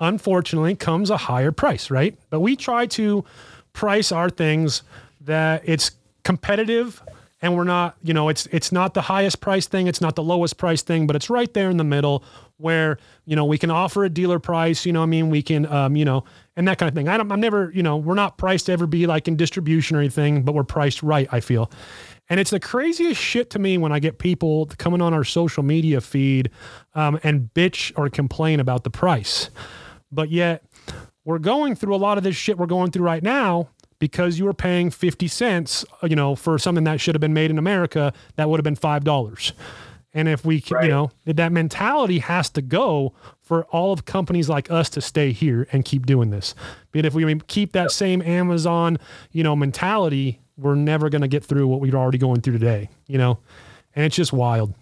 unfortunately, comes a higher price. Right, but we try to price our things that it's competitive and we're not you know it's it's not the highest price thing it's not the lowest price thing but it's right there in the middle where you know we can offer a dealer price you know i mean? We can um, you know and that kind of thing. I don't, i'm never you know we're not priced to ever be like in distribution or anything but we're priced right i feel. And it's the craziest shit to me when i get people coming on our social media feed um, and bitch or complain about the price. But yet we're going through a lot of this shit we're going through right now because you were paying 50 cents, uh, you know, for something that should have been made in America that would have been $5. And if we, can, you know, that mentality has to go for all of companies like us to stay here and keep doing this. But if we keep that same Amazon, you know, mentality, we're never going to get through what we're already going through today, you know, and it's just wild.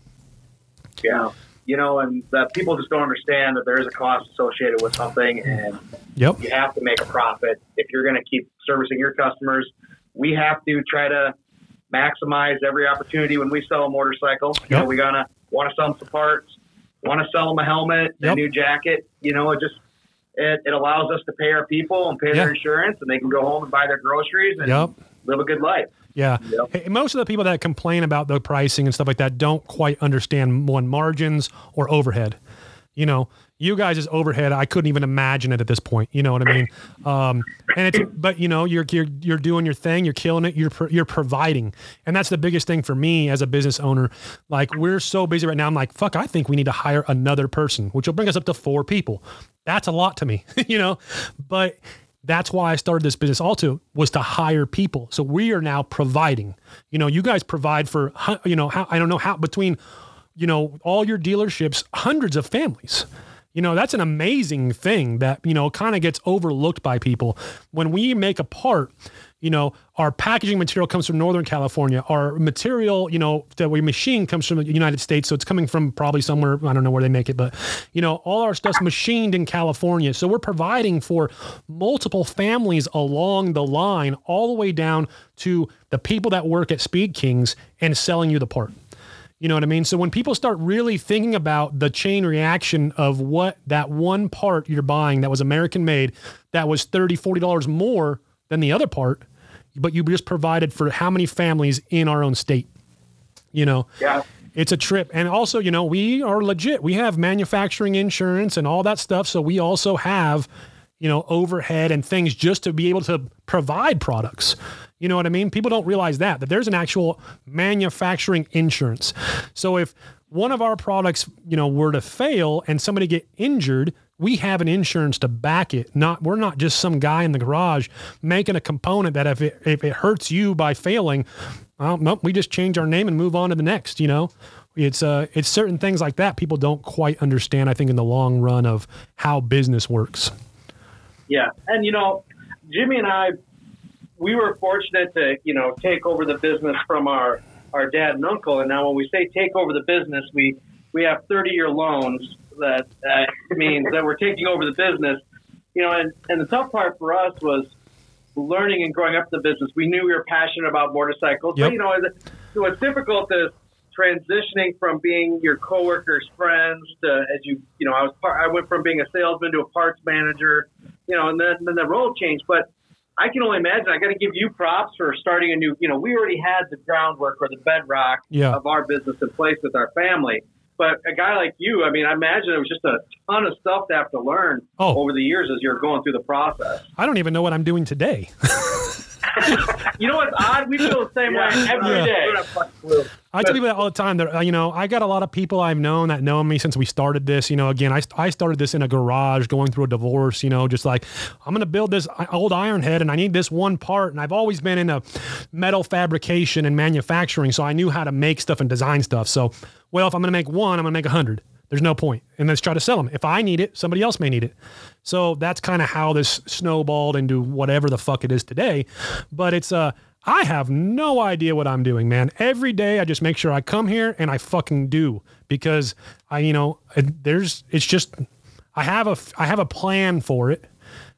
yeah. You know, and that people just don't understand that there is a cost associated with something, and Yep. you have to make a profit if you're going to keep servicing your customers. We have to try to maximize every opportunity when we sell a motorcycle. You Yep. know, we gotta want to sell them some parts, want to sell them a helmet, Yep. a new jacket. You know, it just it, it allows us to pay our people and pay Yeah. their insurance, and they can go home and buy their groceries and Yep. live a good life. Yeah. Yep. Hey, Most of the people that complain about the pricing and stuff like that don't quite understand one margins or overhead. You know, you guys' is overhead. I couldn't even imagine it at this point. You know what I mean? Um, and it's, but you know, you're, you're, you're doing your thing, you're killing it, you're, you're providing. And that's the biggest thing for me as a business owner. Like we're so busy right now. I'm like, fuck, I think we need to hire another person, which will bring us up to four people. That's a lot to me, you know, but that's why I started this business also was to hire people. So we are now providing. You know, you guys provide for you know how I don't know how between you know all your dealerships hundreds of families. You know, that's an amazing thing that, you know, kind of gets overlooked by people. When we make a part, you know, our packaging material comes from Northern California. Our material, you know, that we machine comes from the United States. So it's coming from probably somewhere, I don't know where they make it, but, you know, all our stuff's machined in California. So we're providing for multiple families along the line, all the way down to the people that work at Speed Kings and selling you the part. You know what I mean? So when people start really thinking about the chain reaction of what that one part you're buying that was American made, that was $30, $40 more than the other part, but you just provided for how many families in our own state? You know? Yeah. It's a trip. And also, you know, we are legit. We have manufacturing insurance and all that stuff. So we also have, you know, overhead and things just to be able to provide products. You know what I mean? People don't realize that, that there's an actual manufacturing insurance. So if one of our products, you know, were to fail and somebody get injured, we have an insurance to back it. Not we're not just some guy in the garage making a component that if it if it hurts you by failing, well, nope, we just change our name and move on to the next, you know. it's uh it's certain things like that people don't quite understand. I think in the long run of how business works. Yeah, and you know, Jimmy and I, we were fortunate to you know take over the business from our our dad and uncle, and now when we say take over the business, we we have 30 year loans that uh, means that we're taking over the business. You know, and and the tough part for us was learning and growing up the business. We knew we were passionate about motorcycles, Yep. but you know, it- what's difficult is transitioning from being your coworkers' friends to as you you know I was part, I went from being a salesman to a parts manager, you know, and then then the role changed. But I can only imagine. I got to give you props for starting a new. You know, we already had the groundwork or the bedrock Yeah. of our business in place with our family. But a guy like you, I mean, I imagine it was just a ton of stuff to have to learn Oh. over the years as you're going through the process. I don't even know what I'm doing today. You know what's odd? We feel the same way every Yeah. day. I tell people that all the time. That uh, you know, I got a lot of people I've known that know me since we started this. You know, again, I, I started this in a garage, going through a divorce. You know, just like I'm going to build this old iron head, and I need this one part. And I've always been into metal fabrication and manufacturing, so I knew how to make stuff and design stuff. So, well, if I'm going to make one, I'm going to make a hundred. There's no point, and let's try to sell them. If I need it, somebody else may need it. So that's kind of how this snowballed into whatever the fuck it is today. But it's uh I have no idea what I'm doing, man. Every day I just make sure I come here and I fucking do because I, you know, there's it's just I have a I have a plan for it.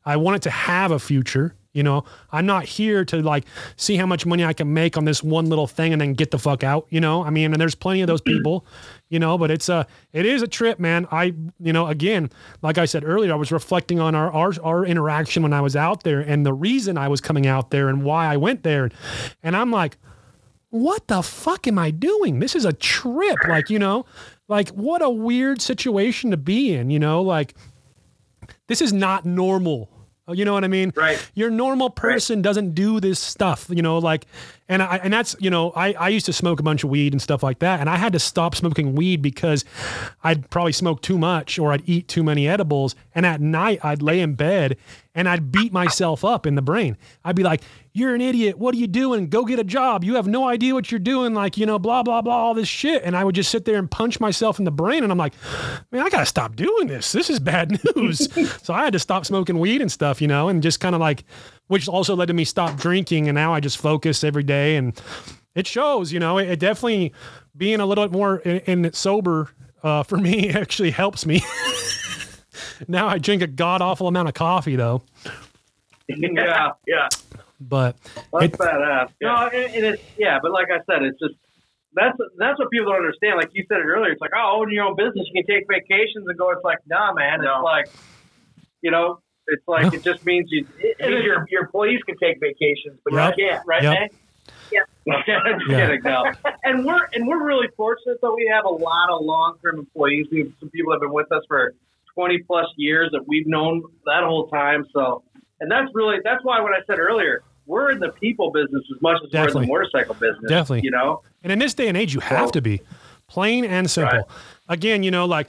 I want it to have a future. You know, I'm not here to like see how much money I can make on this one little thing and then get the fuck out. You know, I mean, and there's plenty of those people. You know, but it's a it is a trip, man. I you know again, like I said earlier, I was reflecting on our our, our interaction when I was out there and the reason I was coming out there and why I went there, and I'm like, what the fuck am I doing? This is a trip. Like, you know, like what a weird situation to be in, you know, like this is not normal. Oh, you know what I mean? Right. Your normal person doesn't do this stuff, you know, like, and I, and that's, you know, I, I used to smoke a bunch of weed and stuff like that. And I had to stop smoking weed because I'd probably smoke too much or I'd eat too many edibles. And at night I'd lay in bed and I'd beat myself up in the brain. I'd be like, you're an idiot. What are you doing? Go get a job. You have no idea what you're doing. Like, you know, blah, blah, blah, all this shit. And I would just sit there and punch myself in the brain. And I'm like, man, I got to stop doing this. This is bad news. so I had to stop smoking weed and stuff, you know, and just kind of like, which also led to me stop drinking. And now I just focus every day. And it shows, you know, it, it definitely being a little bit more in, in sober uh, for me actually helps me. now I drink a god awful amount of coffee though. yeah, yeah. But That's it, badass. No, and, and it's yeah, but like I said, it's just that's that's what people don't understand. Like you said it earlier, it's like oh, own your own business, you can take vacations and go. It's like nah, man. No. It's like you know, it's like it just means you. It, It means your, your employees can take vacations, but Yep. you can't, right, Yep. man? Just Yeah. kidding, no. And we're and we're really fortunate that we have a lot of long term employees. We have some people that have been with us for twenty plus years that we've known that whole time. So, and that's really that's why when I said earlier, we're in the people business as much as we're in the motorcycle business. Definitely. you know. And in this day and age, you have to be plain and simple. Right. Again, you know, like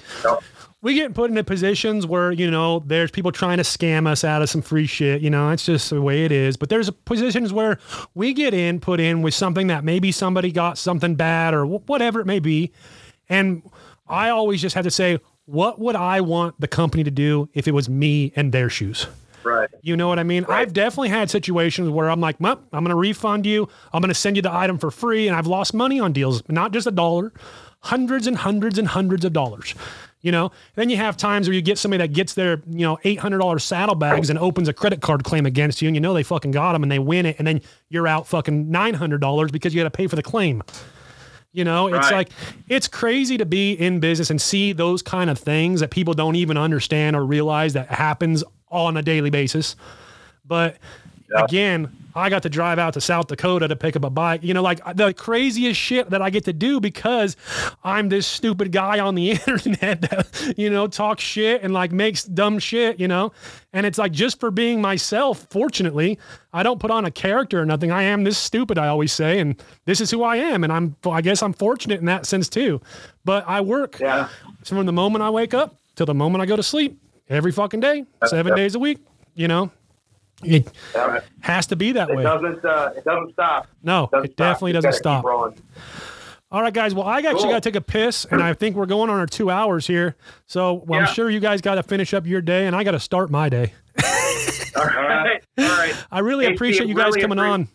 we get put into positions where, you know, there's people trying to scam us out of some free shit. You know, it's just the way it is. But there's positions where we get in, put in with something that maybe somebody got something bad or whatever it may be. And I always just have to say, what would I want the company to do if it was me in their shoes? Right. You know what I mean? I've definitely had situations where I'm like, well, I'm going to refund you. I'm going to send you the item for free. And I've lost money on deals, not just a dollar, hundreds and hundreds and hundreds of dollars. You know, then you have times where you get somebody that gets their, you know, $800 saddlebags and opens a credit card claim against you and you know they fucking got them and they win it. And then you're out fucking $900 because you got to pay for the claim. You know, it's Right. like it's crazy to be in business and see those kind of things that people don't even understand or realize that happens on a daily basis. But again, I got to drive out to South Dakota to pick up a bike. You know, like the craziest shit that I get to do because I'm this stupid guy on the internet that, you know, talks shit and like makes dumb shit, you know? And it's like just for being myself, fortunately, I don't put on a character or nothing. I am this stupid, I always say, and this is who I am. And I'm, I guess I'm fortunate in that sense too. But I work Yeah. from the moment I wake up till the moment I go to sleep every fucking day, seven yep. days a week, you know? It Yeah. has to be that It way. doesn't. Uh, it doesn't stop. No, Doesn't it definitely stop. doesn't stop. All right, guys. Well, I actually Cool. got to take a piss, and I think we're going on our two hours here. So well, Yeah. I'm sure you guys got to finish up your day, and I got to start my day. All right. All right. I really Hey, appreciate Steve, you guys really coming on.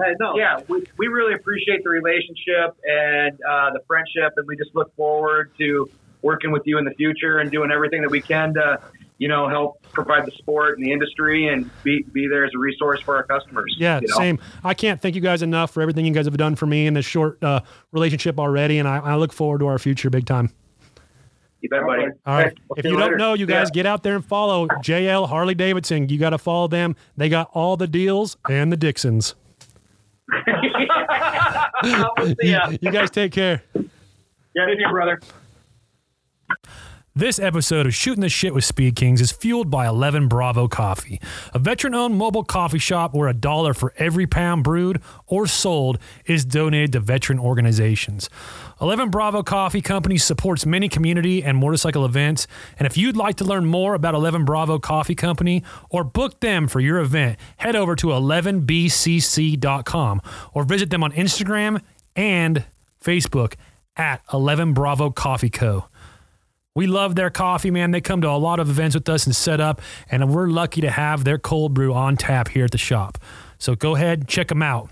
Hey, no. Yeah, we, we really appreciate the relationship and uh, the friendship, and we just look forward to working with you in the future and doing everything that we can to, you know, help provide the sport and the industry and be, be there as a resource for our customers. Yeah, you know? same. I can't thank you guys enough for everything you guys have done for me in this short uh, relationship already, and I, I look forward to our future big time. You bet, buddy. All right. We'll if see you don't know, you guys Yeah. get out there and follow JL Harley Davidson. You got to follow them. They got all the deals and the Dixons. We'll see ya. You guys take care. Yeah, you, brother. This episode of Shooting the Shit with Speed Kings is fueled by 11 Bravo Coffee, a veteran owned mobile coffee shop where a dollar for every pound brewed or sold is donated to veteran organizations. 11 Bravo Coffee Company supports many community and motorcycle events. And if you'd like to learn more about 11 Bravo Coffee Company or book them for your event, head over to 11bcc.com or visit them on Instagram and Facebook at 11 Bravo Coffee Co. We love their coffee, man. They come to a lot of events with us and set up, and we're lucky to have their cold brew on tap here at the shop. So go ahead, check them out.